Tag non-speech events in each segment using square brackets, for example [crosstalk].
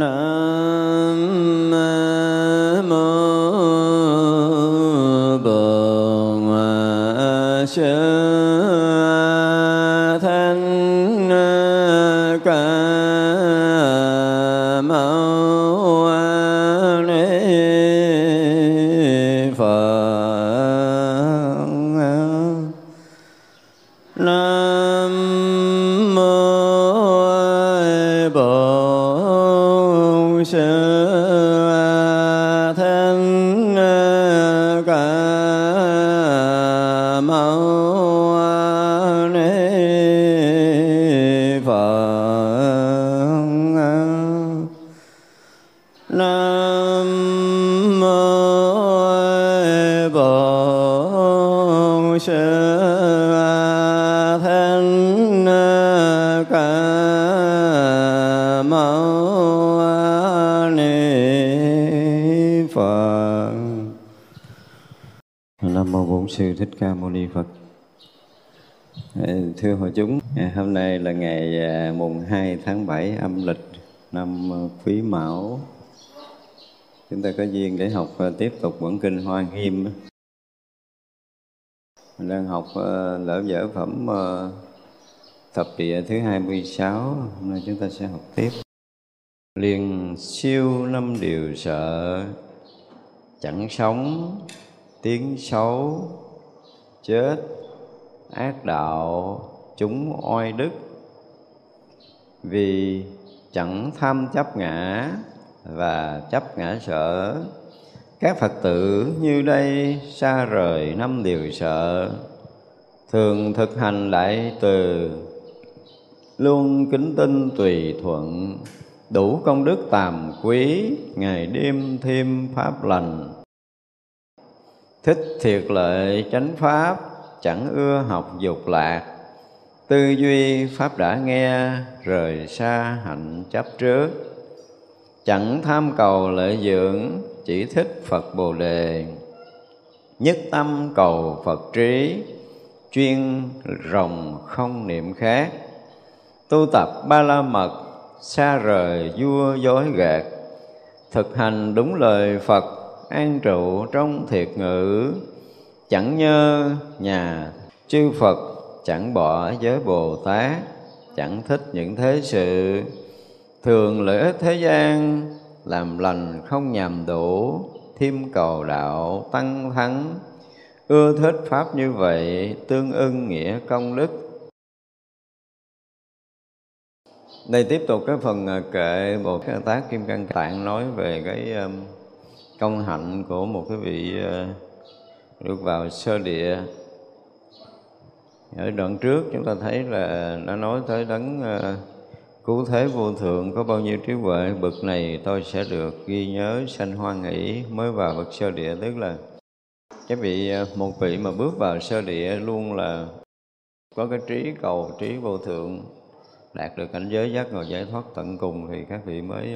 Nam là ngày à, mùng 2 tháng 7 âm lịch năm à, quý mão. Chúng ta có duyên để học à, tiếp tục bản kinh hoa nghiêm. Mình đang học lỡ dở phẩm thập địa thứ 26 hôm nay chúng ta sẽ học tiếp. Liền siêu năm điều sợ, chẳng sống tiếng xấu, chết ác đạo, chúng oai đức vì chẳng tham chấp ngã và chấp ngã sở. Các phật tử như đây xa rời năm điều sợ, thường thực hành lại từ luôn kính tinh tùy thuận, đủ công đức tàm quý, ngày đêm thêm pháp lành. Thích thiệt lợi chánh pháp, chẳng ưa học dục lạc tư duy pháp đã nghe, rời xa hạnh chấp trước. Chẳng tham cầu lợi dưỡng, chỉ thích phật bồ đề. Nhất tâm cầu phật trí, chuyên rồng không niệm khác. Tu tập ba la mật, xa rời vua dối gạt. Thực hành đúng lời phật, an trụ trong thiệt ngữ. Chẳng nhơ nhà chư phật chẳng bỏ giới bồ tát, chẳng thích những thế sự. Thường lợi ích thế gian, làm lành không nhầm đủ, thêm cầu đạo tăng thắng. Ưa thích pháp như vậy, tương ưng nghĩa công đức. Đây tiếp tục cái phần à, kệ Bồ Tát Kim Cang Tạng nói về cái công hạnh của một cái vị à, được vào sơ địa ở đoạn trước chúng ta thấy là đã nói tới đấng ờ, cứu thế vô thượng có bao nhiêu trí huệ. Bậc này tôi sẽ được ghi nhớ sanh hoan hỷ mới vào bậc sơ địa. Tức là cái vị ờ, một vị mà bước vào sơ địa luôn là có cái trí cầu, trí vô thượng, đạt được cảnh giới giác ngộ giải thoát tận cùng thì các vị mới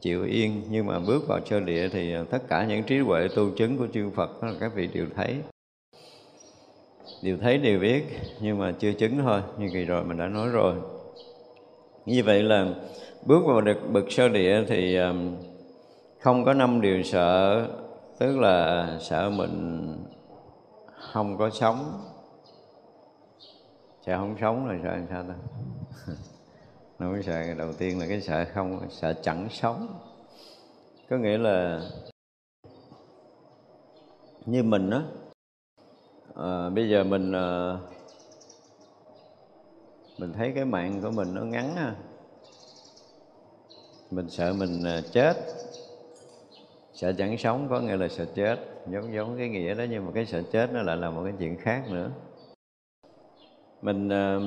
chịu yên. Nhưng mà bước vào sơ địa thì ờ, tất cả những trí huệ tu chứng của chư Phật đó là các vị đều thấy đều thấy, đều biết, nhưng mà chưa chứng thôi, như kỳ rồi mình đã nói rồi. Như vậy là bước vào được bậc sơ địa thì um, không có năm điều sợ, tức là sợ mình không có sống. Sợ không sống là sợ làm sao ta? [laughs] Nói sợ đầu tiên là cái sợ không, sợ chẳng sống. Có nghĩa là như mình á à, bây giờ mình à, mình thấy cái mạng của mình nó ngắn ha. Mình sợ mình ờ, chết. Sợ chẳng sống có nghĩa là sợ chết. Giống giống cái nghĩa đó nhưng mà cái sợ chết nó lại là một cái chuyện khác nữa. Mình à,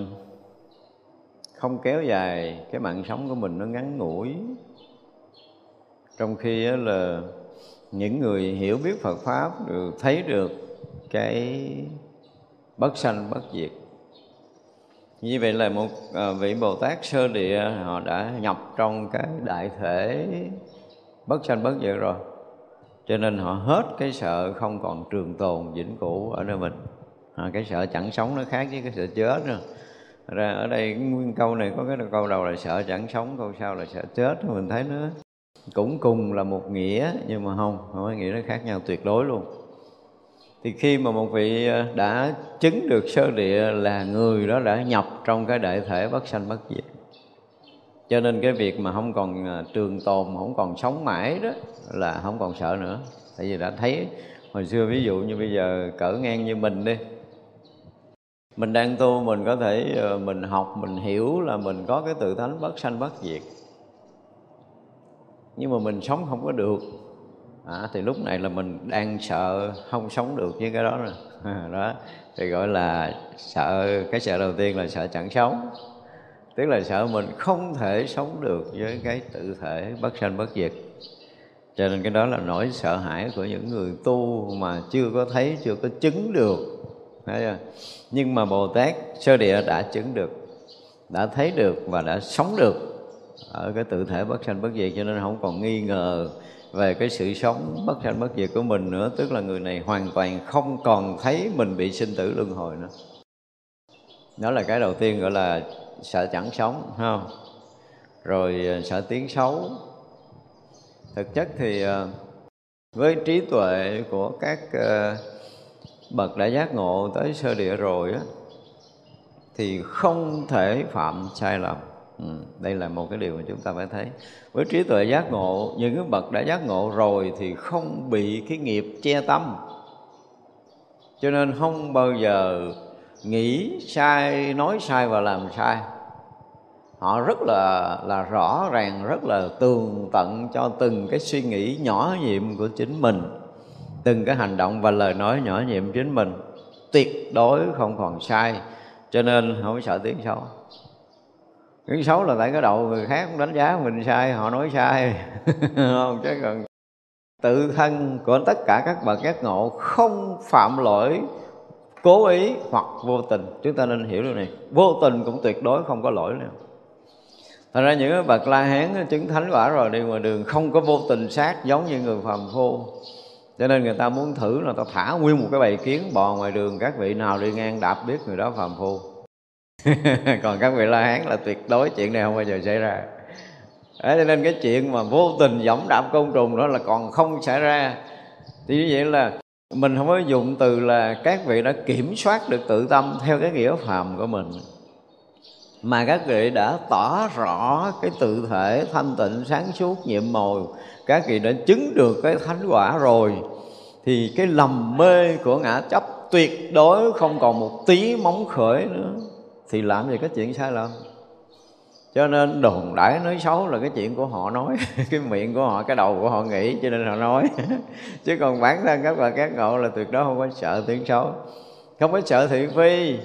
không kéo dài cái mạng sống của mình nó ngắn ngủi. Trong khi là những người hiểu biết Phật pháp được thấy được cái bất sanh bất diệt. Như vậy là một à, vị Bồ Tát sơ địa họ đã nhập trong cái đại thể bất sanh bất diệt rồi. Cho nên họ hết cái sợ không còn trường tồn vĩnh cửu ở nơi mình. À, cái sợ chẳng sống nó khác với cái sợ chết nữa. Ra ở đây nguyên câu này có cái câu đầu là sợ chẳng sống câu sau là sợ chết mình thấy nó cũng cùng là một nghĩa nhưng mà không không có nghĩa nó khác nhau tuyệt đối luôn thì khi mà một vị ờ, đã chứng được sơ địa là người đó đã nhập trong cái đại thể bất sanh bất diệt. Cho nên cái việc mà không còn ờ, trường tồn không còn sống mãi đó là không còn sợ nữa. Tại vì đã thấy, hồi xưa ví dụ như bây giờ cỡ ngang như mình đi. Mình đang tu mình có thể ờ, mình học, mình hiểu là mình có cái tự tánh bất sanh bất diệt. Nhưng mà mình sống không có được à, thì lúc này là mình đang sợ không sống được với cái đó rồi. [laughs] Đó thì gọi là sợ cái sợ đầu tiên là sợ chẳng sống. Tức là sợ mình không thể sống được với cái tự thể bất sanh bất diệt. Cho nên cái đó là nỗi sợ hãi của những người tu mà chưa có thấy chưa có chứng được. Thấy chưa? nhưng mà bồ tát sơ địa đã chứng được đã thấy được và đã sống được ở cái tự thể bất sanh bất diệt cho nên không còn nghi ngờ về cái sự sống bất sanh bất diệt của mình nữa, tức là người này hoàn toàn không còn thấy mình bị sinh tử luân hồi nữa. Đó là cái đầu tiên gọi là sợ chẳng sống không rồi à, sợ tiếng xấu. Thực chất thì à, với trí tuệ của các à, bậc đã giác ngộ tới sơ địa rồi á, thì không thể phạm sai lầm ừ, đây là một cái điều mà chúng ta phải thấy. Với trí tuệ giác ngộ những cái bậc đã giác ngộ rồi thì không bị cái nghiệp che tâm. Cho nên không bao giờ nghĩ sai nói sai và làm sai. Họ rất là là rõ ràng rất là tường tận cho từng cái suy nghĩ nhỏ nhiệm của chính mình từng cái hành động và lời nói nhỏ nhiệm chính mình. Tuyệt đối không còn sai cho nên không sợ tiếng xấu tiếng xấu là tại cái đầu người khác đánh giá mình sai, họ nói sai. [laughs] Không, chứ còn tự thân của tất cả các bậc giác ngộ không phạm lỗi, cố ý hoặc vô tình. Chúng ta nên hiểu điều này. Vô tình cũng tuyệt đối không có lỗi nữa. Thật ra những bậc la hán chứng thánh quả rồi đi ngoài đường không có vô tình sát giống như người phàm phu. Cho nên người ta muốn thử là ta thả nguyên một cái bầy kiến bò ngoài đường, các vị nào đi ngang đạp biết người đó phàm phu. [laughs] còn các vị la hán là tuyệt đối chuyện này không bao giờ xảy ra. Đấy, cho nên cái chuyện mà vô tình giẫm đạp côn trùng đó là còn không xảy ra. Thì như vậy là mình không có dùng từ là các vị đã kiểm soát được tự tâm theo cái nghĩa phàm của mình. Mà các vị đã tỏ rõ cái tự thể thanh tịnh sáng suốt nhiệm màu các vị đã chứng được cái thánh quả rồi thì cái lầm mê của ngã chấp tuyệt đối không còn một tí móng khởi nữa thì làm gì có chuyện sai lầm. Cho nên đồn đãi nói xấu là cái chuyện của họ nói, [laughs] cái miệng của họ, cái đầu của họ nghĩ, cho nên họ nói. [laughs] Chứ còn bản thân các bà các ngộ là tuyệt đối không có sợ tiếng xấu. Không có sợ thị phi.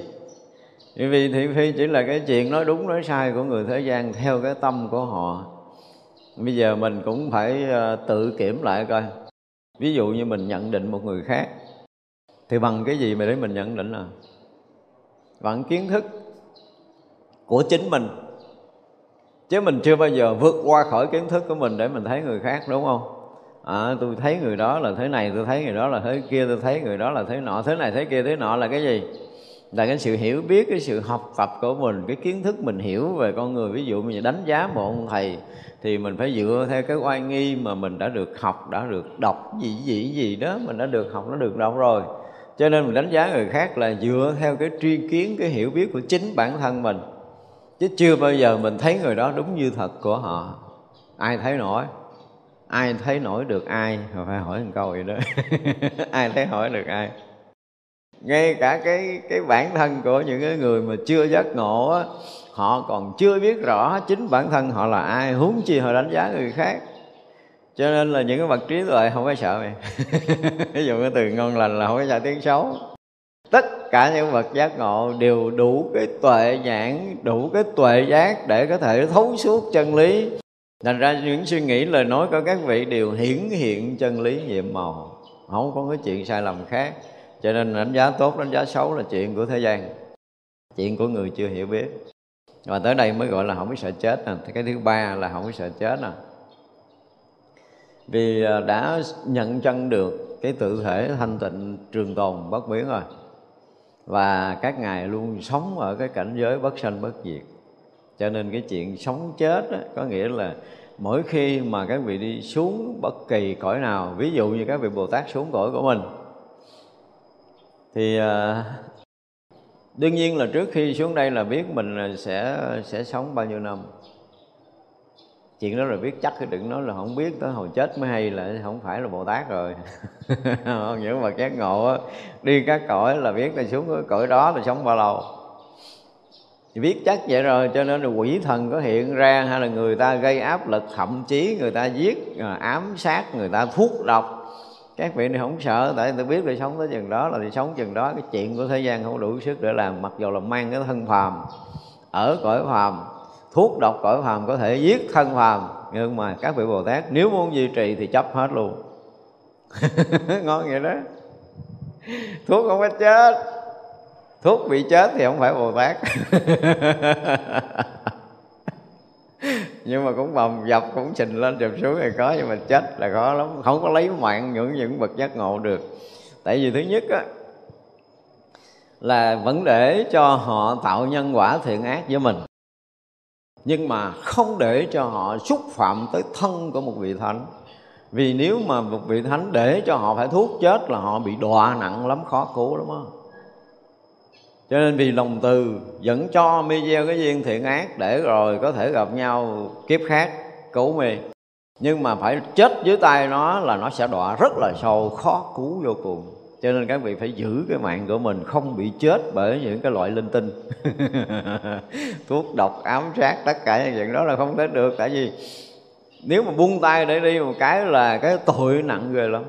Bởi vì thị phi chỉ là cái chuyện nói đúng, nói sai của người thế gian theo cái tâm của họ. Bây giờ mình cũng phải ờ, tự kiểm lại coi. Ví dụ như mình nhận định một người khác, thì bằng cái gì mà để mình nhận định à? Bằng kiến thức của chính mình. Chứ mình chưa bao giờ vượt qua khỏi kiến thức của mình để mình thấy người khác đúng không? À, tôi thấy người đó là thế này tôi thấy người đó là thế kia tôi thấy người đó là thế nọ thế này thế kia thế nọ là cái gì? Là cái sự hiểu biết cái sự học tập của mình cái kiến thức mình hiểu về con người. Ví dụ mình đánh giá một ông thầy thì mình phải dựa theo cái oai nghi mà mình đã được học đã được đọc gì gì gì đó mình đã được học nó được đọc rồi. Cho nên mình đánh giá người khác là dựa theo cái tri kiến cái hiểu biết của chính bản thân mình chứ chưa bao giờ mình thấy người đó đúng như thật của họ. Ai thấy nổi? Ai thấy nổi được ai? Phải hỏi một câu vậy đó. [laughs] Ai thấy hỏi được ai? Ngay cả cái cái bản thân của những cái người mà chưa giác ngộ á, họ còn chưa biết rõ chính bản thân họ là ai, huống chi họ đánh giá người khác. Cho nên là những cái bậc trí tuệ không có sợ mày. [laughs] Ví dụ cái từ ngon lành là không có sợ tiếng xấu. Tất cả những bậc giác ngộ đều đủ cái tuệ nhãn, đủ cái tuệ giác để có thể thấu suốt chân lý. Thành ra những suy nghĩ, lời nói của các vị đều hiển hiện chân lý nhiệm màu. Không có cái chuyện sai lầm khác. Cho nên đánh giá tốt, đánh giá xấu là chuyện của thế gian. Chuyện của người chưa hiểu biết. Và tới đây mới gọi là không có sợ chết nè. Cái thứ ba là không có sợ chết nè. Vì à, đã nhận chân được cái tự thể thanh tịnh trường tồn bất biến rồi và các ngài luôn sống ở cái cảnh giới bất sanh bất diệt. Cho nên cái chuyện sống chết đó, có nghĩa là mỗi khi mà các vị đi xuống bất kỳ cõi nào ví dụ như các vị bồ tát xuống cõi của mình thì à, đương nhiên là trước khi xuống đây là biết mình sẽ sẽ sống bao nhiêu năm chuyện đó là biết chắc thì đừng nói là không biết tới hồi chết mới hay là không phải là bồ tát rồi. [laughs] Những mà giác ngộ á, đi các cõi là biết là xuống cái cõi đó là sống bao lâu. Biết chắc vậy rồi cho nên là quỷ thần có hiện ra hay là người ta gây áp lực thậm chí người ta giết à, ám sát người ta thuốc độc. Các vị này không sợ tại tôi biết là sống tới chừng đó là thì sống chừng đó. Cái chuyện của thế gian không đủ sức để làm mặc dù là mang cái thân phàm ở cõi phàm thuốc độc cõi phàm có thể giết thân phàm, nhưng mà các vị bồ tát nếu muốn duy trì thì chấp hết luôn. [laughs] Ngon vậy đó. Thuốc không có chết. Thuốc bị chết thì không phải bồ tát. [laughs] Nhưng mà cũng bầm dập, cũng trình lên trùm xuống thì có, nhưng mà chết là khó lắm. Không có lấy mạng những những bậc giác ngộ được. Tại vì thứ nhất á, là vẫn để cho họ tạo nhân quả thiện ác với mình nhưng mà không để cho họ xúc phạm tới thân của một vị thánh. Vì nếu mà một vị thánh để cho họ phải thuốc chết là họ bị đọa nặng lắm, khó cứu lắm á. Cho nên vì lòng từ, vẫn cho mi gieo cái duyên thiện ác để rồi có thể gặp nhau kiếp khác, cứu mi. Nhưng mà phải chết dưới tay nó là nó sẽ đọa rất là sâu, khó cứu vô cùng cho nên các vị phải giữ cái mạng của mình không bị chết bởi những cái loại linh tinh. [laughs] Thuốc độc ám sát tất cả những chuyện đó là không thể được. Tại vì nếu mà buông tay để đi một cái là cái tội nặng ghê lắm.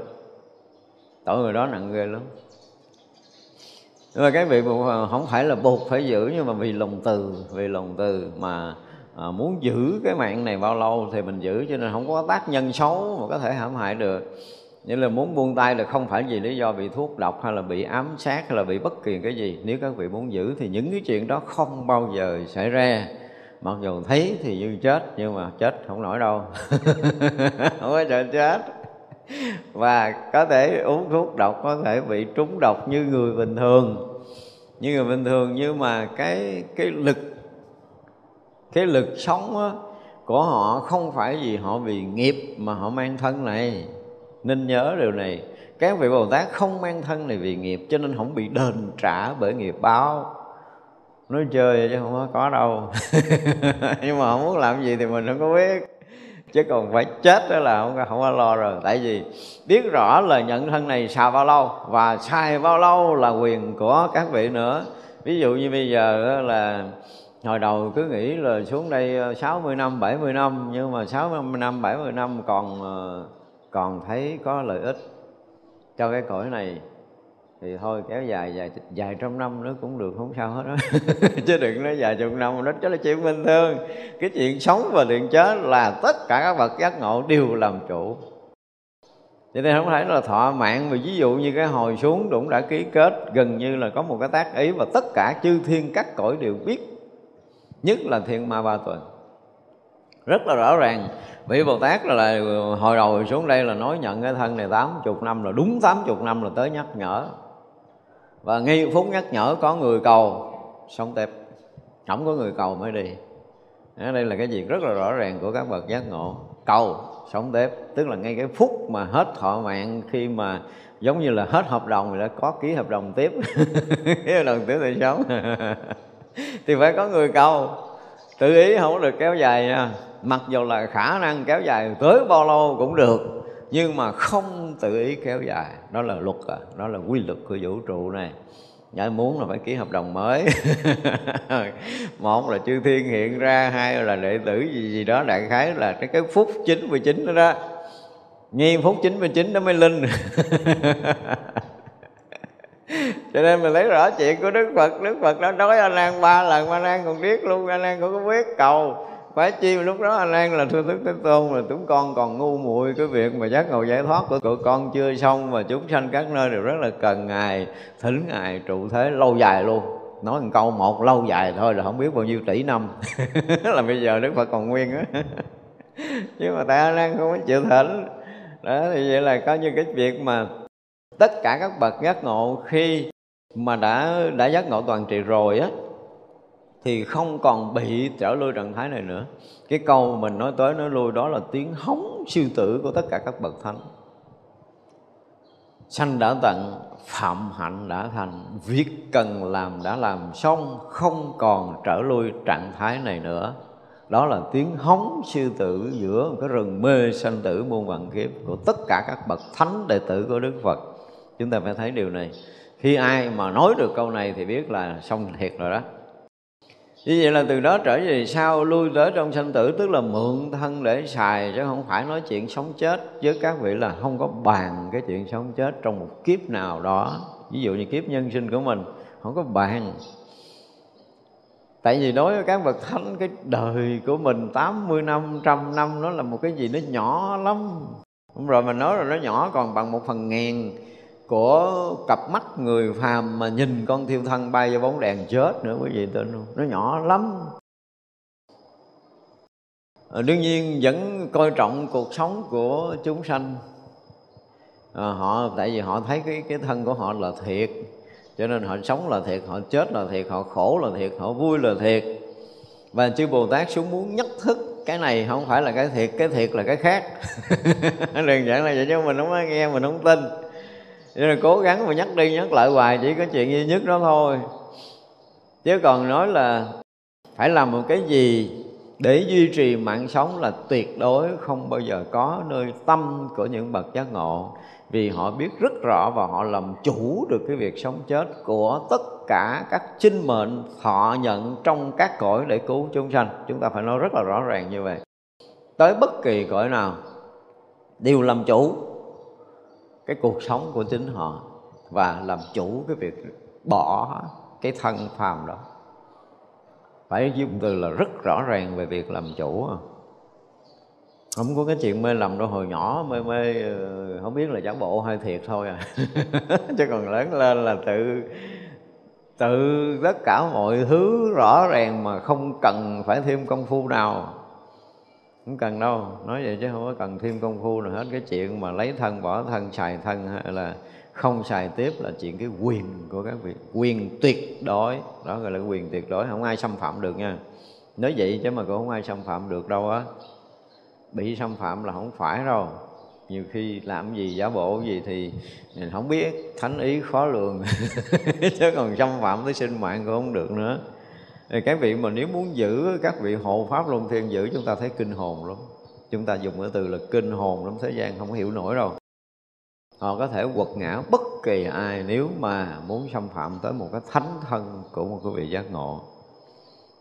Tội người đó nặng ghê lắm. Nhưng mà cái vị không phải là buộc phải giữ nhưng mà vì lòng từ vì lòng từ mà à, muốn giữ cái mạng này bao lâu thì mình giữ cho nên không có tác nhân xấu mà có thể hãm hại được nghĩa là muốn buông tay là không phải vì lý do bị thuốc độc hay là bị ám sát hay là bị bất kỳ cái gì. Nếu các vị muốn giữ thì những cái chuyện đó không bao giờ xảy ra. Mặc dù thấy thì như chết, nhưng mà chết không nổi đâu. [laughs] Không có sợ chết. Và có thể uống thuốc độc, có thể bị trúng độc như người bình thường. Như người bình thường, nhưng mà cái cái lực cái lực sống của họ không phải vì họ vì nghiệp mà họ mang thân này nên nhớ điều này. Các vị bồ tát không mang thân này vì nghiệp, cho nên không bị đền trả bởi nghiệp báo. Nói chơi chứ không có đâu. [laughs] Nhưng mà không muốn làm gì thì mình không có biết. Chứ còn phải chết đó là không không có lo rồi. Tại vì biết rõ là nhận thân này xài bao lâu, và xài bao lâu là quyền của các vị nữa. Ví dụ như bây giờ là hồi đầu cứ nghĩ là xuống đây ờ, 60 năm 70 năm, nhưng mà 60 năm 70 năm còn ờ, còn thấy có lợi ích cho cái cõi này, thì thôi kéo dài dài dài trăm năm nữa cũng được, không sao hết đó [laughs] chứ đừng nói dài chục năm nó là chuyện bình thường. Cái chuyện sống và chuyện chết là tất cả các bậc giác ngộ đều làm chủ. Cho nên không phải là thọ mạng, mà ví dụ như cái hồi xuống cũng đã ký kết, gần như là có một cái tác ý và tất cả chư thiên các cõi đều biết, nhất là thiên ma ba tuần rất là rõ ràng. Vị bồ tát là, là hồi đầu xuống đây là nói nhận cái thân này tám chục năm là đúng tám chục năm là tới nhắc nhở. Và ngay phút nhắc nhở có người cầu sống tiếp không có người cầu mới đi. Đây là cái việc rất là rõ ràng của các bậc giác ngộ. Cầu sống tiếp tức là ngay cái phút mà hết thọ mạng khi mà giống như là hết hợp đồng thì đã có ký hợp đồng tiếp. [laughs] Ký hợp đồng tiếp thì sống [laughs] thì phải có người cầu. Tự ý không được kéo dài nha mặc dù là khả năng kéo dài tới bao lâu cũng được nhưng mà không tự ý kéo dài. Đó là luật à đó là quy luật của vũ trụ này. Nhớ muốn là phải ký hợp đồng mới. [laughs] Một là chư thiên hiện ra Hai là đệ tử gì gì đó Đại khái là cái, cái phút 99 đó đó. Nghi phút 99 đó mới linh. [laughs] Cho nên mình lấy rõ chuyện của đức phật đức phật đã nói anh an ba lần anh an còn biết luôn anh an cũng có biết cầu phải chi mà lúc đó anh an là thưa thức thế tôn là chúng con còn ngu muội, cái việc mà giác ngộ giải thoát của tụi con chưa xong mà chúng sanh các nơi đều rất là cần ngài, thỉnh ngài trụ thế lâu dài luôn. Nói một câu, một lâu dài thôi là không biết bao nhiêu tỷ năm. [laughs] Là bây giờ đức phật còn nguyên á. [laughs] Nhưng mà tại anh an không có chịu thỉnh. Đó, thì vậy là có như cái việc mà tất cả các bậc giác ngộ khi mà đã đã giác ngộ toàn trị rồi á thì không còn bị trở lui trạng thái này nữa. Cái câu mình nói tới, nói lui đó là tiếng hóng siêu tử của tất cả các bậc thánh. Sanh đã tận, phạm hạnh đã thành, việc cần làm đã làm, xong không còn trở lui trạng thái này nữa. Đó là tiếng hóng sư tử giữa một cái rừng mê sanh tử muôn vạn kiếp của tất cả các bậc thánh đệ tử của đức phật. Chúng ta phải thấy điều này. Khi ai mà nói được câu này thì biết là xong thiệt rồi đó như vậy là từ đó trở về sau, lui tới trong sanh tử, tức là mượn thân để xài, chứ không phải nói chuyện sống chết với các vị là không có bàn cái chuyện sống chết trong một kiếp nào đó. Ví dụ như kiếp nhân sinh của mình, không có bàn. Tại vì đối với các bậc thánh, cái đời của mình 80 năm, trăm năm, nó là một cái gì nó nhỏ lắm. Rồi mình nói rồi nó nhỏ còn bằng một phần ngàn của cặp mắt người phàm mà nhìn con thiêu thân bay vào bóng đèn chết nữa quý vị tin không? Nó nhỏ lắm. À, đương nhiên vẫn coi trọng cuộc sống của chúng sanh. À, họ tại vì họ thấy cái cái thân của họ là thiệt cho nên họ sống là thiệt họ chết là thiệt họ khổ là thiệt họ vui là thiệt. Và chư bồ tát xuống muốn nhất thức cái này không phải là cái thiệt cái thiệt là cái khác. [laughs] Đơn giản là vậy chứ mình không có nghe mình không tin cho nên cố gắng mà nhắc đi nhắc lại hoài chỉ có chuyện duy nhất đó thôi. Chứ còn nói là phải làm một cái gì để duy trì mạng sống là tuyệt đối không bao giờ có nơi tâm của những bậc giác ngộ. Vì họ biết rất rõ và họ làm chủ được cái việc sống chết của tất cả các sinh mệnh thọ nhận trong các cõi để cứu chúng sanh. Chúng ta phải nói rất là rõ ràng như vậy. Tới bất kỳ cõi nào, đều làm chủ cái cuộc sống của chính họ và làm chủ cái việc bỏ cái thân phàm đó. Phải dùng từ là rất rõ ràng về việc làm chủ. Không có cái chuyện mê lầm đâu, hồi nhỏ mê mê ờ, không biết là giả bộ hay thiệt thôi à. [laughs] Chứ còn lớn lên là tự tự tất cả mọi thứ rõ ràng mà không cần phải thêm công phu nào không cần đâu, nói vậy chứ không có cần thêm công phu nào hết. Cái chuyện mà lấy thân bỏ thân, xài thân hay là không xài tiếp là chuyện cái quyền của các vị. Quyền tuyệt đối, đó gọi là quyền tuyệt đối, không ai xâm phạm được nha. Nói vậy chứ mà cũng không ai xâm phạm được đâu á. Bị xâm phạm là không phải đâu. Nhiều khi làm gì, giả bộ gì thì mình không biết, thánh ý khó lường. [laughs] Chứ còn xâm phạm tới sinh mạng cũng không được nữa thì cái vị mà nếu muốn giữ các vị hộ pháp luân thiên giữ, chúng ta thấy kinh hồn lắm. Chúng ta dùng cái từ là kinh hồn lắm, thế gian không hiểu nổi đâu. Họ có thể quật ngã bất kỳ ai nếu mà muốn xâm phạm tới một cái thánh thân của một cái vị giác ngộ.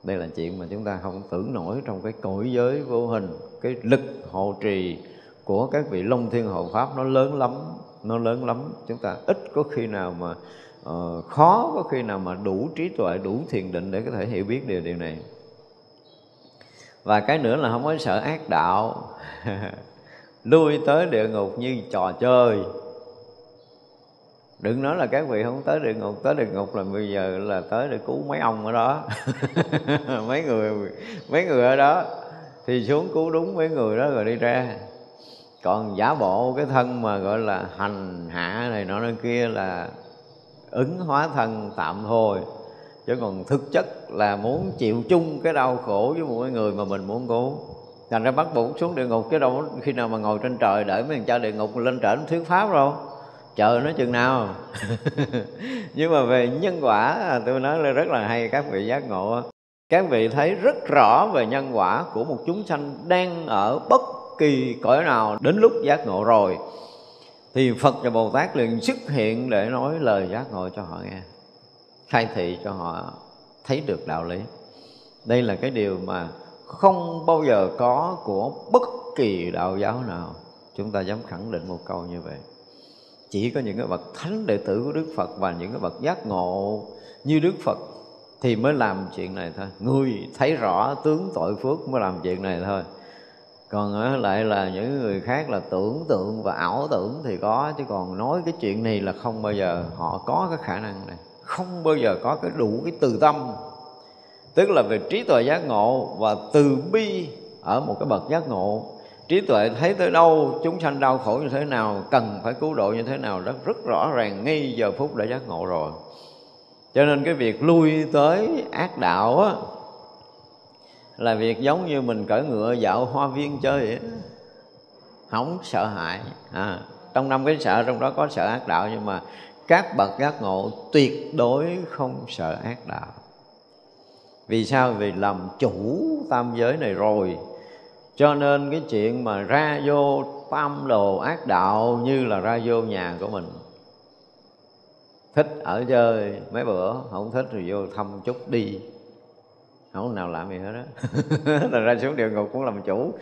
Đây là chuyện mà chúng ta không tưởng nổi trong cái cõi giới vô hình, cái lực hộ trì của các vị long thiên hộ pháp nó lớn lắm, nó lớn lắm. Chúng ta ít có khi nào mà uh, khó có khi nào mà đủ trí tuệ đủ thiền định để có thể hiểu biết điều điều này. Và cái nữa là không có sợ ác đạo. [laughs] Lui tới địa ngục như trò chơi. Đừng nói là các vị không tới địa ngục tới địa ngục là bây giờ là tới để cứu mấy ông ở đó. [laughs] Mấy người mấy người ở đó. Thì xuống cứu đúng mấy người đó rồi đi ra. Còn giả bộ cái thân mà gọi là hành hạ này nọ nơi kia là ứng hóa thân tạm thôi chứ còn thực chất là muốn chịu chung cái đau khổ với một người mà mình muốn cứu thành ra bắt buộc xuống địa ngục, chứ đâu khi nào mà ngồi trên trời đợi mấy thằng cha địa ngục lên trển thuyết pháp đâu. Chờ nó chừng nào. [laughs] Nhưng mà về nhân quả, tôi nói là rất là hay, các vị giác ngộ các vị thấy rất rõ về nhân quả của một chúng sanh đang ở bất kỳ cõi nào đến lúc giác ngộ rồi thì Phật và Bồ Tát liền xuất hiện để nói lời giác ngộ cho họ nghe, khai thị cho họ thấy được đạo lý. Đây là cái điều mà không bao giờ có của bất kỳ đạo giáo nào. Chúng ta dám khẳng định một câu như vậy. Chỉ có những cái bậc thánh đệ tử của Đức Phật và những cái bậc giác ngộ như Đức Phật thì mới làm chuyện này thôi. Người thấy rõ tướng tội phước mới làm chuyện này thôi còn lại là những người khác là tưởng tượng và ảo tưởng thì có, chứ còn nói cái chuyện này là không bao giờ họ có cái khả năng này. Không bao giờ có cái đủ cái từ tâm. Tức là về trí tuệ giác ngộ và từ bi ở một cái bậc giác ngộ. Trí tuệ thấy tới đâu, chúng sanh đau khổ như thế nào, cần phải cứu độ như thế nào, rất rất rõ ràng ngay giờ phút đã giác ngộ rồi. Cho nên cái việc lui tới ác đạo á là việc giống như mình cởi ngựa dạo hoa viên chơi vậy. Không sợ hãi. À, trong năm cái sợ trong đó có sợ ác đạo nhưng mà các bậc giác ngộ tuyệt đối không sợ ác đạo. Vì sao? Vì làm chủ tam giới này rồi. Cho nên cái chuyện mà ra vô tam đồ ác đạo như là ra vô nhà của mình. Thích ở chơi mấy bữa không thích thì vô thăm chút đi không nào làm gì hết đó là [laughs] ra xuống địa ngục cũng làm chủ.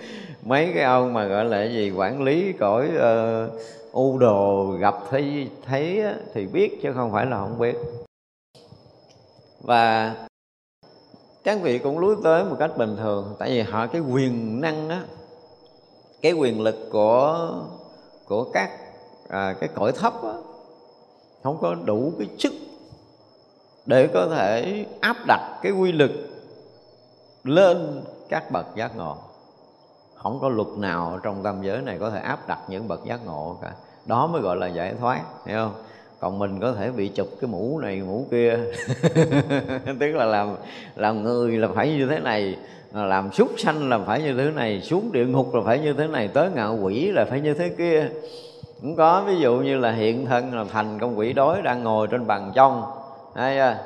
Mấy cái ông mà gọi là gì quản lý cõi uh, u đồ gặp thấy thấy thì biết chứ không phải là không biết. Và các vị cũng lúi tới một cách bình thường tại vì họ cái quyền năng á cái quyền lực của của các à, cái cõi thấp á không có đủ cái chức để có thể áp đặt cái quy lực lên các bậc giác ngộ. Không có luật nào trong tam giới này có thể áp đặt những bậc giác ngộ cả. Đó mới gọi là giải thoát hiểu không? Còn mình có thể bị chụp cái mũ này mũ kia. [laughs] Tức là làm làm người là phải như thế này làm súc sanh là phải như thế này xuống địa ngục là phải như thế này tới ngạo quỷ là phải như thế kia. Cũng có ví dụ như là hiện thân là thành con quỷ đói đang ngồi trên bàn trong. Hay à,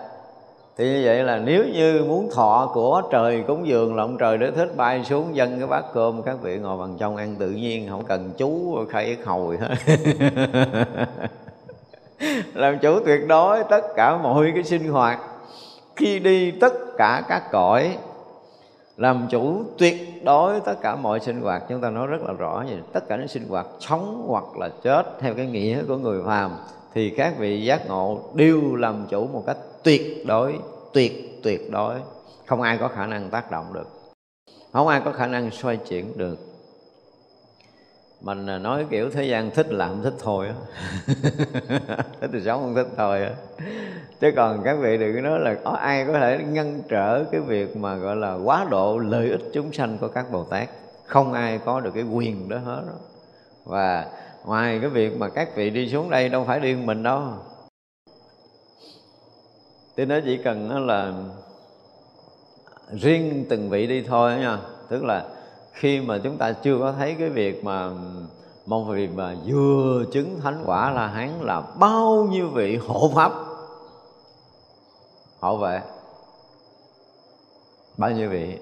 thì như vậy là nếu như muốn thọ của trời cúng dường là ông trời để thích, bay xuống dân cái bát cơm, các vị ngồi bằng trong ăn tự nhiên, không cần chú khai hồi hết. [laughs] Làm chủ tuyệt đối tất cả mọi cái sinh hoạt. Khi đi tất cả các cõi, làm chủ tuyệt đối tất cả mọi sinh hoạt, chúng ta nói rất là rõ vậy. Tất cả những sinh hoạt sống hoặc là chết, theo cái nghĩa của người phàm thì các vị giác ngộ đều làm chủ một cách tuyệt đối, tuyệt tuyệt đối. Không ai có khả năng tác động được. Không ai có khả năng xoay chuyển được. Mình à, nói kiểu thế gian thích làm thích thôi á. [laughs] Thích thì sống không thích thôi á. Chứ còn các vị đừng nói là có ai có thể ngăn trở cái việc mà, gọi là, quá độ lợi ích chúng sanh của các bồ tát. Không ai có được cái quyền đó hết đó. và ngoài cái việc mà các vị đi xuống đây đâu phải điên mình đâu. Tôi nói chỉ cần là riêng từng vị đi thôi nha. Tức là khi mà chúng ta chưa có thấy cái việc mà một vị mà vừa chứng thánh quả là hán là bao nhiêu vị hộ pháp, hộ vệ, bao nhiêu vị,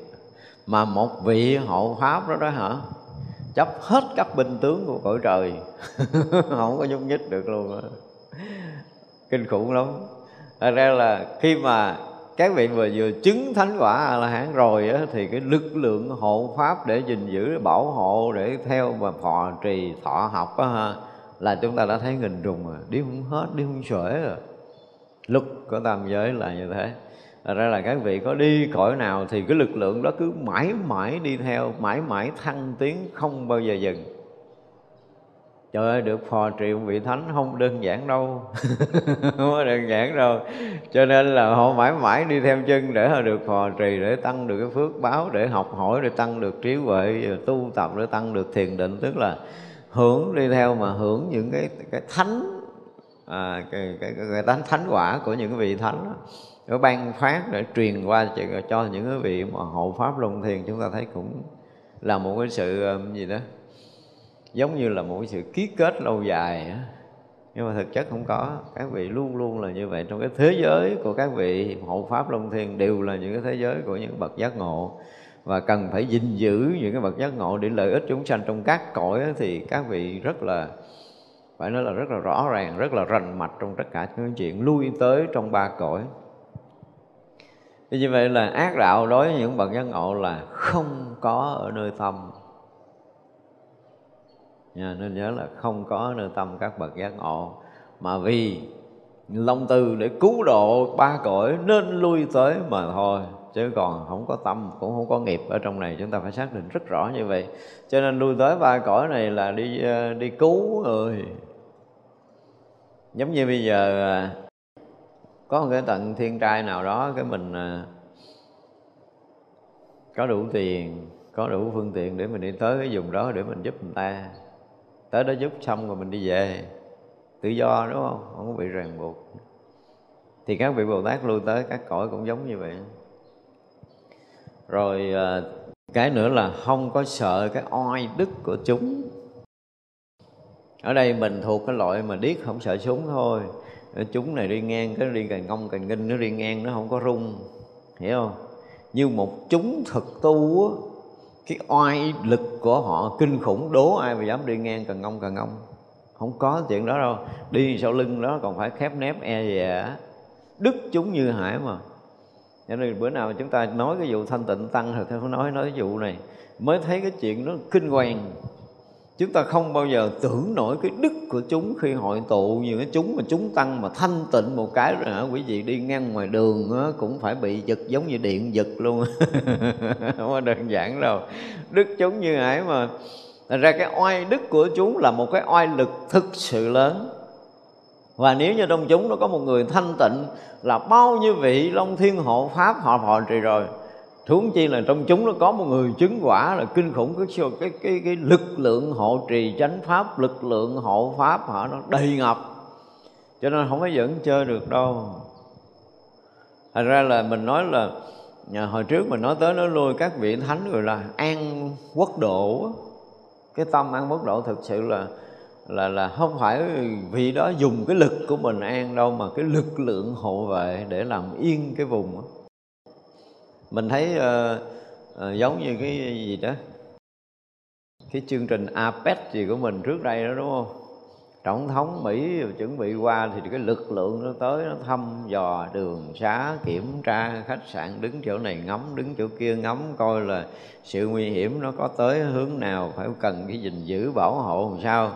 mà một vị hộ pháp đó đó hả? Chấp hết các binh tướng của cõi trời. [laughs] Không có nhúc nhích được luôn đó. kinh khủng lắm. Thật ra là khi mà các vị vừa vừa chứng thánh quả a la hán rồi á, thì cái lực lượng hộ pháp để gìn giữ bảo hộ để theo và thọ trì thọ học á, ha, là chúng ta đã thấy nghìn trùng rồi. Đi không hết đi không xuể rồi. Luật của tam giới là như thế. Thật ra là các vị có đi cõi nào thì cái lực lượng đó cứ mãi mãi đi theo mãi mãi thăng tiến không bao giờ dừng. Trời ơi được phò trì một vị thánh không đơn giản đâu. [laughs] Không có đơn giản đâu. Cho nên là họ mãi mãi đi theo chân để họ được phò trì để tăng được cái phước báo để học hỏi để tăng được trí huệ tu tập để tăng được thiền định. Tức là hưởng đi theo mà hưởng những cái cái thánh à, cái, cái, cái, cái thánh thánh quả của những vị thánh đó nó ban phát để truyền qua cho những cái vị mà hộ pháp luân thiền, chúng ta thấy cũng là một cái sự um, gì đó, giống như là một cái sự ký kết lâu dài nhưng mà thực chất không có. Các vị luôn luôn là như vậy. Trong cái thế giới của các vị hộ pháp luân thiên đều là những cái thế giới của những bậc giác ngộ. Và cần phải gìn giữ những cái bậc giác ngộ để lợi ích chúng sanh trong các cõi thì các vị rất là, phải nói là rất là rõ ràng, rất là rành mạch trong tất cả những chuyện lui tới trong ba cõi như vậy là ác đạo đối với những bậc giác ngộ là không có ở nơi tâm. Nha, nên nhớ là không có nơi tâm các bậc giác ngộ. Mà vì long từ để cứu độ ba cõi nên lui tới mà thôi chứ còn không có tâm cũng không có nghiệp ở trong này. Chúng ta phải xác định rất rõ như vậy. Cho nên lui tới ba cõi này là đi ờ, đi cứu người. Giống như bây giờ à, có một cái tận thiên trai nào đó cái mình à, có đủ tiền, có đủ phương tiện để mình đi tới cái vùng đó để mình giúp người ta. Tới đó giúp xong rồi mình đi về. Tự do, đúng không? Không có bị ràng buộc. Thì các vị bồ tát lui tới, các cõi cũng giống như vậy. Rồi à, cái nữa là không có sợ cái oai đức của chúng. Ở đây mình thuộc cái loại mà điếc không sợ súng thôi chúng này đi ngang, cái đi cành ngông cành nghinh nó đi ngang, nó không có rung. Hiểu không? Như một chúng thực tu á, cái oai lực của họ kinh khủng, đố ai mà dám đi ngang cần ngông cần ngông không có chuyện đó đâu. Đi sau lưng đó còn phải khép nép e dè. Đức chúng như hải mà. Cho nên bữa nào chúng ta nói cái vụ thanh tịnh tăng thì không nói nói cái vụ này. Mới thấy cái chuyện nó kinh hoàng chúng ta không bao giờ tưởng nổi cái đức của chúng khi hội tụ như cái chúng mà chúng tăng mà thanh tịnh một cái rồi hả quý vị đi ngang ngoài đường á, cũng phải bị giật giống như điện giật luôn. [laughs] Không có đơn giản đâu. Đức chúng như ấy mà. Thành ra cái oai đức của chúng là một cái oai lực thực sự lớn. Và nếu như trong chúng nó có một người thanh tịnh là bao nhiêu vị long thiên hộ pháp họ họ trì rồi? Huống chi là trong chúng nó có một người chứng quả là kinh khủng cái cái cái, cái lực lượng hộ trì chánh pháp, lực lượng hộ pháp họ nó đầy ngập. Cho nên không có dẫn chơi được đâu. Thành ra là mình nói là nhà hồi trước mình nói tới nói lui các vị thánh rồi là an quốc độ cái tâm an quốc độ thực sự là là là không phải vì đó dùng cái lực của mình an đâu mà cái lực lượng hộ vệ để làm yên cái vùng đó mình thấy uh, uh, giống như cái gì đó cái chương trình APEC gì của mình trước đây đó đúng không? Tổng thống mỹ chuẩn bị qua thì cái lực lượng nó tới nó thăm dò đường xá kiểm tra khách sạn đứng chỗ này ngắm đứng chỗ kia ngắm coi là sự nguy hiểm nó có tới hướng nào phải cần cái gìn giữ bảo hộ làm sao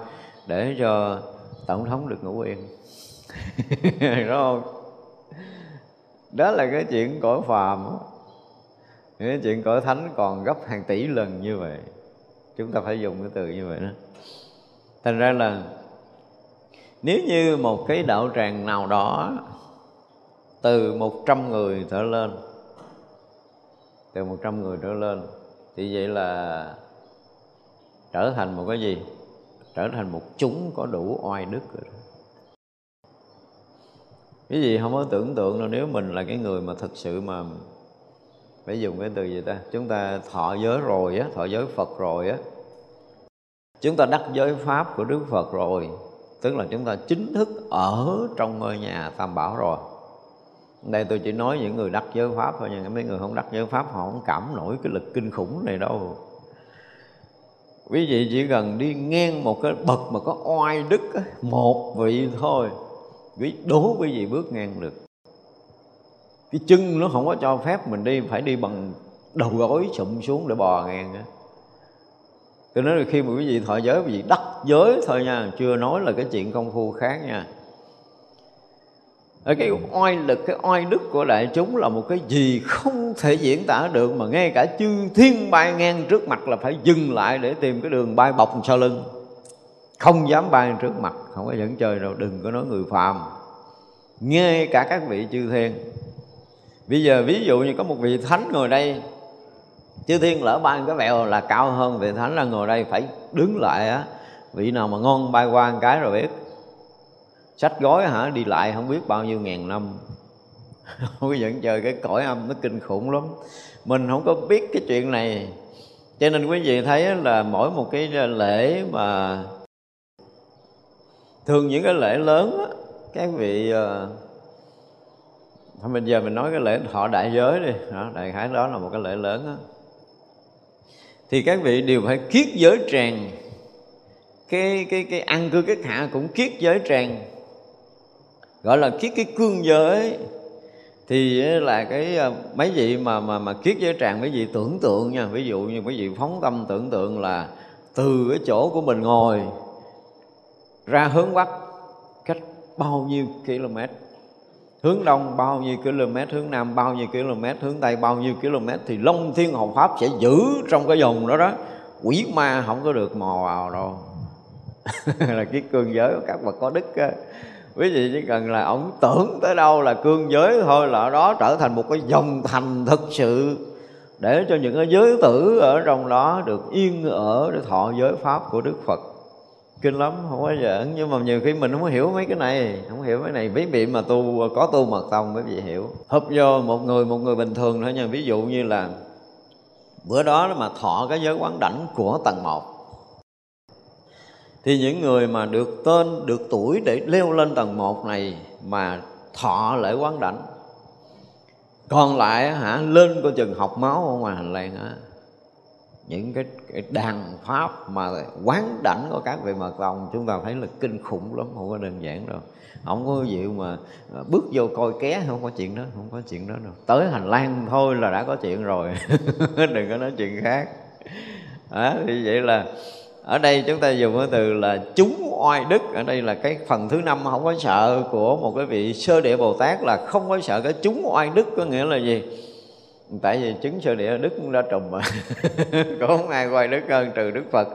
để cho tổng thống được ngủ yên. [laughs] Đúng không? Đó là cái chuyện cõi phàm nếu chuyện cõi thánh còn gấp hàng tỷ lần như vậy. Chúng ta phải dùng cái từ như vậy đó. Thành ra là nếu như một cái đạo tràng nào đó từ một trăm người trở lên, từ một trăm người trở lên, thì vậy là trở thành một cái gì? Trở thành một chúng có đủ oai đức rồi cái gì không có tưởng tượng đâu nếu mình là cái người mà thật sự mà phải dùng cái từ gì ta? Chúng ta thọ giới rồi á, thọ giới phật rồi á. Chúng ta đắc giới pháp của đức phật rồi. Tức là chúng ta chính thức ở trong ngôi nhà tam bảo rồi. Đây tôi chỉ nói những người đắc giới pháp thôi, nhưng mấy người không đắc giới pháp, họ không cảm nổi cái lực kinh khủng này đâu. Quý vị chỉ cần đi ngang một cái bậc mà có oai đức một vị thôi, quý đố quý vị bước ngang được cái chân nó không có cho phép mình đi, phải đi bằng đầu gối sụm xuống để bò ngang á. Tôi nói là khi mà quý vị thọ giới, quý vị đắc giới thôi nha, chưa nói là cái chuyện công phu khác nha. Ở cái oai lực, cái oai đức của đại chúng là một cái gì không thể diễn tả được, mà ngay cả chư thiên bay ngang trước mặt là phải dừng lại để tìm cái đường bay bọc sau lưng. Không dám bay trước mặt, không có dẫn chơi đâu, đừng có nói người phàm. Ngay cả các vị chư thiên bây giờ ví dụ như có một vị thánh ngồi đây chư thiên lỡ bay cái vẹo là cao hơn vị thánh là ngồi đây phải đứng lại á. Vị nào mà ngon bay qua một cái rồi biết. Sách gói hả? Đi lại không biết bao nhiêu ngàn năm. Không vẫn dẫn chơi cái cõi âm nó kinh khủng lắm. Mình không có biết cái chuyện này. Cho nên quý vị thấy là mỗi một cái lễ mà thường những cái lễ lớn á, các vị ờ, thôi bây giờ mình nói cái lễ thọ đại giới đi. Đó, đại khái đó là một cái lễ lớn đó. thì các vị đều phải kiết giới tràng. Cái cái cái ăn cư cái hạ cũng kiết giới tràng. Gọi là kiết cái cương giới. Thì là cái à, mấy vị mà mà mà kiết giới tràng mấy vị tưởng tượng nha. Ví dụ như mấy vị phóng tâm tưởng tượng là từ cái chỗ của mình ngồi ra hướng bắc cách bao nhiêu km? Hướng đông bao nhiêu km, hướng nam bao nhiêu km, hướng tây bao nhiêu km thì long thiên hộ pháp sẽ giữ trong cái vùng đó đó. Quỷ ma không có được mò vào đâu. [laughs] Là cái cương giới của các bậc có đức á. Quý vị chỉ cần là ổng tưởng tới đâu là cương giới thôi là ở đó trở thành một cái dòng thành thực sự. Để cho những cái giới tử ở trong đó được yên ở để thọ giới pháp của đức phật kinh lắm, không có giỡn. Nhưng mà nhiều khi mình không có hiểu mấy cái này, không hiểu mấy này. Ví dụ mà tu, có tu mật tông mới vị hiểu. Hấp vô một người một người bình thường thôi nha. Ví dụ như là bữa đó mà thọ cái giới quán đảnh của tầng một. Thì những người mà được tên, được tuổi để leo lên tầng một này mà thọ lễ quán đảnh. Còn lại hả, lên coi chừng học máu ở ngoài hành lang á những cái, cái đàn pháp mà quán đảnh của các vị mật tông chúng ta thấy là kinh khủng lắm không có đơn giản đâu. Không có gì mà à, bước vô coi ké không có chuyện đó không có chuyện đó đâu. Tới hành lang thôi là đã có chuyện rồi [laughs] đừng có nói chuyện khác. À, thì vậy là ở đây chúng ta dùng cái từ là chúng oai đức. Ở đây là cái phần thứ năm không có sợ của một cái vị sơ địa bồ tát là không có sợ cái chúng oai đức có nghĩa là gì? Tại vì chứng sơ địa đức cũng đã trùm mà. [laughs] Có không ai quay đức hơn, trừ đức phật,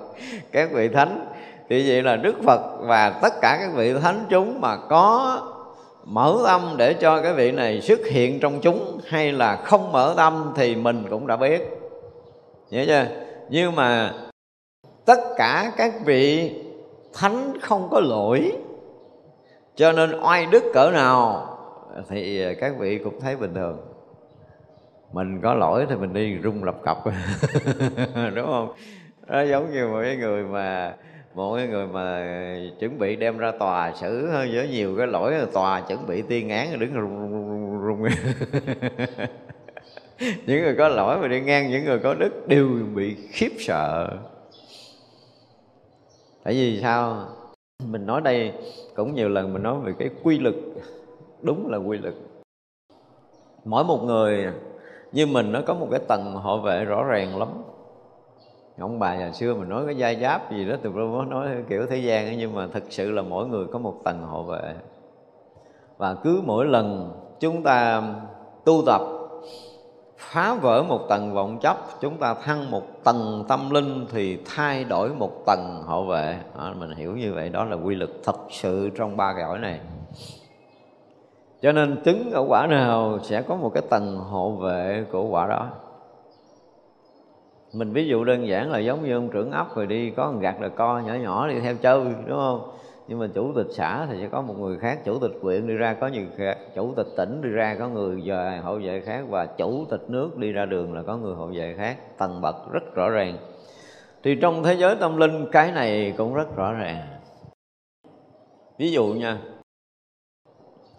các vị thánh. Thì vậy là đức phật và tất cả các vị thánh chúng mà có mở tâm để cho cái vị này xuất hiện trong chúng, hay là không mở tâm thì mình cũng đã biết. Nhớ chưa? Nhưng mà tất cả các vị thánh không có lỗi. Cho nên oai đức cỡ nào thì các vị cũng thấy bình thường mình có lỗi thì mình đi rung lập cập [laughs] đúng không? Đó giống như một cái người mà một cái người mà chuẩn bị đem ra tòa xử với nhiều cái lỗi tòa chuẩn bị tuyên án đứng rung rung rung, rung. [laughs] những người có lỗi mà đi ngang những người có đức đều bị khiếp sợ. Tại vì sao? Mình nói đây cũng nhiều lần mình nói về cái quy lực đúng là quy lực mỗi một người như mình nó có một cái tầng hộ vệ rõ ràng lắm. Ông bà nhà xưa mình nói cái giai giáp gì đó từ lúc nói kiểu thế gian ấy, nhưng mà thực sự là mỗi người có một tầng hộ vệ và cứ mỗi lần chúng ta tu tập phá vỡ một tầng vọng chấp chúng ta thăng một tầng tâm linh thì thay đổi một tầng hộ vệ à, mình hiểu như vậy đó là quy lực thật sự trong ba cái cõi này cho nên trứng ở quả nào sẽ có một cái tầng hộ vệ của quả đó. Mình ví dụ đơn giản là giống như ông trưởng ấp rồi đi, có một gạt là co nhỏ nhỏ đi theo chơi, đúng không? Nhưng mà chủ tịch xã thì sẽ có một người khác, chủ tịch quyện đi ra, có nhiều khác, chủ tịch tỉnh đi ra, có người về, hộ vệ khác, và chủ tịch nước đi ra đường là có người hộ vệ khác. Tầng bậc rất rõ ràng. Thì trong thế giới tâm linh, cái này cũng rất rõ ràng. Ví dụ nha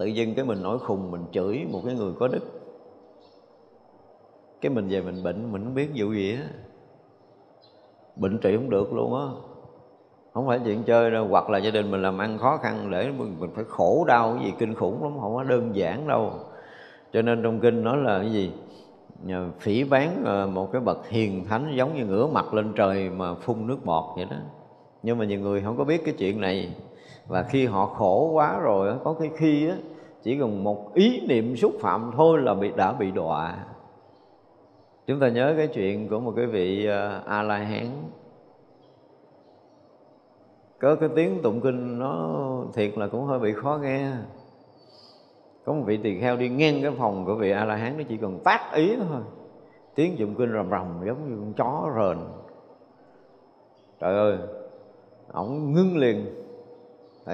tự dưng cái mình nổi khùng mình chửi một cái người có đức. Cái mình về mình bệnh mình không biết vụ gì á. Bệnh trị không được luôn á. Không phải chuyện chơi đâu hoặc là gia đình mình làm ăn khó khăn để mình, mình phải khổ đau cái gì kinh khủng lắm không có đơn giản đâu. Cho nên trong kinh nói là cái gì? Phỉ bán ờ, một cái bậc hiền thánh giống như ngửa mặt lên trời mà phun nước bọt vậy đó. Nhưng mà nhiều người không có biết cái chuyện này và khi họ khổ quá rồi có cái khi á, chỉ cần một ý niệm xúc phạm thôi là bị, đã bị đọa. Chúng ta nhớ cái chuyện của một cái vị ờ, a la hán có cái tiếng tụng kinh nó thiệt là cũng hơi bị khó nghe. Có một vị tỳ kheo đi ngang cái phòng của vị a la hán nó chỉ cần tác ý thôi. Tiếng tụng kinh rầm rầm giống như con chó rền. Trời ơi, ổng ngưng liền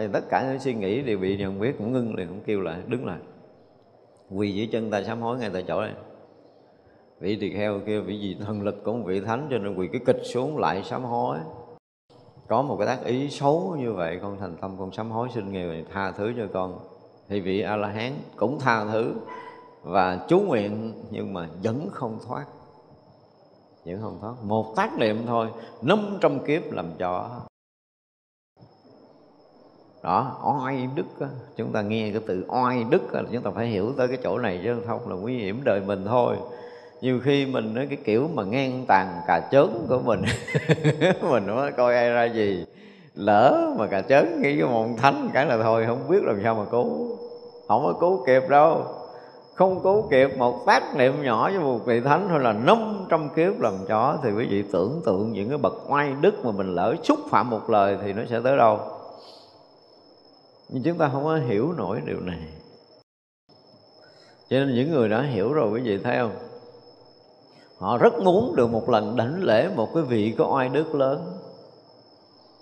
thì tất cả những suy nghĩ đều bị nhận biết, cũng ngưng liền, cũng kêu lại đứng lại. Quỳ dưới chân ta sám hối ngay tại chỗ này vị tỳ kheo kia vị gì thần lực của một vị thánh cho nên quỳ cái kịch xuống lại sám hối. Có một cái tác ý xấu như vậy, con thành tâm con sám hối, xin người tha thứ cho con. Thì vị a la hán cũng tha thứ và chú nguyện, nhưng mà vẫn không thoát. Vẫn không thoát. Một tác niệm thôi, năm trăm kiếp làm cho đó oai đức đó. chúng ta nghe cái từ oai đức đó, chúng ta phải hiểu tới cái chỗ này chứ không là nguy hiểm đời mình thôi. Nhiều khi mình nói cái kiểu mà ngang tàn cà chớn của mình [laughs] mình nói coi ai ra gì. Lỡ mà cà chớn nghĩ cái môn thánh cái là thôi không biết làm sao mà cứu. Không có cứu kịp đâu. Không cứu kịp một tác niệm nhỏ với một vị thánh thôi là 500 kiếp làm chó thì quý vị tưởng tượng những cái bậc oai đức mà mình lỡ xúc phạm một lời thì nó sẽ tới đâu nhưng chúng ta không có hiểu nổi điều này. Cho nên những người đã hiểu rồi, quý vị thấy không? Họ rất muốn được một lần đảnh lễ một cái vị có oai đức lớn.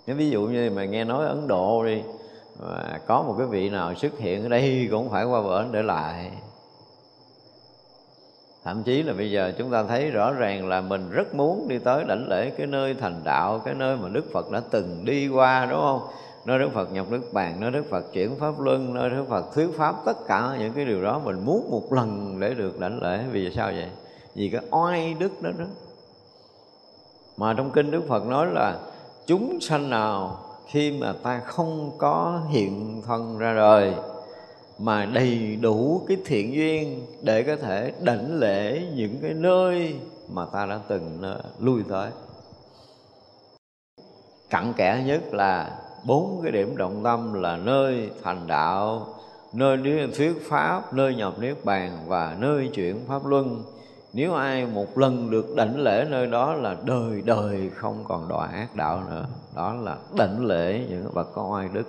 Nếu ví dụ như mà nghe nói ấn độ đi, mà có một cái vị nào xuất hiện ở đây [laughs] cũng phải qua bển để lại. Thậm chí là bây giờ chúng ta thấy rõ ràng là mình rất muốn đi tới đảnh lễ cái nơi thành đạo, cái nơi mà đức phật đã từng đi qua, đúng không? Nơi đức phật nhập nước bàn nơi đức phật chuyển pháp luân nơi đức phật thuyết pháp, tất cả những cái điều đó mình muốn một lần để được đảnh lễ. Vì sao vậy? Vì cái oai đức đó đó. Mà trong kinh đức phật nói là chúng sanh nào khi mà ta không có hiện thân ra đời mà đầy đủ cái thiện duyên để có thể đảnh lễ những cái nơi mà ta đã từng ờ, lui tới. Cặn kẽ nhất là bốn cái điểm động tâm là nơi thành đạo, nơi thuyết pháp, nơi nhập niết bàn và nơi chuyển pháp luân. Nếu ai một lần được đảnh lễ nơi đó là đời đời không còn đọa ác đạo nữa. Đó là đảnh lễ những bậc có oai đức.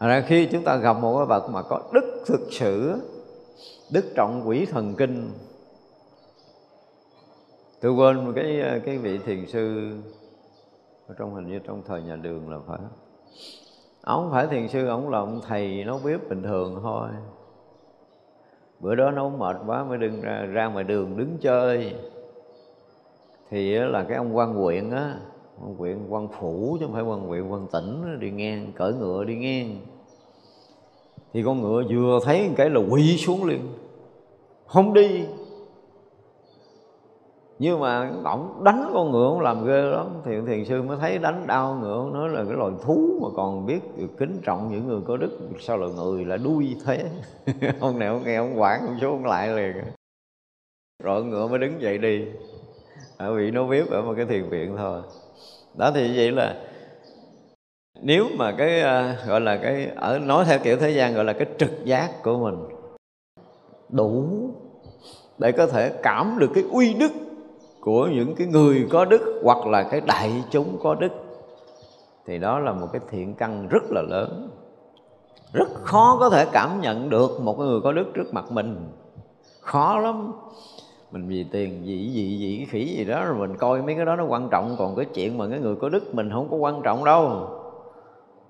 Ra khi chúng ta gặp một cái bậc mà có đức thực sự, đức trọng quỷ thần kinh, tôi quên cái cái vị thiền sư ở trong hình như trong thời nhà đường là phải. Ông phải thiền sư, ông là ông thầy nấu bếp bình thường thôi. Bữa đó nấu mệt quá mới đừng ra ra ngoài đường đứng chơi. Thì là cái ông quan huyện á quan huyện quan phủ chứ không phải quan huyện quan tỉnh đi ngang, cởi ngựa đi ngang. Thì con ngựa vừa thấy cái là quỳ xuống liền. Không đi nhưng mà ổng đánh con ngựa ông làm ghê lắm. Thì thiền sư mới thấy đánh đau ngựa nó nói là cái loài thú mà còn biết kính trọng những người có đức. Sao là người là đuôi thế? [laughs] Ông này ông nghe ông quản ông xuống lại liền. Rồi ngựa mới đứng dậy đi. Ở vị nó biết ở một cái thiền viện thôi. Đó thì vậy là nếu mà cái uh, gọi là cái ở nói theo kiểu thế gian gọi là cái trực giác của mình đủ để có thể cảm được cái uy đức của những cái người có đức hoặc là cái đại chúng có đức. Thì đó là một cái thiện căn rất là lớn. Rất khó có thể cảm nhận được một người có đức trước mặt mình. Khó lắm. Mình vì tiền gì gì gì khỉ gì đó, rồi mình coi mấy cái đó nó quan trọng. Còn cái chuyện mà cái người có đức mình không có quan trọng đâu.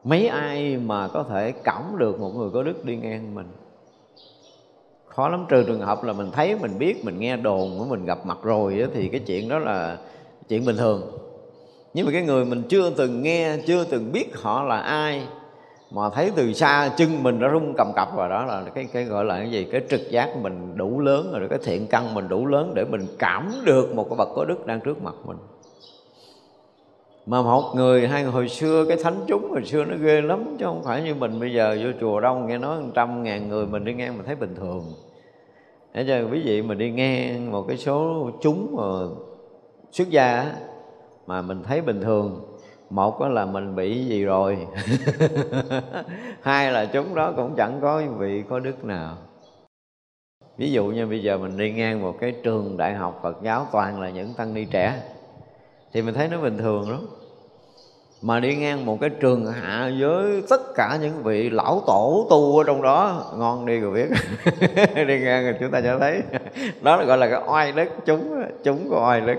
Mấy ai mà có thể cảm được một người có đức đi ngang mình? Khó lắm, trừ trường hợp là mình thấy, mình biết, mình nghe đồn của mình gặp mặt rồi thì cái chuyện đó là chuyện bình thường. Nhưng mà cái người mình chưa từng nghe, chưa từng biết họ là ai, mà thấy từ xa chân mình nó rung cầm cập rồi đó là cái cái gọi là cái gì? Cái trực giác mình đủ lớn rồi cái thiện căn mình đủ lớn để mình cảm được một cái bậc có đức đang trước mặt mình. Mà một người hai người hồi xưa cái thánh chúng hồi xưa nó ghê lắm, chứ không phải như mình bây giờ vô chùa đông nghe nói trăm ngàn người mình đi ngang mình thấy bình thường. Thế cho quý vị mà đi ngang một cái số chúng mà xuất gia mà mình thấy bình thường. Một là mình bị gì rồi? [laughs] Hai là chúng đó cũng chẳng có vị, có đức nào. Ví dụ như bây giờ mình đi ngang một cái trường đại học phật giáo toàn là những tăng ni trẻ, thì mình thấy nó bình thường lắm mà đi ngang một cái trường hạ với tất cả những vị lão tổ tu ở trong đó. Ngon đi rồi biết. [laughs] Đi ngang rồi chúng ta sẽ thấy. Đó là gọi là cái oai đức. Chúng chúng có oai đức.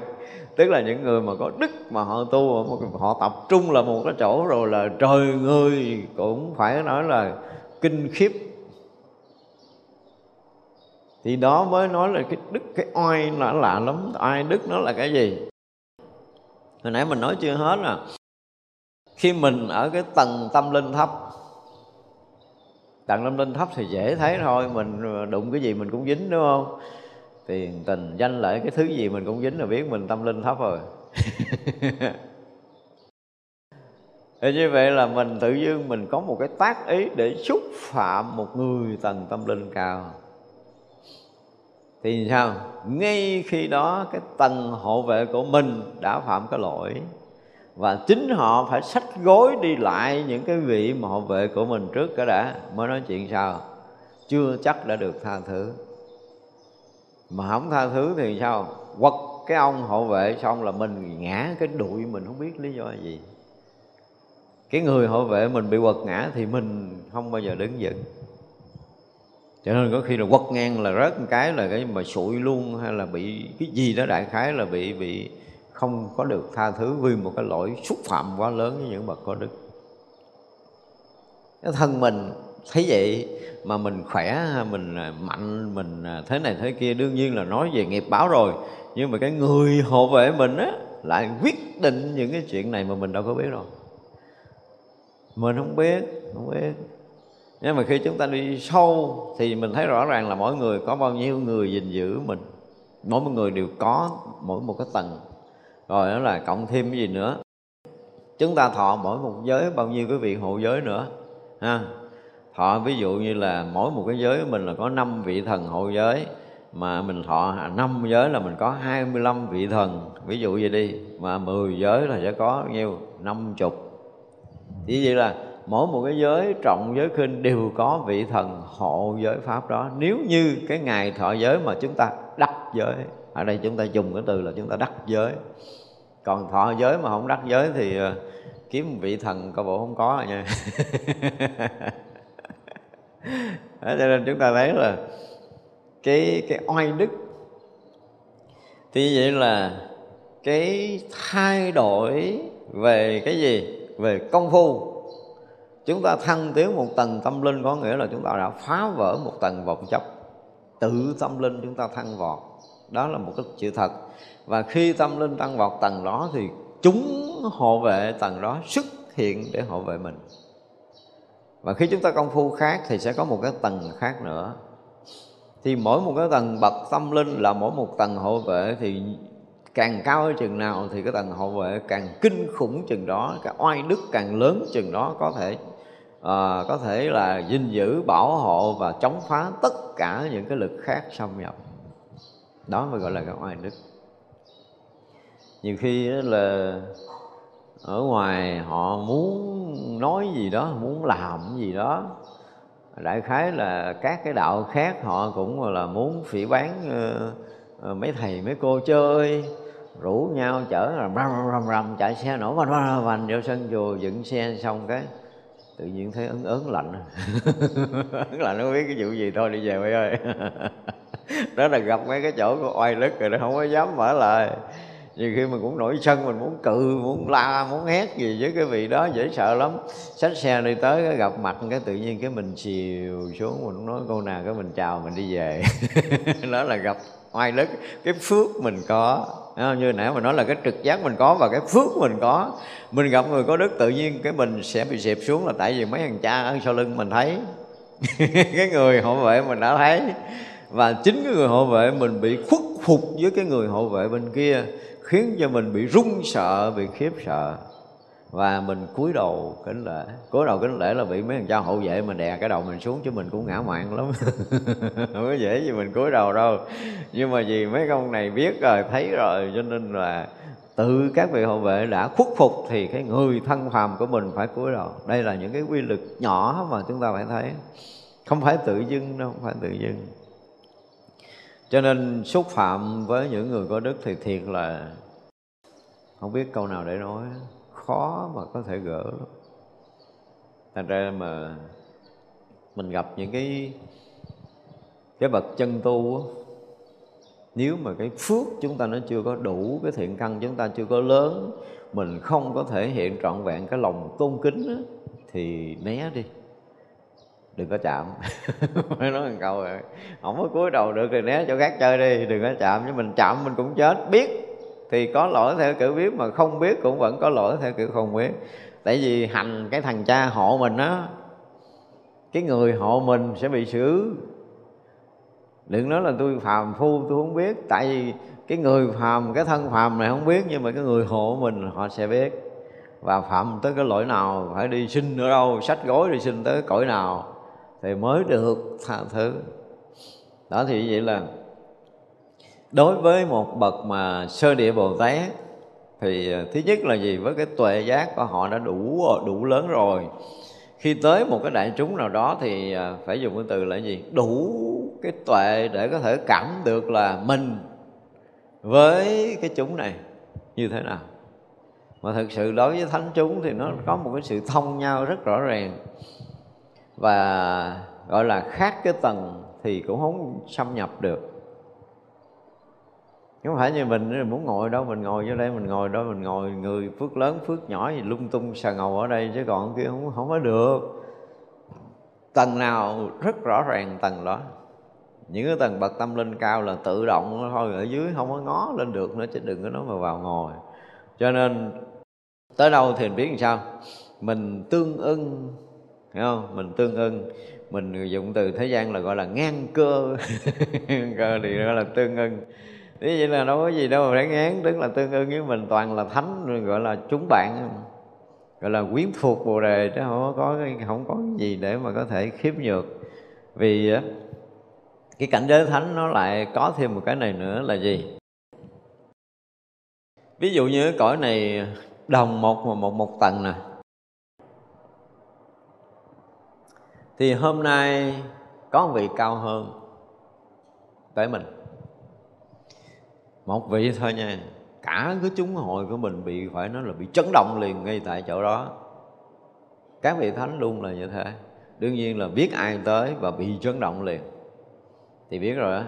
Tức là những người mà có đức mà họ tu họ tập trung là một cái chỗ rồi là trời người cũng phải nói là kinh khiếp. Thì đó mới nói là cái đức, cái oai là lạ lắm. Oai đức nó là cái gì? Hồi nãy mình nói chưa hết à khi mình ở cái tầng tâm linh thấp, tầng tâm linh thấp thì dễ thấy thôi, mình đụng cái gì mình cũng dính, đúng không? Tiền tình danh lợi cái thứ gì mình cũng dính là biết mình tâm linh thấp rồi. [laughs] Thế như vậy là mình tự dưng mình có một cái tác ý để xúc phạm một người tầng tâm linh cao. Thì sao? Ngay khi đó cái tầng hộ vệ của mình đã phạm cái lỗi và chính họ phải sách gối đi lại những cái vị mà hộ vệ của mình trước cả đã, mới nói chuyện sao chưa chắc đã được tha thứ. Mà không tha thứ thì sao? Quật cái ông hộ vệ xong là mình ngã cái đuổi mình, không biết lý do gì. Cái người hộ vệ mình bị quật ngã thì mình không bao giờ đứng vững. Cho nên có khi là quật ngang là rớt một cái là cái mà sụi luôn, hay là bị cái gì đó đại khái là bị bị không có được tha thứ vì một cái lỗi xúc phạm quá lớn với những bậc có đức. Cái thân mình thấy vậy mà mình khỏe, mình à, mạnh, mình à, thế này thế kia, đương nhiên là nói về nghiệp báo rồi. Nhưng mà cái người hộ vệ mình á, lại quyết định những cái chuyện này mà mình đâu có biết đâu. Mình không biết không biết. Nhưng mà khi chúng ta đi sâu thì mình thấy rõ ràng là mỗi người có bao nhiêu người gìn giữ mình. Mỗi một người đều có mỗi một cái tầng rồi đó là cộng thêm cái gì nữa? Chúng ta thọ mỗi một giới, bao nhiêu cái vị hộ giới nữa, ha? Thọ ví dụ như là mỗi một cái giới mình là có năm vị thần hộ giới, mà mình thọ à, năm giới là mình có 25 vị thần. Ví dụ vậy đi, mà 10 giới là sẽ có nhiêu? năm chục chỉ vậy là mỗi một cái giới trọng giới khinh đều có vị thần hộ giới pháp đó. Nếu như cái ngày thọ giới mà chúng ta đắc giới, ở đây chúng ta dùng cái từ là chúng ta đắc giới còn thọ giới mà không đắc giới thì ờ, kiếm vị thần coi bộ không có rồi nha. [laughs] Đó, cho nên chúng ta thấy là cái cái oai đức thì vậy là cái thay đổi về cái gì? Về công phu. Chúng ta thăng tiến một tầng tâm linh có nghĩa là chúng ta đã phá vỡ một tầng vọng chấp tự tâm linh chúng ta thăng vọt. Đó là một cái sự thật và khi tâm linh tăng vọt tầng đó thì chúng hộ vệ tầng đó xuất hiện để hộ vệ mình. Và khi chúng ta công phu khác thì sẽ có một cái tầng khác nữa. Thì mỗi một cái tầng bậc tâm linh là mỗi một tầng hộ vệ thì càng cao ở chừng nào thì cái tầng hộ vệ càng kinh khủng chừng đó cái oai đức càng lớn chừng đó có thể à, có thể là gìn giữ bảo hộ và chống phá tất cả những cái lực khác xâm nhập. Đó mới gọi là cái oai đức nhiều khi là ở ngoài họ muốn nói gì đó muốn làm gì đó đại khái là các cái đạo khác họ cũng là muốn phỉ bán uh, mấy thầy mấy cô chơi rủ nhau chở rầm rầm rầm rầm chạy xe nổ vành vành vành vô sân chùa dựng xe xong cái tự nhiên thấy ấn ớn lạnh. [laughs] Ấn lạnh nó biết cái vụ gì thôi đi về mấy ơi. [laughs] Đó là gặp mấy cái chỗ của oai lức rồi nó không có dám mở lời nhiều khi mình cũng nổi sân, mình muốn cự, muốn la, muốn hét gì với cái vị đó, dễ sợ lắm. Xách xe đi tới cái gặp mặt cái tự nhiên cái mình xìu xuống, mình nói câu nào cái mình chào mình đi về. [laughs] Đó là gặp oai đức cái phước mình có. Như nãy mình nói là cái trực giác mình có và cái phước mình có. Mình gặp người có đức, tự nhiên cái mình sẽ bị xẹp xuống là tại vì mấy thằng cha ở sau lưng mình thấy. [laughs] Cái người hộ vệ mình đã thấy. Và chính cái người hộ vệ mình bị khuất phục với cái người hộ vệ bên kia khiến cho mình bị run sợ, bị khiếp sợ. Và mình cúi đầu kính lễ. Cúi đầu kính lễ là bị mấy thằng cha hộ vệ mình đè cái đầu mình xuống chứ mình cũng ngã mạng lắm. [laughs] Không có dễ gì mình cúi đầu đâu. Nhưng mà vì mấy ông này biết rồi, thấy rồi, cho nên là tự các vị hộ vệ đã khuất phục thì cái người thân phàm của mình phải cúi đầu. Đây là những cái quy lực nhỏ mà chúng ta phải thấy. Không phải tự dưng đâu, không phải tự dưng cho nên xúc phạm với những người có đức thì thiệt là không biết câu nào để nói. Khó mà có thể gỡ lắm thành ra mà mình gặp những cái cái bậc chân tu nếu mà cái phước chúng ta nó chưa có đủ cái thiện căn chúng ta chưa có lớn mình không có thể hiện trọn vẹn cái lòng tôn kính đó, thì né đi đừng có chạm. [laughs] Mới nói một câu rồi không có cúi đầu được thì né chỗ khác chơi đi, đừng có chạm. Chứ mình chạm mình cũng chết. Biết thì có lỗi theo kiểu biết, mà không biết cũng vẫn có lỗi theo kiểu không biết. Tại vì hành cái thằng cha hộ mình á, cái người hộ mình sẽ bị xử. Đừng nói là tôi phàm phu, tôi không biết. Tại vì cái người phàm, cái thân phàm này không biết, nhưng mà cái người hộ mình họ sẽ biết. Và phạm tới cái lỗi nào phải đi xin ở đâu sách gối đi xin tới cõi nào thì mới được tha thứ. Đó thì vậy là đối với một bậc mà sơ địa bồ tát thì à, thứ nhất là gì? Với cái tuệ giác của họ đã đủ à, đủ lớn rồi. Khi tới một cái đại chúng nào đó thì à, phải dùng cái từ là gì? Đủ cái tuệ để có thể cảm được là mình với cái chúng này như thế nào. Mà thực sự đối với thánh chúng thì nó có một cái sự thông nhau rất rõ ràng và, gọi là, khác cái tầng thì cũng không xâm nhập được. Không phải như mình muốn ngồi đâu, mình ngồi vô đây, mình ngồi đó mình ngồi, người phước lớn, phước nhỏ gì, lung tung sà ngầu ở đây, chứ còn kia không không có được. Tầng nào rất rõ ràng tầng đó. Những cái tầng bậc tâm linh cao là tự động thôi, ở dưới không có ngó lên được nữa, chứ đừng có nói mà vào ngồi. Cho nên, tới đâu thì mình biết làm sao? Mình tương ưng hiểu không? Mình tương ưng. Mình dùng từ thế gian là gọi là ngang cơ. [laughs] Cơ thì gọi là tương ưng. Thế vậy là đâu có gì đâu mà phải ngán tức là tương ưng với mình toàn là thánh gọi là chúng bạn. Gọi là quyến thuộc bồ đề chứ không có không có gì để mà có thể khiếp nhược. Vì cái cảnh giới thánh nó lại có thêm một cái này nữa là gì? Ví dụ như cái cõi này đồng một mà một, một tầng nè. Thì hôm nay có một vị cao hơn tới mình. Một vị thôi nha, cả cái chúng hội của mình bị, phải nói là bị chấn động liền ngay tại chỗ đó. Các vị thánh luôn là như thế. Đương nhiên là biết ai tới và bị chấn động liền. Thì biết rồi đó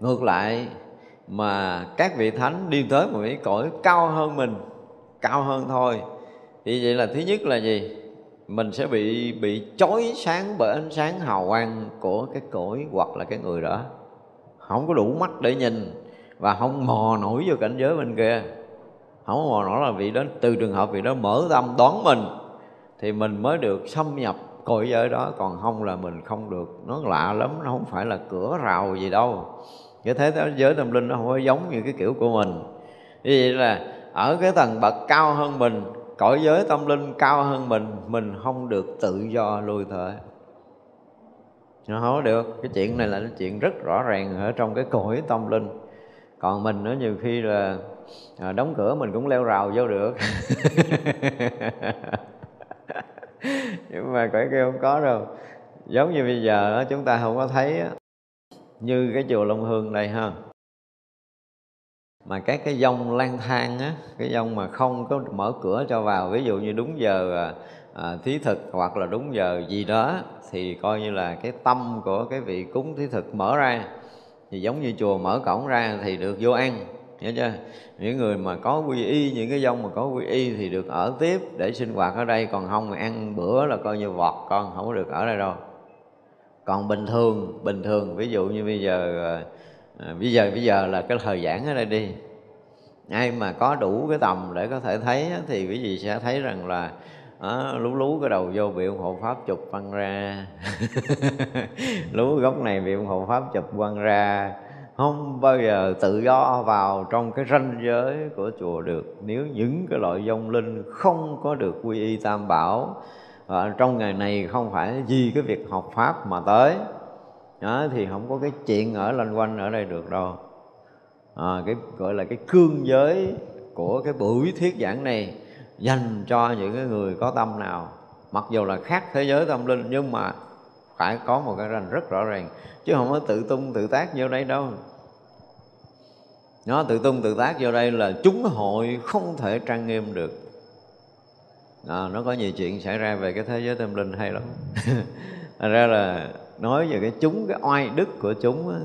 ngược lại mà các vị thánh đi tới một cái cõi cao hơn mình, cao hơn thôi. Thì vậy là thứ nhất là gì? Mình sẽ bị bị chói sáng bởi ánh sáng hào quang của cái cõi hoặc là cái người đó. Không có đủ mắt để nhìn và không mò nổi vô cảnh giới bên kia. Không mò nổi là vị đó, từ trường hợp vị đó mở tâm đón mình thì mình mới được xâm nhập cõi giới đó. Còn không là mình không được. Nó lạ lắm, nó không phải là cửa rào gì đâu. Cái thế giới tâm linh nó không có giống như cái kiểu của mình. Như vậy là ở cái tầng bậc cao hơn mình cõi giới tâm linh cao hơn mình mình không được tự do lui thời. Nó không có được. Cái chuyện này là cái chuyện rất rõ ràng ở trong cái cõi tâm linh. Còn mình nó nhiều khi là à, đóng cửa mình cũng leo rào vô được. [laughs] Nhưng mà cõi kia không có đâu. Giống như bây giờ chúng ta không có thấy như cái chùa Long Hương này ha mà các cái dông lang thang á cái dông mà không có mở cửa cho vào ví dụ như đúng giờ à, à, thí thực hoặc là đúng giờ gì đó thì coi như là cái tâm của cái vị cúng thí thực mở ra. Thì giống như chùa mở cổng ra thì được vô ăn nhớ chưa? Những người mà có quy y những cái dông mà có quy y thì được ở tiếp để sinh hoạt ở đây. Còn không mà ăn bữa là coi như vọt con không có được ở đây đâu. Còn bình thường bình thường ví dụ như bây giờ à, à, bây giờ bây giờ là cái thời giảng ở đây đi. Ai mà có đủ cái tầm để có thể thấy thì quý vị sẽ thấy rằng là đó, lú lú cái đầu vô bị ông hộ pháp chụp văng ra. [laughs] Lú góc này bị ông hộ pháp chụp văng ra. Không bao giờ tự do vào trong cái ranh giới của chùa được. Nếu những cái loại dông linh không có được quy y tam bảo và trong ngày này không phải vì cái việc học pháp mà tới đó, thì không có cái chuyện ở loanh quanh ở đây được đâu. À, cái gọi là cái cương giới của cái buổi thuyết giảng này dành cho những cái người có tâm nào. Mặc dù là khác thế giới tâm linh nhưng mà phải có một cái ranh rất rõ ràng chứ không có tự tung tự tác vô đây đâu. Nó tự tung tự tác vô đây là chúng hội không thể trang nghiêm được. À, nó có nhiều chuyện xảy ra về cái thế giới tâm linh hay lắm. [laughs] Ra là nói về cái chúng cái oai đức của chúng á,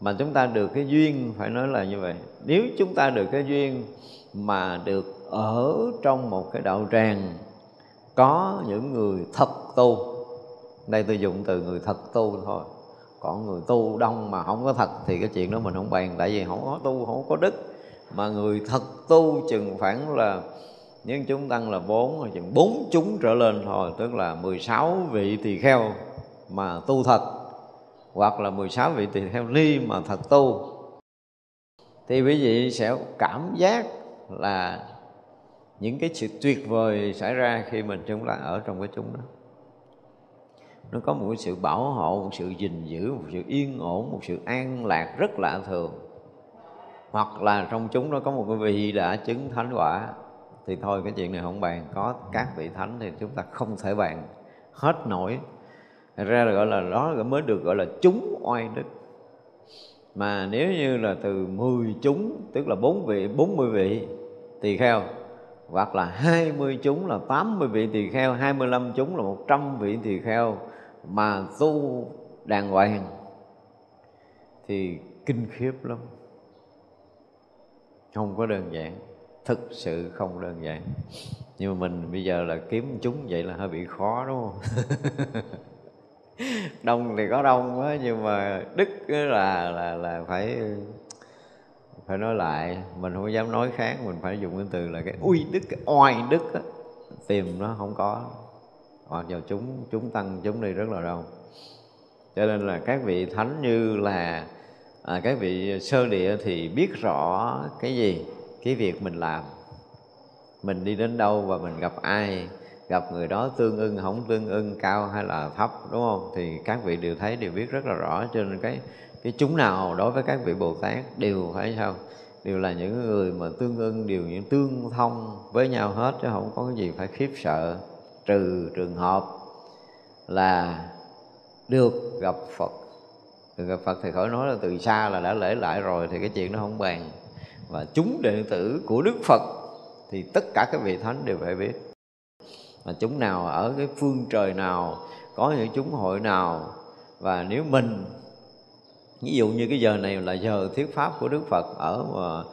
mà chúng ta được cái duyên phải nói là như vậy. Nếu chúng ta được cái duyên mà được ở trong một cái đạo tràng có những người thật tu đây tôi dùng từ người thật tu thôi. Còn người tu đông mà không có thật thì cái chuyện đó mình không bàn tại vì không có tu không có đức. Mà người thật tu chừng khoảng là những chúng tăng là bốn chừng bốn chúng trở lên thôi tức là 16 vị tỳ kheo mà tu thật, hoặc là 16 vị tỳ kheo ni mà thật tu, thì quý vị sẽ cảm giác là những cái sự tuyệt vời xảy ra khi mình chúng ta ở trong cái chúng đó. Nó có một cái sự bảo hộ, một sự gìn giữ, một sự yên ổn, một sự an lạc rất lạ thường. Hoặc là trong chúng nó có một cái vị đã chứng thánh quả, thì thôi, cái chuyện này không bàn. Có các vị thánh thì chúng ta không thể bàn hết nổi. Thật ra là gọi là, đó mới được gọi là chúng oai đức. Mà nếu như là từ 10 chúng, tức là bốn vị 40 vị tỳ kheo, hoặc là 20 chúng là 80 vị tỳ kheo 25 chúng là 100 vị tỳ kheo mà tu đàng hoàng, thì kinh khiếp lắm. Không có đơn giản, thực sự không đơn giản. Nhưng mà mình bây giờ là kiếm chúng vậy là hơi bị khó, đúng không? [laughs] đông thì có đông á nhưng mà đức là là là phải phải nói lại. Mình không dám nói khác mình phải dùng cái từ là cái uy đức cái oai đức á. Tìm nó không có. Hoặc vào chúng chúng tăng chúng đi rất là đông. Cho nên là các vị thánh như là à, các vị sơ địa thì biết rõ cái gì cái việc mình làm. Mình đi đến đâu và mình gặp ai gặp người đó tương ưng không tương ưng, cao hay là thấp, đúng không? Thì các vị đều thấy, đều biết rất là rõ. Cho nên cái cái chúng nào đối với các vị bồ tát đều phải sao? Đều là những người mà tương ưng, đều những tương thông với nhau hết, chứ không có cái gì phải khiếp sợ. Trừ trường hợp là được gặp Phật. Được gặp Phật thì khỏi nói là từ xa là đã lễ lại rồi, thì cái chuyện nó không bàn. Và chúng đệ tử của Đức Phật thì tất cả các vị thánh đều phải biết mà chúng nào ở cái phương trời nào có những chúng hội nào và nếu mình ví dụ như cái giờ này là giờ thuyết pháp của Đức Phật ở mà,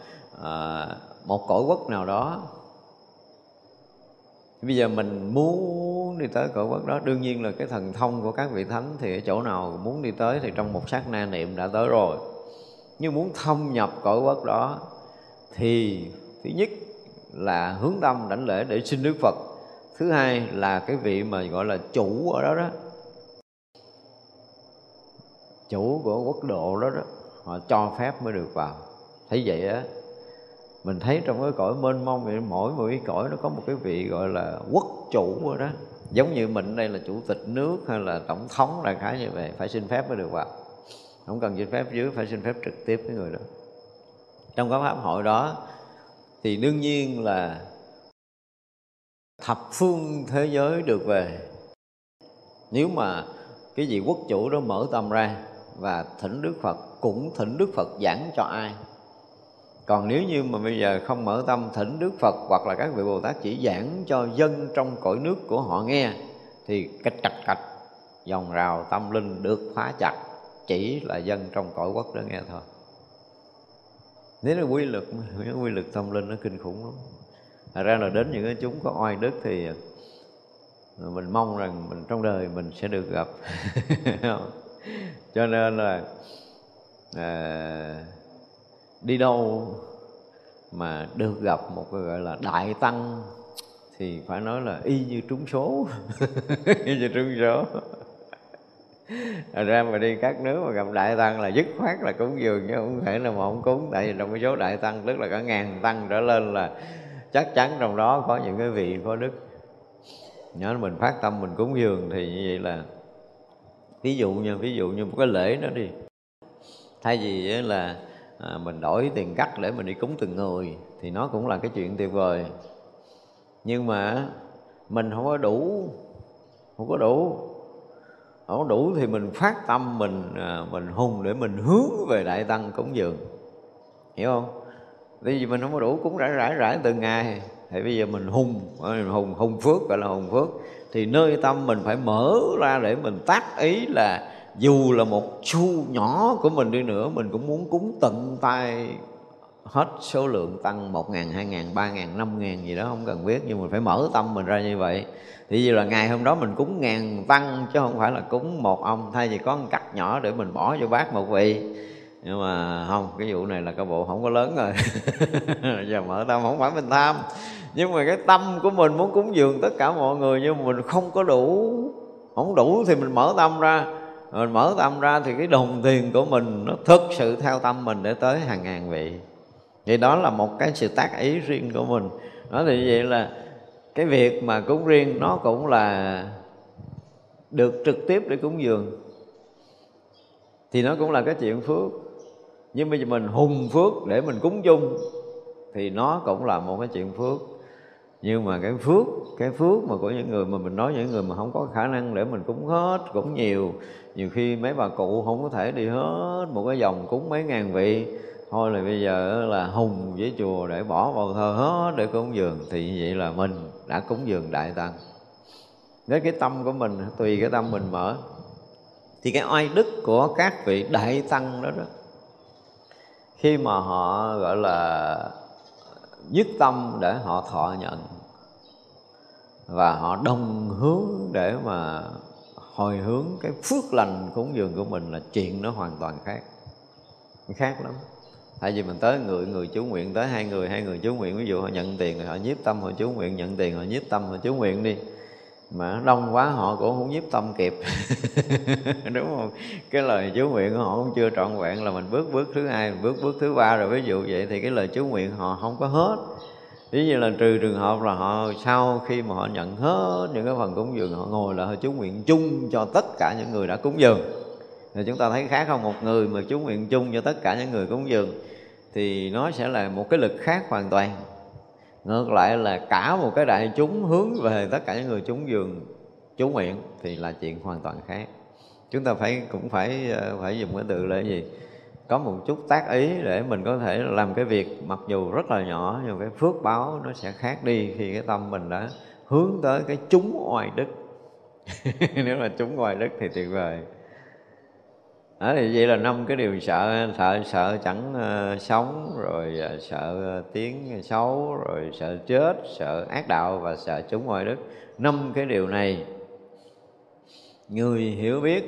à, một cõi quốc nào đó bây giờ mình muốn đi tới cõi quốc đó đương nhiên là cái thần thông của các vị thánh thì ở chỗ nào muốn đi tới thì trong một sát na niệm đã tới rồi. Nhưng muốn thâm nhập cõi quốc đó thì thứ nhất là hướng tâm đảnh lễ để xin Đức Phật thứ hai là cái vị mà gọi là chủ ở đó đó. Chủ của quốc độ đó đó, họ cho phép mới được vào. Thấy vậy á, mình thấy trong cái cõi mênh mông thì mỗi một cái cõi nó có một cái vị gọi là quốc chủ ở đó. Giống như mình đây là chủ tịch nước hay là tổng thống là khá như vậy, phải xin phép mới được vào. Không cần xin phép dưới, phải xin phép trực tiếp với người đó. Trong các pháp hội đó, thì đương nhiên là thập phương thế giới được về. Nếu mà cái vị quốc chủ đó mở tâm ra và thỉnh Đức Phật, cũng thỉnh Đức Phật giảng cho ai. Còn nếu như mà bây giờ không mở tâm thỉnh Đức Phật hoặc là các vị Bồ Tát chỉ giảng cho dân trong cõi nước của họ nghe, thì cách cạch cạch, dòng rào tâm linh được phá chặt, chỉ là dân trong cõi quốc đó nghe thôi. Nếu là quy lực quy lực tâm linh nó kinh khủng lắm. Thật ra là đến những cái chúng có oai đức thì ờ, mình mong rằng mình trong đời mình sẽ được gặp. [laughs] Cho nên là à, đi đâu mà được gặp một cái gọi là đại tăng thì phải nói là y như trúng số. [laughs] Y như trúng số. Thật ra mà đi các nước mà gặp đại tăng là dứt khoát là cúng dường chứ không thể là mà không cúng. Tại vì trong cái số đại tăng tức là cả ngàn tăng trở lên là chắc chắn trong đó có những cái vị có đức. Nhớ mình phát tâm mình cúng dường thì như vậy là ví dụ như ví dụ như một cái lễ đó đi. Thay vì là à, mình đổi tiền cắt để mình đi cúng từng người thì nó cũng là cái chuyện tuyệt vời. Nhưng mà mình không có đủ không có đủ. Không có đủ thì mình phát tâm mình à, mình hùng để mình hướng về đại tăng cúng dường. Hiểu không? Bởi vì mình không có đủ cúng rải rải rải từng ngày. Thì bây giờ mình hùng ờ, hùng hùng phước gọi là hùng phước. Thì nơi tâm mình phải mở ra để mình tác ý là dù là một xu nhỏ của mình đi nữa mình cũng muốn cúng tận tay hết số lượng tăng một ngàn, hai ngàn, ba ngàn, năm ngàn gì đó không cần biết nhưng mình phải mở tâm mình ra như vậy. Thì như là ngày hôm đó mình cúng ngàn tăng chứ không phải là cúng một ông. Thay vì có một cắt nhỏ để mình bỏ vô bát một vị nhưng mà không, cái vụ này là cái bộ không có lớn rồi. [laughs] Giờ mở tâm không phải mình tham. Nhưng mà cái tâm của mình muốn cúng dường tất cả mọi người, nhưng mà mình không có đủ, không đủ thì mình mở tâm ra. Mình mở tâm ra thì cái đồng tiền của mình nó thực sự theo tâm mình để tới hàng ngàn vị. Thì đó là một cái sự tác ý riêng của mình. Đó thì vậy là cái việc mà cúng riêng nó cũng là được trực tiếp để cúng dường. Thì nó cũng là cái chuyện phước nhưng bây giờ mình hùng phước để mình cúng chung, thì nó cũng là một cái chuyện phước. Nhưng mà cái phước cái phước mà của những người mà mình nói những người mà không có khả năng để mình cúng hết cũng nhiều. Nhiều khi mấy bà cụ không có thể đi hết một cái dòng cúng mấy ngàn vị. Thôi là bây giờ là hùng với chùa để bỏ vào thơ hết để cúng dường, thì như vậy là mình đã cúng dường đại tăng với cái tâm của mình, tùy cái tâm mình mở. Thì cái oai đức của các vị đại tăng đó đó khi mà họ, gọi là nhất tâm để họ thọ nhận và họ đồng hướng để mà hồi hướng, cái phước lành cúng dường của mình là chuyện nó hoàn toàn khác khác lắm. Tại vì mình tới người người chú nguyện, tới hai người hai người chú nguyện, ví dụ họ nhận tiền họ nhiếp tâm, họ chú nguyện nhận tiền, họ nhiếp tâm, họ chú nguyện đi mà đông quá họ cũng không nhiếp tâm kịp. [laughs] Đúng không? Cái lời chú nguyện của họ cũng chưa trọn vẹn là mình bước bước thứ hai, bước bước thứ ba rồi ví dụ vậy thì cái lời chú nguyện họ không có hết. Ví như là trừ trường hợp là họ sau khi mà họ nhận hết những cái phần cúng dường, họ ngồi là họ chú nguyện chung cho tất cả những người đã cúng dường. Thì chúng ta thấy khác không? Một người mà chú nguyện chung cho tất cả những người cúng dường thì nó sẽ là một cái lực khác hoàn toàn ngược lại là cả một cái đại chúng hướng về tất cả những người chúng dường, chú nguyện thì là chuyện hoàn toàn khác. Chúng ta phải, cũng phải ờ, phải dùng cái từ là cái gì? Có một chút tác ý để mình có thể làm cái việc, mặc dù rất là nhỏ, nhưng cái phước báo nó sẽ khác đi khi cái tâm mình đã hướng tới cái chúng ngoài đức. [laughs] Nếu là chúng ngoài đức thì tuyệt vời đó thì vậy là năm cái điều sợ sợ sợ chẳng uh, sống rồi uh, sợ uh, tiếng xấu rồi sợ chết sợ ác đạo và sợ chúng ngoại đức. Năm cái điều này người hiểu biết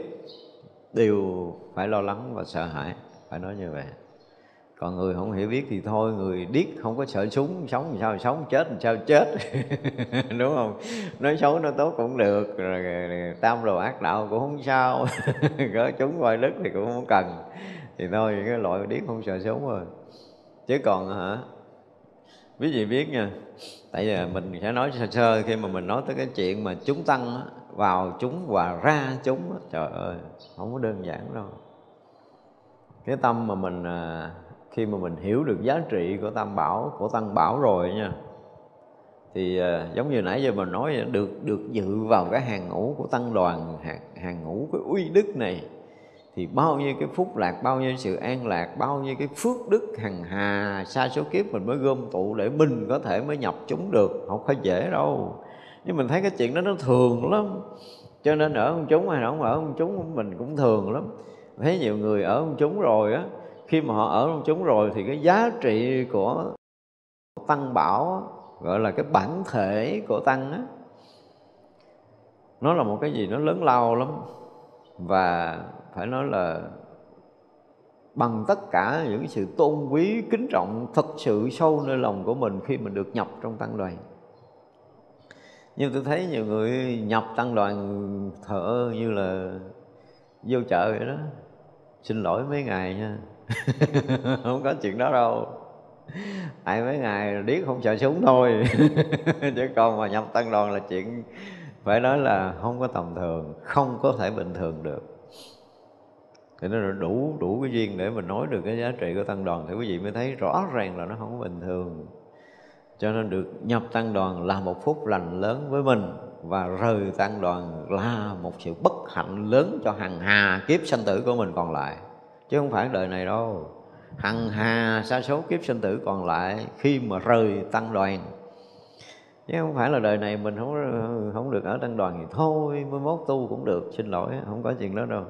đều phải lo lắng và sợ hãi. Phải nói như vậy còn người không hiểu biết thì thôi người điếc không có sợ súng sống làm sao sống chết làm sao chết. [laughs] Đúng không? Nói xấu nói tốt cũng được rồi, tam đồ ác đạo cũng không sao. [laughs] Có chúng ngoài đức thì cũng không cần. Thì thôi cái loại điếc không sợ súng rồi. Chứ còn hả? Quý vị biết nha tại vì mình sẽ nói sơ sơ khi mà mình nói tới cái chuyện mà chúng tăng vào chúng và ra chúng trời ơi không có đơn giản đâu. Cái tâm mà mình à, khi mà mình hiểu được giá trị của tam bảo của tăng bảo rồi nha thì uh, giống như nãy giờ mình nói được được dự vào cái hàng ngũ của tăng đoàn hàng, hàng ngũ cái uy đức này thì bao nhiêu cái phúc lạc bao nhiêu sự an lạc bao nhiêu cái phước đức hằng hà xa số kiếp mình mới gom tụ để mình có thể mới nhập chúng được không phải dễ đâu. Nhưng mình thấy cái chuyện đó nó thường lắm cho nên ở ông chúng hay không ở ông chúng mình cũng thường lắm. Thấy nhiều người ở ông chúng rồi á khi mà họ ở trong chúng rồi thì cái giá trị của tăng bảo gọi là cái bản thể của tăng á, nó là một cái gì nó lớn lao lắm. Và phải nói là bằng tất cả những sự tôn quý, kính trọng, thật sự sâu nơi lòng của mình khi mình được nhập trong tăng đoàn. Nhưng tôi thấy nhiều người nhập tăng đoàn thở như là vô chợ vậy đó. Xin lỗi mấy ngày nha. [laughs] không có chuyện đó đâu. Tại mấy ngày điếc không sợ súng thôi. [laughs] Chứ còn mà nhập tăng đoàn là chuyện phải nói là không có tầm thường, không có thể bình thường được. Thì nó đủ đủ cái duyên để mình nói được cái giá trị của tăng đoàn thì quý vị mới thấy rõ ràng là nó không có bình thường. Cho nên được nhập tăng đoàn là một phúc lành lớn với mình và rời tăng đoàn là một sự bất hạnh lớn cho hàng hà kiếp sanh tử của mình còn lại chứ không phải đời này đâu. Hằng hà sa số kiếp sinh tử còn lại khi mà rời tăng đoàn. Chứ không phải là đời này mình không không được ở tăng đoàn thì thôi mới mốt tu cũng được xin lỗi không có chuyện đó đâu.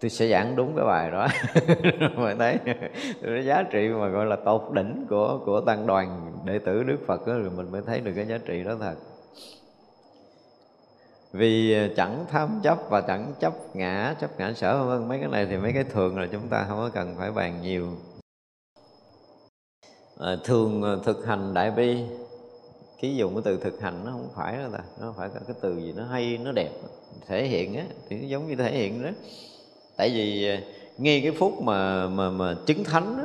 Tôi sẽ giảng đúng cái bài đó. [laughs] Mà thấy cái giá trị mà gọi là tột đỉnh của của tăng đoàn đệ tử đức phật đó, rồi mình mới thấy được cái giá trị đó thật vì ờ, chẳng tham chấp và chẳng chấp ngã chấp ngã sở vân mấy cái này thì mấy cái thường là chúng ta không có cần phải bàn nhiều. À, thường ờ, thực hành đại bi ký dùng cái từ thực hành nó không phải đâu ta nó phải cái từ gì nó hay nó đẹp thể hiện á thì nó giống như thể hiện đó. Tại vì ngay cái phút mà mà mà chứng thánh đó,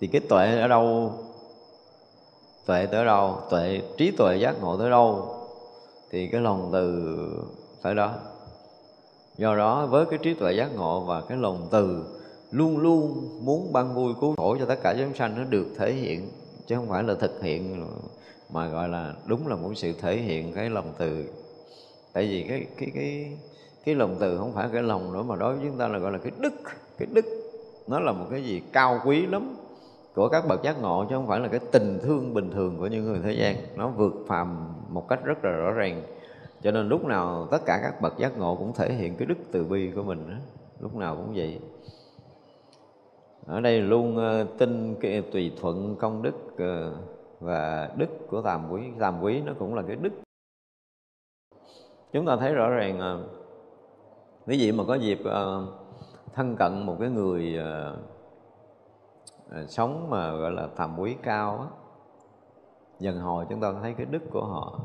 thì cái tuệ ở đâu? Tuệ tới đâu? Tuệ trí tuệ giác ngộ tới đâu? Thì cái lòng từ phải đó. Do đó, với cái trí tuệ giác ngộ và cái lòng từ, luôn luôn muốn ban vui cứu khổ cho tất cả chúng sanh, nó được thể hiện, chứ không phải là thực hiện, mà gọi là đúng là một sự thể hiện cái lòng từ. Tại vì cái cái cái cái lòng từ không phải cái lòng nữa, mà đối với chúng ta là gọi là cái đức. Cái đức, nó là một cái gì cao quý lắm của các bậc giác ngộ chứ không phải là cái tình thương bình thường của những người thế gian. Nó vượt phàm một cách rất là rõ ràng. Cho nên lúc nào tất cả các bậc giác ngộ cũng thể hiện cái đức từ bi của mình đó. lúc nào cũng vậy. Ở đây luôn ờ, tin cái tùy thuận công đức ờ, và đức của tam quý. Tam quý nó cũng là cái đức. Chúng ta thấy rõ ràng à, quý vị mà có dịp ờ, thân cận một cái người Ờ, sống mà, gọi là, tầm quý cao á, dần hồi chúng ta thấy cái đức của họ.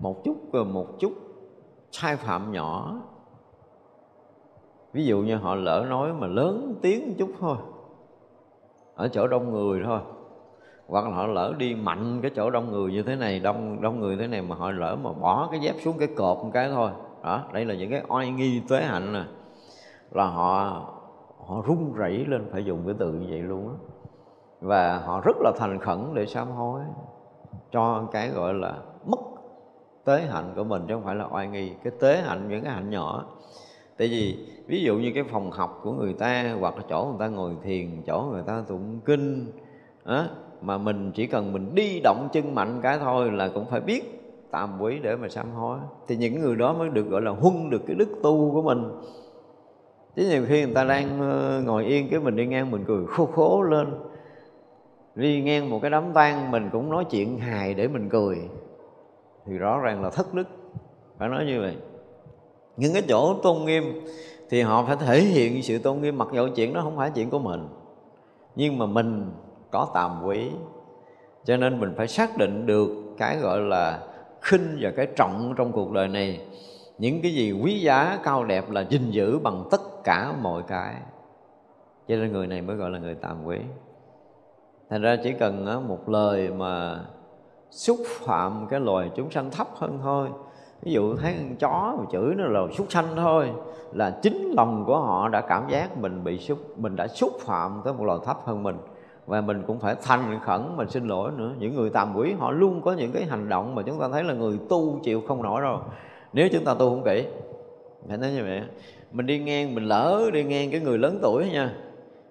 Một chút ờ, một chút sai phạm nhỏ. Ví dụ như họ lỡ nói mà lớn tiếng một chút thôi, ở chỗ đông người thôi, hoặc là họ lỡ đi mạnh cái chỗ đông người như thế này, đông đông người thế này mà họ lỡ mà bỏ cái dép xuống cái cột một cái thôi. Đó, đây là những cái oai nghi tuế hạnh nè. Là họ họ run rẩy lên phải dùng cái từ như vậy luôn á. Và họ rất là thành khẩn để sám hối cho cái gọi là mất tế hạnh của mình chứ không phải là oai nghi. Cái tế hạnh những cái hạnh nhỏ. Tại vì ví dụ như cái phòng học của người ta hoặc là chỗ người ta ngồi thiền chỗ người ta tụng kinh á, mà mình chỉ cần mình đi động chân mạnh cái thôi là cũng phải biết tam quý để mà sám hối. Thì những người đó mới được gọi là huân được cái đức tu của mình chứ nhiều khi người ta đang ờ, ngồi yên cái mình đi ngang mình cười, khô khố lên. Đi ngang một cái đám tang, mình cũng nói chuyện hài để mình cười. Thì rõ ràng là thất đức. Phải nói như vậy. Những cái chỗ tôn nghiêm thì họ phải thể hiện sự tôn nghiêm, mặc dù chuyện đó không phải chuyện của mình. Nhưng mà mình có tàm quý. Cho nên mình phải xác định được cái gọi là khinh và cái trọng trong cuộc đời này. Những cái gì quý giá, cao đẹp là gìn giữ bằng tất cả mọi cái. Cho nên người này mới gọi là người tàm quý thành ra chỉ cần một lời mà xúc phạm cái loài chúng sanh thấp hơn thôi. Ví dụ thấy con chó mà chửi nó là súc sanh thôi, là chính lòng của họ đã cảm giác mình bị xúc, mình đã xúc phạm tới một loài thấp hơn mình. Và mình cũng phải thành khẩn mình xin lỗi nữa. Những người tàm quỷ, họ luôn có những cái hành động mà chúng ta thấy là người tu chịu không nổi rồi nếu chúng ta tu không kỹ, phải nói như vậy mình đi ngang, mình lỡ đi ngang cái người lớn tuổi nha.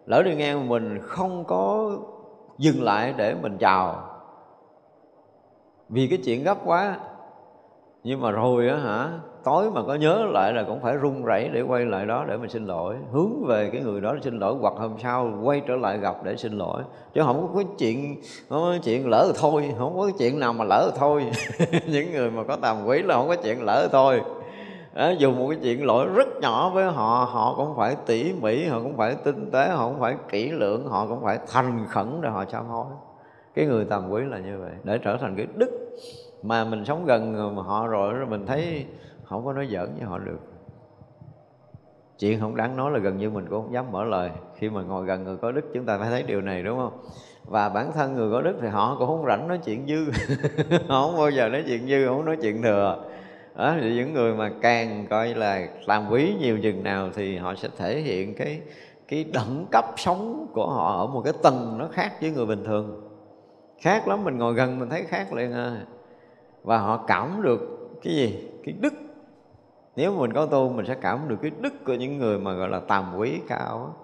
Lỡ đi ngang mình không có dừng lại để mình chào. Vì cái chuyện gấp quá. Nhưng mà rồi á hả, tối mà có nhớ lại là cũng phải run rẩy để quay lại đó để mình xin lỗi. Hướng về cái người đó để xin lỗi, hoặc hôm sau quay trở lại gặp để xin lỗi. Chứ không có cái chuyện, không có chuyện lỡ rồi thôi, không có cái chuyện nào mà lỡ rồi thôi. [laughs] Những người mà có tàm quý là không có chuyện lỡ rồi thôi. Ờ, đó, dù một cái chuyện lỗi rất nhỏ với họ. Họ cũng phải tỉ mỉ họ cũng phải tinh tế họ cũng phải kỹ lưỡng họ cũng phải thành khẩn để họ sám hối. Cái người tầm quý là như vậy để trở thành cái đức mà mình sống gần họ rồi mình thấy không có nói giỡn với họ được. Chuyện không đáng nói là gần như mình cũng không dám mở lời. Khi mà ngồi gần người có đức chúng ta phải thấy điều này đúng không? Và bản thân người có đức thì họ cũng không rảnh nói chuyện dư. [laughs] Họ không bao giờ nói chuyện dư không nói chuyện thừa đó, thì những người mà càng coi là làm quý nhiều chừng nào thì họ sẽ thể hiện cái cái đẳng cấp sống của họ ở một cái tầng nó khác với người bình thường. Khác lắm, mình ngồi gần mình thấy khác liền à. Và họ cảm được cái gì? Cái đức. Nếu mình có tu, mình sẽ cảm được cái đức của những người mà, gọi là, tàm quý cao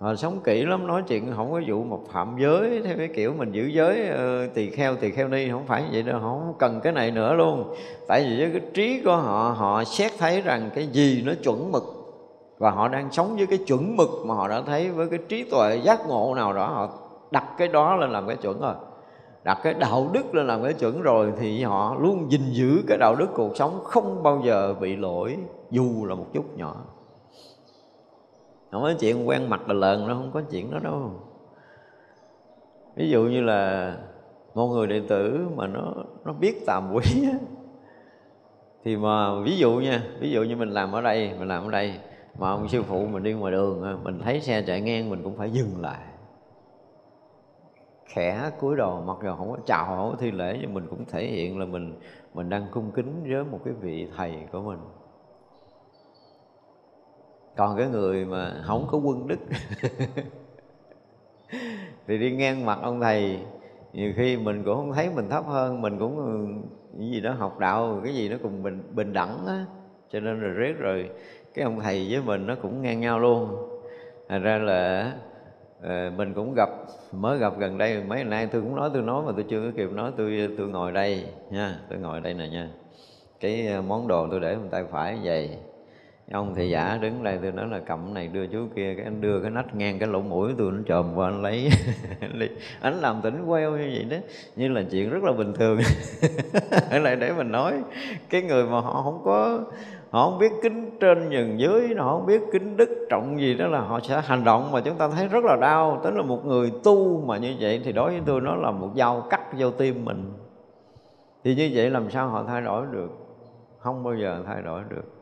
họ sống kỹ lắm, nói chuyện không có vụ một phạm giới, theo cái kiểu mình giữ giới ờ, tỳ kheo tỳ kheo ni, không phải vậy đâu họ không cần cái này nữa luôn. Tại vì với cái trí của họ họ xét thấy rằng cái gì nó chuẩn mực, và họ đang sống với cái chuẩn mực mà họ đã thấy với cái trí tuệ giác ngộ nào đó, họ đặt cái đó lên làm cái chuẩn rồi. Đặt cái đạo đức lên làm cái chuẩn rồi thì họ luôn gìn giữ cái đạo đức cuộc sống không bao giờ bị lỗi, dù là một chút nhỏ không có chuyện quen mặt là lợn nó không có chuyện đó đâu. Ví dụ như là một người đệ tử mà nó nó biết tàm quý á, thì mà ví dụ nha ví dụ như mình làm ở đây mình làm ở đây mà ông sư phụ mình đi ngoài đường mình thấy xe chạy ngang mình cũng phải dừng lại. Khẽ cúi đầu mặc dù không có chào không có thi lễ nhưng mình cũng thể hiện là mình mình đang cung kính với một cái vị thầy của mình còn cái người mà không có quân đức. Thì đi ngang mặt ông thầy nhiều khi mình cũng không thấy mình thấp hơn mình cũng cái gì đó học đạo cái gì nó cùng bình bình đẳng á. Cho nên rồi riết rồi cái ông thầy với mình nó cũng ngang nhau luôn. Thành ra là Ờ, mình cũng gặp mới gặp gần đây mấy ngày nay tôi cũng nói tôi nói mà tôi chưa có kịp nói tôi tôi ngồi đây nha tôi ngồi đây nè nha. Cái ờ, món đồ tôi để bên tay phải vậy ông thì giả đứng đây, tôi nói là cầm này đưa chú kia, cái anh đưa cái nách ngang cái lỗ mũi tôi nó chồm qua, anh lấy. [laughs] Anh làm tỉnh queo như vậy đó, như là chuyện rất là bình thường. [laughs] Lại để mình nói, cái người mà họ không có, họ không biết kính trên nhường dưới, họ không biết kính đức trọng gì đó là họ sẽ hành động mà chúng ta thấy rất là đau. Tức là một người tu mà như vậy thì đối với tôi nó là một dao cắt vô tim mình. Thì như vậy làm sao họ thay đổi được? Không bao giờ thay đổi được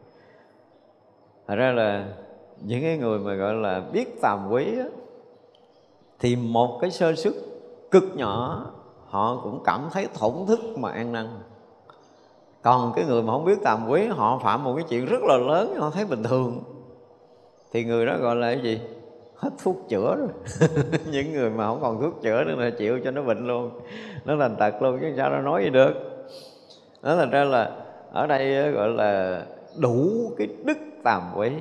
thật ra là những cái người mà gọi là biết tàm quý á, thì một cái sơ sức cực nhỏ họ cũng cảm thấy thổn thức mà ăn năn. Còn cái người mà không biết tàm quý họ phạm một cái chuyện rất là lớn họ thấy bình thường. Thì người đó gọi là cái gì? Hết thuốc chữa rồi. [laughs] Những người mà không còn thuốc chữa nữa là chịu cho nó bệnh luôn. Nó thành tật luôn chứ sao nó nói gì được. Nó thành ra là ở đây gọi là đủ cái đức tàm quấy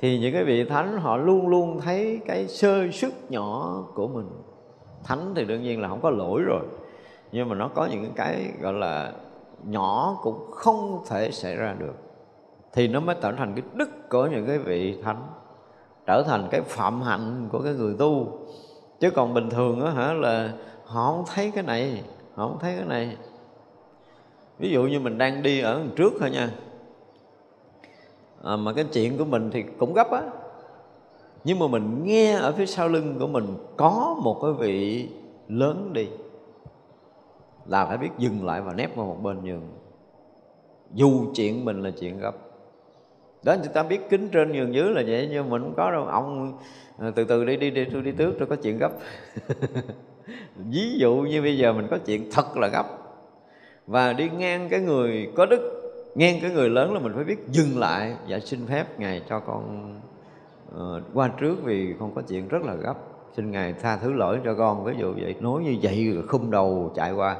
thì những cái vị thánh họ luôn luôn thấy cái sơ sức nhỏ của mình. Thánh thì đương nhiên là không có lỗi rồi, nhưng mà nó có những cái gọi là nhỏ cũng không thể xảy ra được. Thì nó mới trở thành cái đức của những cái vị thánh, trở thành cái phạm hạnh của cái người tu. Chứ còn bình thường á hả, là họ không thấy cái này, họ không thấy cái này. Ví dụ như mình đang đi ở trước thôi nha à, mà cái chuyện của mình thì cũng gấp á. Nhưng mà mình nghe ở phía sau lưng của mình có một cái vị lớn đi. Là phải biết dừng lại và nép vào một bên nhường. Dù chuyện mình là chuyện gấp. Đó chúng ta biết kính trên nhường dưới là vậy nhưng mình không có đâu. Ông à, từ từ đi đi đi tôi đi trước tôi có chuyện gấp. [laughs] Ví dụ như bây giờ mình có chuyện thật là gấp. Và đi ngang cái người có đức nghe cái người lớn là mình phải biết dừng lại và xin phép ngài cho con uh, qua trước vì con có chuyện rất là gấp. Xin ngài tha thứ lỗi cho con. Ví dụ vậy nói như vậy rồi khum đầu chạy qua.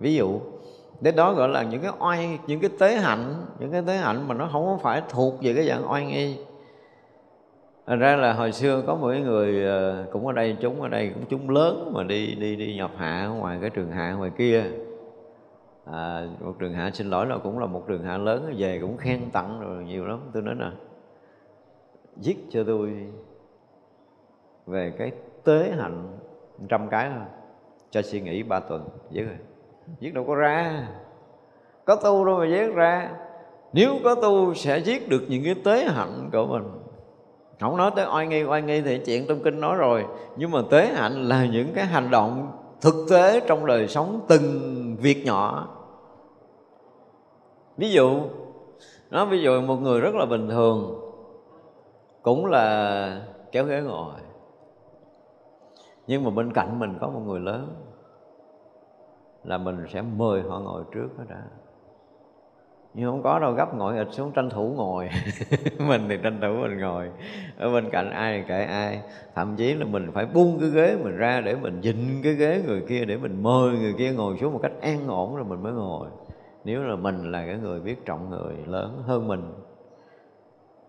Ví dụ để đó gọi là những cái oai những cái tế hạnh những cái tế hạnh mà nó không phải thuộc về cái dạng oai nghi. Thành ra là hồi xưa có một cái người ờ, cũng ở đây chúng ở đây cũng chúng lớn mà đi đi đi nhập hạ ngoài cái trường hạ ngoài kia à, một trường hạ xin lỗi là cũng là một trường hạ lớn về cũng khen tặng rồi nhiều lắm. Tôi nói nè viết cho tôi về cái tế hạnh trăm cái thôi. Cho suy nghĩ ba tuần viết rồi. Viết đâu có ra. Có tu đâu mà viết ra. Nếu có tu sẽ viết được những cái tế hạnh của mình. Không nói tới oai nghi oai nghi thì chuyện trong kinh nói rồi. Nhưng mà tế hạnh là những cái hành động thực tế trong đời sống từng việc nhỏ ví dụ nó ví dụ một người rất là bình thường, cũng là kéo ghế ngồi, nhưng mà bên cạnh mình có một người lớn, là mình sẽ mời họ ngồi trước đó đã nhưng không có đâu, gấp ngồi ịt xuống tranh thủ ngồi. [laughs] Mình thì tranh thủ mình ngồi. Ở bên cạnh ai thì kệ ai. Thậm chí là mình phải buông cái ghế mình ra để mình dịnh cái ghế người kia, để mình mời người kia ngồi xuống một cách an ổn rồi mình mới ngồi nếu là mình là cái người biết trọng người lớn hơn mình,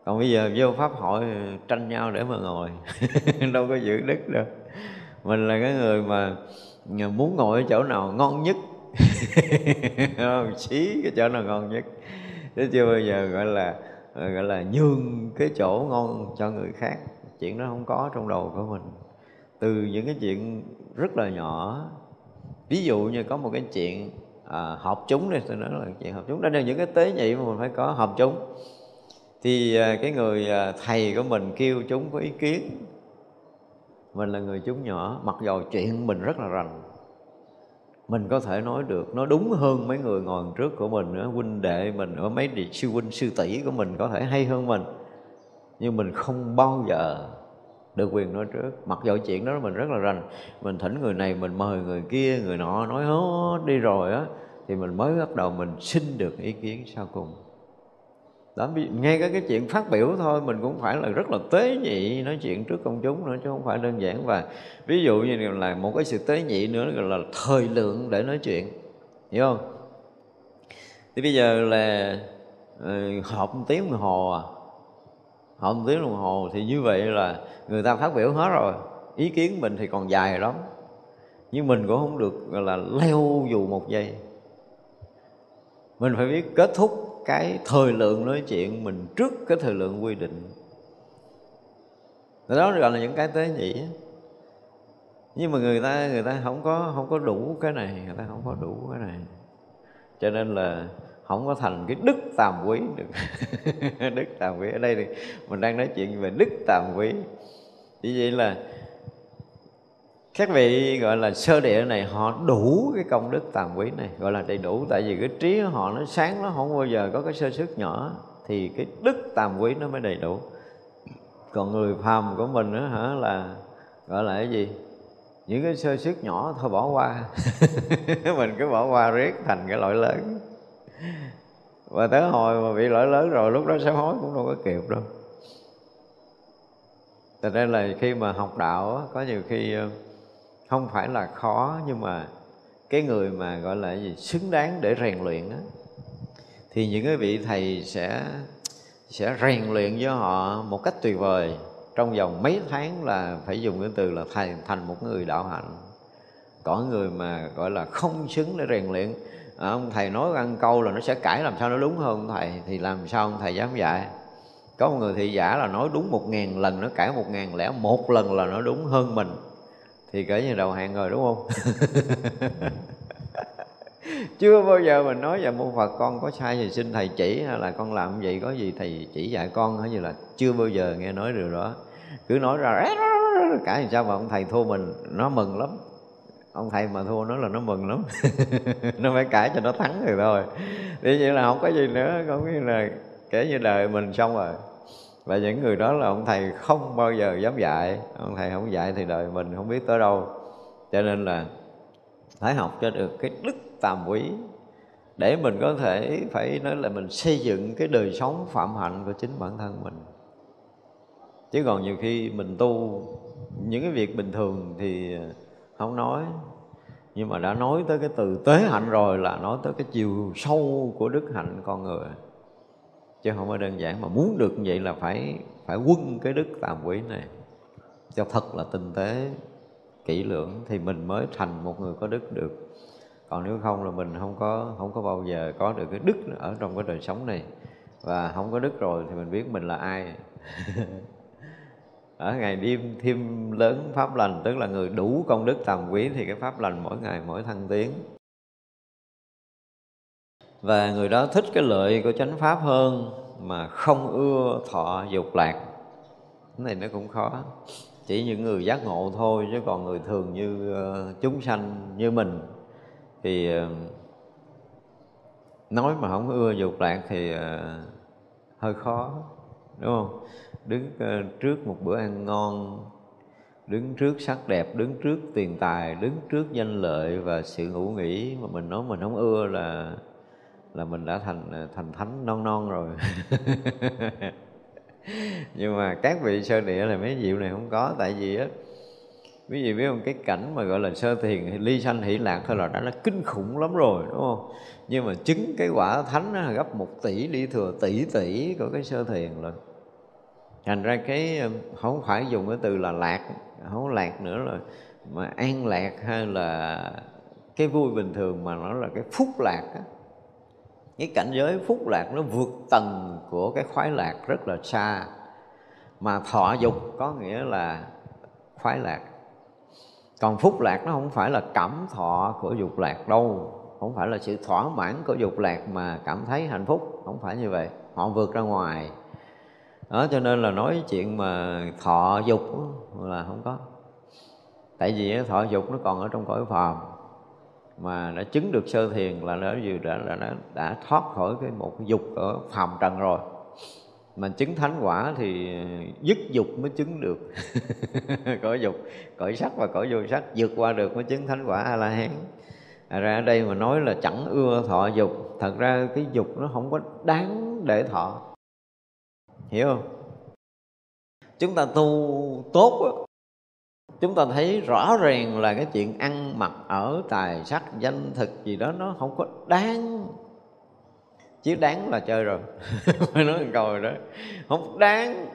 còn bây giờ vô pháp hội tranh nhau để mà ngồi, [laughs] đâu có giữ đức đâu. Mình là cái người mà muốn ngồi ở chỗ nào ngon nhất [laughs] xí cái chỗ nào ngon nhất. Chứ chưa bao giờ gọi là gọi là nhường cái chỗ ngon cho người khác. Chuyện đó không có trong đầu của mình. Từ những cái chuyện rất là nhỏ, ví dụ như có một cái chuyện à, họp chúng đi tôi nói là chuyện họp chúng. Đó là những cái tế nhị mà mình phải có họp chúng. Thì à, cái người à, thầy của mình kêu chúng có ý kiến. Mình là người chúng nhỏ mặc dầu chuyện mình rất là rành. Mình có thể nói được nó đúng hơn mấy người ngồi trước của mình nữa. Huynh đệ mình ở mấy địa sư huynh sư tỷ của mình có thể hay hơn mình. Nhưng mình không bao giờ được quyền nói trước. Mặc dầu chuyện đó mình rất là rành mình thỉnh người này mình mời người kia người nọ nói hết đi rồi á thì mình mới bắt đầu mình xin được ý kiến sau cùng. Đó ngay cái cái chuyện phát biểu thôi mình cũng phải là rất là tế nhị nói chuyện trước công chúng nữa chứ không phải đơn giản và ví dụ như là một cái sự tế nhị nữa gọi là thời lượng để nói chuyện. Hiểu không? Thì bây giờ là uh, họp một tiếng đồng hồ à họp một tiếng đồng hồ, thì như vậy là người ta phát biểu hết rồi. Ý kiến mình thì còn dài lắm. Nhưng mình cũng không được, gọi là, leo dù một giây. Mình phải biết kết thúc cái thời lượng nói chuyện mình trước cái thời lượng quy định. Đó gọi là những cái tế nhị. Nhưng mà người ta người ta không có không có đủ cái này, người ta không có đủ cái này. Cho nên là không có thành cái đức tàm quý được. [laughs] Đức tàm quý. Ở đây thì mình đang nói chuyện về đức tàm quý. Như vậy là các vị gọi là sơ địa này, họ đủ cái công đức tàm quý này, gọi là đầy đủ. Tại vì cái trí họ nó sáng nó không bao giờ có cái sơ sức nhỏ, thì cái đức tàm quý nó mới đầy đủ. Còn người phàm của mình đó hả, là gọi là cái gì? Những cái sơ sức nhỏ thôi bỏ qua. [laughs] Mình cứ bỏ qua riết thành cái lỗi lớn và tới hồi mà bị lỗi lớn rồi, lúc đó sám hối cũng đâu có kịp đâu. Thật ra là khi mà học đạo có nhiều khi ờ, không phải là khó, nhưng mà cái người mà, gọi là gì, xứng đáng để rèn luyện á, thì những cái vị thầy sẽ sẽ rèn luyện cho họ một cách tuyệt vời. Trong vòng mấy tháng là phải dùng cái từ là thầy thành một người đạo hạnh. Có người mà, gọi là không xứng để rèn luyện à, ông thầy nói ăn câu là nó sẽ cãi làm sao nó đúng hơn thầy thì làm sao ông thầy dám dạy? Có một người thị giả là nói đúng một ngàn lần nó cãi một ngàn lẻ một lần là nó đúng hơn mình. Thì kể như đầu hàng rồi đúng không? [laughs] Chưa bao giờ mình nói về môn Phật con có sai gì xin thầy chỉ hay là con làm vậy có gì thầy chỉ dạy con hay như là chưa bao giờ nghe nói điều đó. Cứ nói ra [laughs] cả làm sao mà ông thầy thua mình nó mừng lắm ông thầy mà thua nó là nó mừng lắm. [laughs] Nó phải cãi cho nó thắng rồi thôi. Thì vậy là không có gì nữa có nghĩa là kể như đời mình xong rồi. Và những người đó là ông thầy không bao giờ dám dạy. Ông thầy không dạy thì đời mình không biết tới đâu. Cho nên là phải học cho được cái đức tàm quý. Để mình có thể phải nói là mình xây dựng cái đời sống phạm hạnh của chính bản thân mình. Chứ còn nhiều khi mình tu những cái việc bình thường thì không nói. Nhưng mà đã nói tới cái từ tế hạnh rồi là nói tới cái chiều sâu của đức hạnh con người. Chứ không phải đơn giản mà muốn được như vậy là phải phải quân cái đức tàm quý này. Cho thật là tinh tế, kỹ lưỡng thì mình mới thành một người có đức được. Còn nếu không là mình không có không có bao giờ có được cái đức ở trong cái đời sống này. Và không có đức rồi thì mình biết mình là ai. [laughs] ở ngày đêm thêm lớn pháp lành tức là người đủ công đức tầm quý thì cái pháp lành mỗi ngày mỗi thăng tiến. Và người đó thích cái lợi của chánh pháp hơn mà không ưa thọ dục lạc. Cái này nó cũng khó. Chỉ những người giác ngộ thôi chứ còn người thường như uh, chúng sanh như mình thì uh, nói mà không ưa dục lạc thì uh, hơi khó đúng không? Đứng ờ, trước một bữa ăn ngon, đứng trước sắc đẹp, đứng trước tiền tài, đứng trước danh lợi và sự ngủ nghỉ mà mình nói mình không ưa là là mình đã thành ờ, thành thánh non non rồi. [laughs] Nhưng mà các vị sơ địa là mấy diệu này không có, tại vì á quý vị biết không? Cái cảnh mà gọi là sơ thiền, ly sanh, hỷ lạc thôi là đã là kinh khủng lắm rồi, đúng không? Nhưng mà chứng cái quả thánh là gấp một tỷ đi thừa, tỷ tỷ của cái sơ thiền rồi thành ra cái không phải dùng cái từ là lạc, không lạc nữa là mà an lạc hay là cái vui bình thường mà nó là cái phúc lạc á. Cái cảnh giới phúc lạc nó vượt tầng của cái khoái lạc rất là xa. Mà thọ dục có nghĩa là khoái lạc còn phúc lạc nó không phải là cảm thọ của dục lạc đâu. Không phải là sự thỏa mãn của dục lạc mà cảm thấy hạnh phúc. Không phải như vậy. Họ vượt ra ngoài. Đó cho nên là nói chuyện mà thọ dục là không có. Tại vì thọ dục nó còn ở trong cõi phàm. Mà đã chứng được sơ thiền là nó vừa đã, đã, đã, đã thoát khỏi cái một dục ở phàm trần rồi mà chứng thánh quả thì dứt dục mới chứng được. [laughs] Cõi dục cõi sắc và cõi vô sắc vượt qua được mới chứng thánh quả a la hán à, ra ở đây mà nói là chẳng ưa thọ dục thật ra cái dục nó không có đáng để thọ. Hiểu không? Chúng ta tu tốt đó, chúng ta thấy rõ ràng là cái chuyện ăn mặc ở tài sắc danh thực gì đó nó không có đáng chứ đáng là chơi rồi. [laughs] Mới nói một câu rồi đó. Không đáng.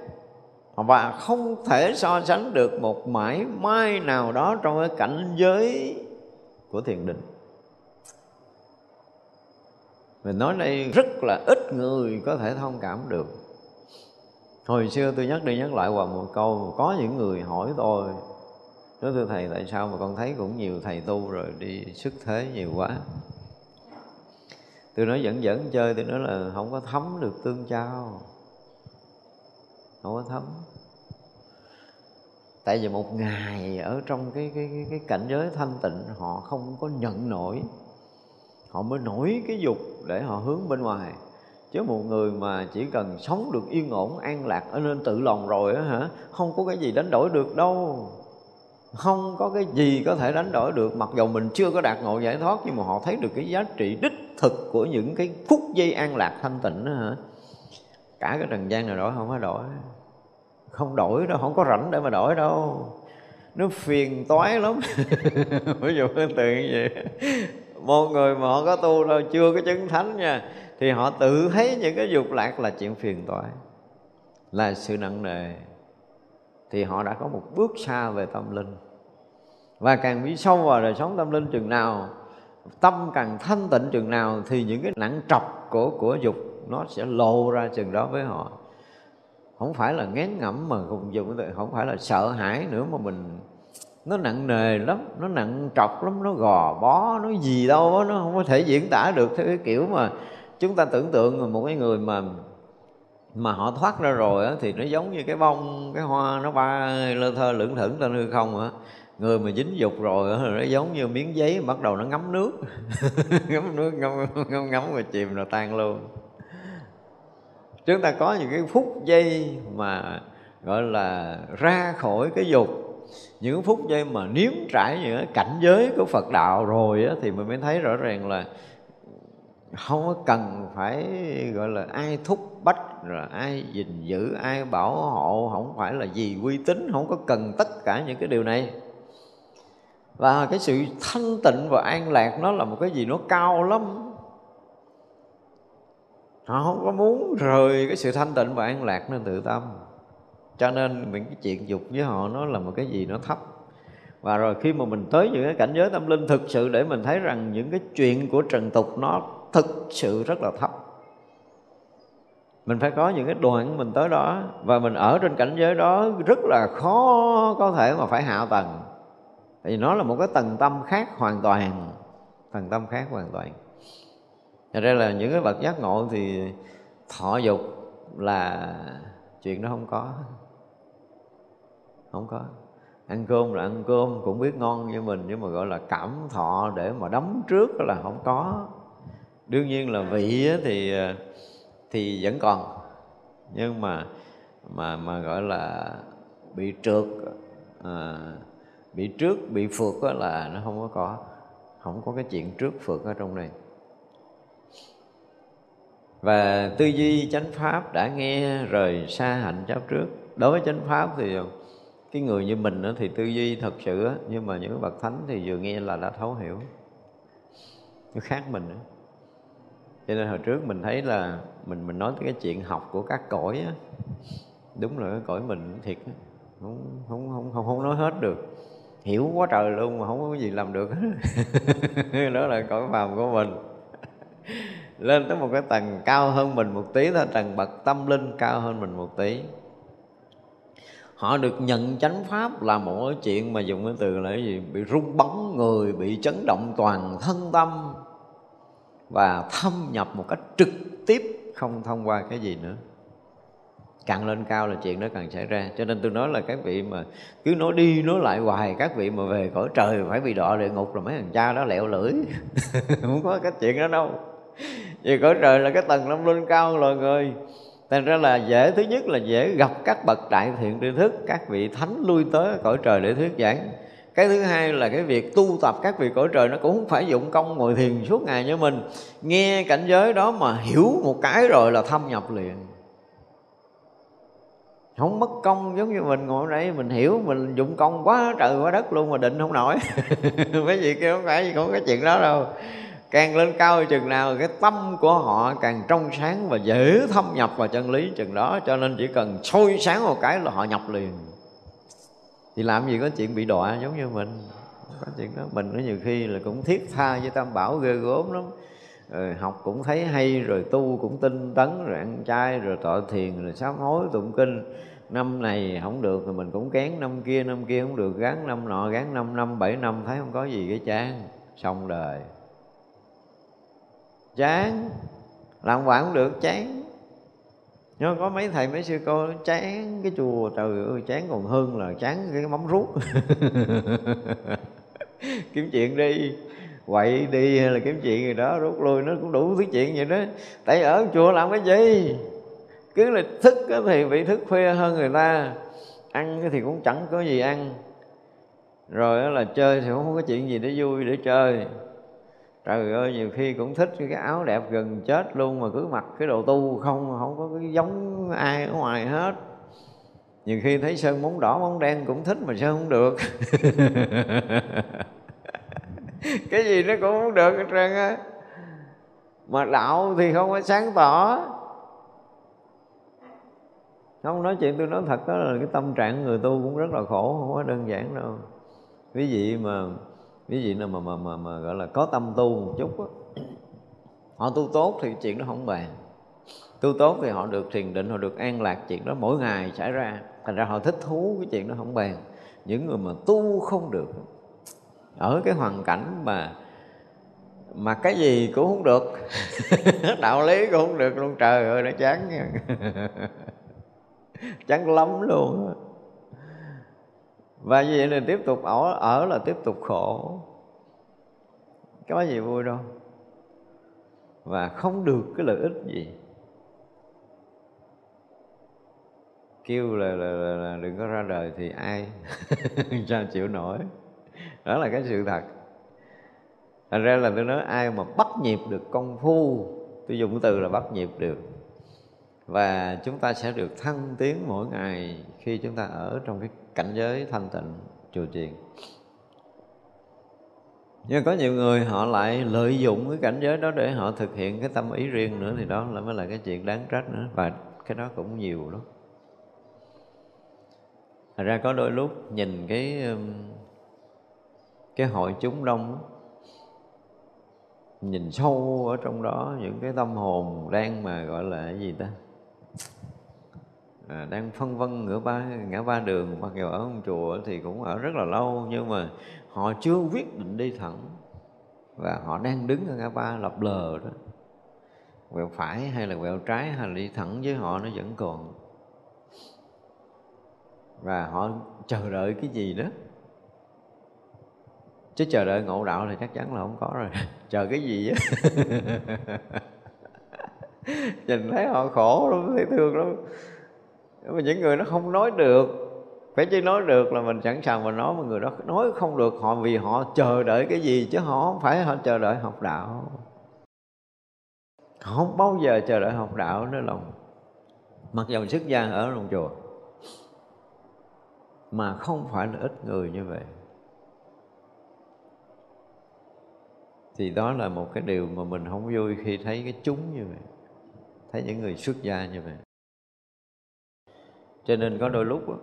Và không thể so sánh được một mãi may nào đó trong cái cảnh giới của thiền định. Mình nói đây rất là ít người có thể thông cảm được. Hồi xưa tôi nhắc đi nhắc lại qua một câu, có những người hỏi tôi, nói thưa thầy, tại sao mà con thấy cũng nhiều thầy tu rồi, đi xuất thế nhiều quá tôi nói dẫn dẫn chơi tôi nói là không có thấm được tương trao không có thấm. Tại vì một ngày ở trong cái cái cái, cái cảnh giới thanh tịnh họ không có nhận nổi. Họ mới nổi cái dục để họ hướng bên ngoài. Chứ một người mà chỉ cần sống được yên ổn an lạc ở nên tự lòng rồi á hả? Không có cái gì đánh đổi được đâu. Không có cái gì có thể đánh đổi được mặc dù mình chưa có đạt ngộ giải thoát nhưng mà họ thấy được cái giá trị đích thực của những cái phút giây an lạc thanh tịnh đó hả? Cả cái trần gian này đổi không có đổi. Không đổi đâu, không có rảnh để mà đổi đâu. Nó phiền toái lắm. [laughs] Ví dụ tự như vậy. Một người mà họ có tu đâu, chưa có chứng thánh nha, thì họ tự thấy những cái dục lạc là chuyện phiền toái, là sự nặng nề. Thì họ đã có một bước xa về tâm linh. Và càng đi sâu vào đời sống tâm linh chừng nào tâm càng thanh tịnh chừng nào thì những cái nặng trọc của của dục nó sẽ lộ ra chừng đó với họ. Không phải là ngán ngẩm mà cùng dùng không phải là sợ hãi nữa mà mình nó nặng nề lắm nó nặng trọc lắm nó gò bó nó gì đâu nó không có thể diễn tả được theo cái kiểu mà chúng ta tưởng tượng một cái người mà mà họ thoát ra rồi á, thì nó giống như cái bông cái hoa nó bay lơ thơ lững thững lên hư không á người mà dính dục rồi nó giống như miếng giấy bắt đầu nó ngấm nước. [laughs] Ngấm nước ngấm ngấm ngấm rồi chìm rồi tan luôn. Chúng ta có những cái phút giây mà gọi là ra khỏi cái dục. Những phút giây mà nếm trải những cái cảnh giới của Phật đạo rồi á, thì mình mới thấy rõ ràng là không có cần phải gọi là ai thúc bách rồi ai gìn giữ ai bảo hộ không phải là gì uy tín không có cần tất cả những cái điều này và cái sự thanh tịnh và an lạc nó là một cái gì nó cao lắm. Họ không có muốn rời cái sự thanh tịnh và an lạc nên tự tâm. Cho nên những cái chuyện dục với họ nó là một cái gì nó thấp. Và rồi khi mà mình tới những cái cảnh giới tâm linh thực sự để mình thấy rằng những cái chuyện của trần tục nó thực sự rất là thấp. Mình phải có những cái đoạn mình tới đó và mình ở trên cảnh giới đó rất là khó có thể mà phải hạ tầng tại vì nó là một cái tầng tâm khác hoàn toàn. Tầng tâm khác hoàn toàn. Thật ra là những cái bậc giác ngộ thì thọ dục là chuyện đó không có. Không có. Ăn cơm là ăn cơm cũng biết ngon như mình nhưng mà gọi là cảm thọ để mà đấm trước là không có. Đương nhiên là vị thì thì vẫn còn. Nhưng mà mà mà gọi là bị trượt à, bị trước, bị phượt là nó không có có, không có cái chuyện trước phượt ở trong này. Và tư duy chánh pháp đã nghe rời xa hạnh chấp trước. Đối với chánh pháp thì cái người như mình thì tư duy thật sự nhưng mà những bậc thánh thì vừa nghe là đã thấu hiểu. Nó khác mình nữa cho nên hồi trước mình thấy là mình mình nói tới cái chuyện học của các cõi á, đúng là cái cõi mình thiệt không không không không không nói hết được hiểu quá trời luôn mà không có gì làm được. [laughs] Đó là cõi phàm của mình. Lên tới một cái tầng cao hơn mình một tí thôi, tầng bậc tâm linh cao hơn mình một tí. Họ được nhận chánh pháp là một cái chuyện mà dùng cái từ là cái gì? Bị rung bắn người, bị chấn động toàn thân tâm và thâm nhập một cách trực tiếp, không thông qua cái gì nữa càng lên cao là chuyện đó càng xảy ra. Cho nên tôi nói là các vị mà cứ nói đi nói lại hoài, các vị mà về cõi trời phải bị đọa địa ngục là mấy thằng cha đó lẹo lưỡi. [laughs] Không có cái chuyện đó đâu. Vì cõi trời là cái tầng tâm linh cao loài người. Thành ra là dễ, thứ nhất là dễ gặp các bậc đại thiện tri thức, các vị thánh lui tới cõi trời để thuyết giảng. Cái thứ hai là cái việc tu tập các vị cõi trời nó cũng không phải dụng công ngồi thiền suốt ngày như mình. Nghe cảnh giới đó mà hiểu một cái rồi là thâm nhập liền không mất công, giống như mình ngồi đây, mình hiểu, mình dụng công quá, trời quá đất luôn mà định không nổi. [laughs] Mấy vị kia không phải gì có cái chuyện đó đâu. Càng lên cao chừng nào cái tâm của họ càng trong sáng và dễ thâm nhập vào chân lý chừng đó, cho nên chỉ cần soi sáng một cái là họ nhập liền. Thì làm gì có chuyện bị đọa giống như mình có chuyện đó. Mình nó nhiều khi là cũng thiết tha với tam bảo ghê gớm lắm rồi học cũng thấy hay, rồi tu cũng tinh tấn, rồi ăn chay, rồi tọa thiền, rồi sám hối, tụng kinh. Năm này không được thì mình cũng kén, năm kia năm kia không được gắn năm nọ gắn năm năm, bảy năm, thấy không có gì cái chán. Xong đời. Chán. Làm quản cũng được, chán. Nhưng có mấy thầy, mấy sư cô chán cái chùa trời ơi, chán còn hơn là chán cái mắm rút [laughs] kiếm chuyện đi quậy đi hay là kiếm chuyện gì đó, rút lui, nó cũng đủ thứ chuyện vậy đó. Tại ở chùa làm cái gì? Cứ là thức thì bị thức khuya hơn người ta. Ăn thì cũng chẳng có gì ăn. Rồi là chơi thì không có chuyện gì để vui, để chơi. Trời ơi, nhiều khi cũng thích cái áo đẹp gần chết luôn mà cứ mặc cái đồ tu không không có cái giống ai ở ngoài hết. Nhiều khi thấy sơn móng đỏ móng đen cũng thích mà sơn không được. [laughs] [laughs] cái gì nó cũng không được hết trơn á. Mà đạo thì không có sáng tỏ. Không nói chuyện tôi nói thật đó là cái tâm trạng người tu cũng rất là khổ không có đơn giản đâu. Quý vị mà quý vị nào mà mà mà, mà gọi là có tâm tu một chút á họ tu tốt thì chuyện đó không bàn. Tu tốt thì họ được thiền định họ được an lạc chuyện đó mỗi ngày xảy ra. Thành ra họ thích thú cái chuyện đó không bàn. Những người mà tu không được ở cái hoàn cảnh mà mà cái gì cũng không được [laughs] đạo lý cũng không được luôn trời ơi nó chán [laughs] chán lắm luôn và như vậy là tiếp tục ở ở là tiếp tục khổ. Có gì vui đâu. Và không được cái lợi ích gì. Kêu là, là, là, là đừng có ra đời thì ai [laughs] sao chịu nổi đó là cái sự thật. Thành ra là tôi nói ai mà bắt nhịp được công phu, tôi dùng từ là bắt nhịp được. Và chúng ta sẽ được thăng tiến mỗi ngày khi chúng ta ở trong cái cảnh giới thanh tịnh chùa chiền nhưng có nhiều người họ lại lợi dụng cái cảnh giới đó để họ thực hiện cái tâm ý riêng nữa, thì đó là mới là cái chuyện đáng trách nữa, và cái đó cũng nhiều lắm. Thật ra có đôi lúc nhìn cái cái hội chúng đông nhìn sâu ở trong đó những cái tâm hồn đang mà gọi là cái gì ta? À, đang phân vân ngửa ba ngã ba đường mặc dù ở ông chùa thì cũng ở rất là lâu nhưng mà họ chưa quyết định đi thẳng. Và họ đang đứng ở ngã ba lập lờ đó. Quẹo phải hay là quẹo trái hay là đi thẳng với họ nó vẫn còn. Và họ chờ đợi cái gì đó? Chứ chờ đợi ngộ đạo thì chắc chắn là không có rồi. [laughs] Chờ cái gì á? [laughs] Nhìn thấy họ khổ lắm, thấy thương lắm. Mà những người nó không nói được. Phải chỉ nói được là mình sẵn sàng mình nói, mà người đó nói không được họ vì họ chờ đợi cái gì chứ họ không phải họ chờ đợi học đạo. Họ không bao giờ chờ đợi học đạo nữa lòng mặc dầu xuất gia ở trong chùa, mà không phải là ít người như vậy. Thì đó là một cái điều mà mình không vui khi thấy cái chúng như vậy thấy những người xuất gia như vậy. Cho nên có đôi lúc đó,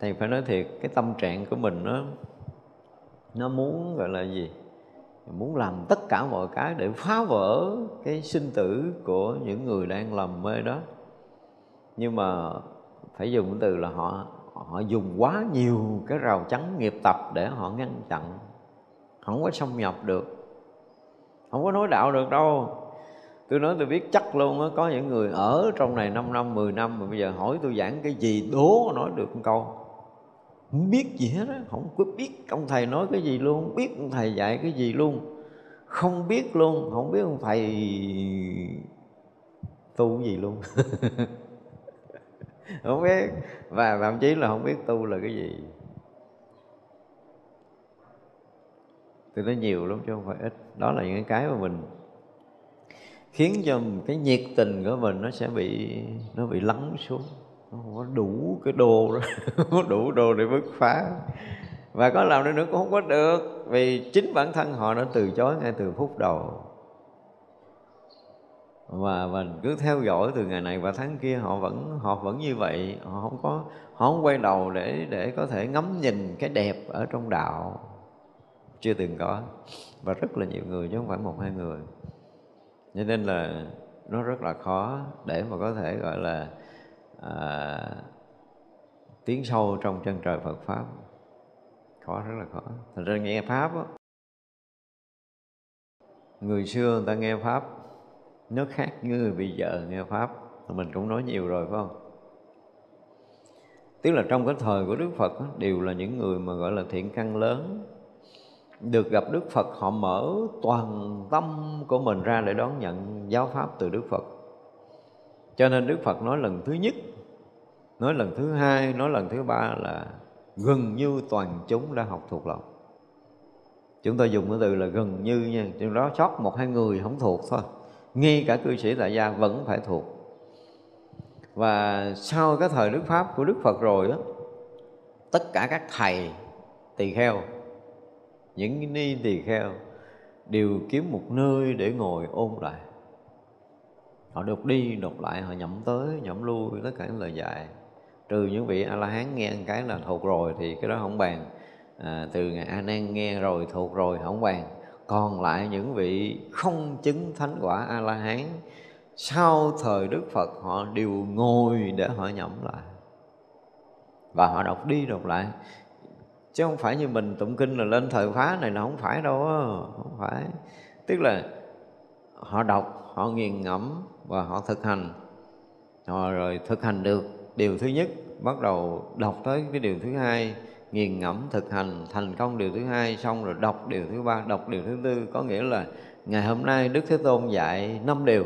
thầy phải nói thiệt cái tâm trạng của mình nó nó muốn gọi là gì muốn làm tất cả mọi cái để phá vỡ cái sinh tử của những người đang lầm mê đó. Nhưng mà phải dùng từ là họ họ dùng quá nhiều cái rào chắn nghiệp tập để họ ngăn chặn không có xâm nhập được không có nói đạo được đâu. Tôi nói tôi biết chắc luôn á, có những người ở trong này 5 năm 10 năm mà bây giờ hỏi tôi giảng cái gì đố nói được một câu. Không biết gì hết á, không có biết ông thầy nói cái gì luôn, không biết ông thầy dạy cái gì luôn. Không biết luôn, không biết ông thầy tu cái gì luôn. [laughs] Không biết. Và thậm chí là không biết tu là cái gì. Tôi nói nhiều lắm chứ không phải ít. Đó là những cái mà mình khiến cho cái nhiệt tình của mình nó sẽ bị, nó bị lắng xuống. Nó không có đủ cái đồ đó, [laughs] không có đủ đồ để bứt phá. Và có làm được nữa cũng không có được, vì chính bản thân họ đã từ chối ngay từ phút đầu. Và mình cứ theo dõi từ ngày này và tháng kia, họ vẫn họ vẫn như vậy. Họ không có, họ không quay đầu để để có thể ngắm nhìn cái đẹp ở trong đạo chưa từng có. Và rất là nhiều người chứ không phải một hai người. Cho nên là nó rất là khó để mà có thể gọi là à, tiến sâu trong chân trời Phật pháp. Khó rất là khó. Thành ra nghe pháp đó, người xưa người ta nghe pháp nó khác như người bây giờ nghe pháp. Mình cũng nói nhiều rồi phải không? Tức là trong cái thời của đức phật đó, đều là những người mà gọi là thiện căn lớn được gặp đức phật, họ mở toàn tâm của mình ra để đón nhận giáo pháp từ đức phật. Cho nên đức phật nói lần thứ nhất, nói lần thứ hai, nói lần thứ ba là gần như toàn chúng đã học thuộc lòng. Chúng ta dùng cái từ là gần như nha trong đó sót một hai người không thuộc thôi. Ngay cả cư sĩ tại gia vẫn phải thuộc. Và sau cái thời đức pháp của đức phật rồi đó tất cả các thầy tỳ kheo những ni tỳ kheo đều kiếm một nơi để ngồi ôn lại. Họ đọc đi đọc lại họ nhẩm tới nhẩm lui tất cả những lời dạy. Trừ những vị a la hán nghe một cái là thuộc rồi thì cái đó không bàn. À, từ ngày a nan nghe rồi thuộc rồi không bàn. Còn lại những vị không chứng thánh quả a la hán sau thời đức phật họ đều ngồi để họ nhẩm lại. Và họ đọc đi đọc lại chứ không phải như mình tụng kinh là lên thời phá này là không phải đâu, không phải. Tức là họ đọc, họ nghiền ngẫm và họ thực hành. Họ rồi thực hành được. Điều thứ nhất, bắt đầu đọc tới cái điều thứ hai, nghiền ngẫm, thực hành, thành công điều thứ hai, xong rồi đọc điều thứ ba, đọc điều thứ tư. Có nghĩa là ngày hôm nay đức thế tôn dạy năm điều.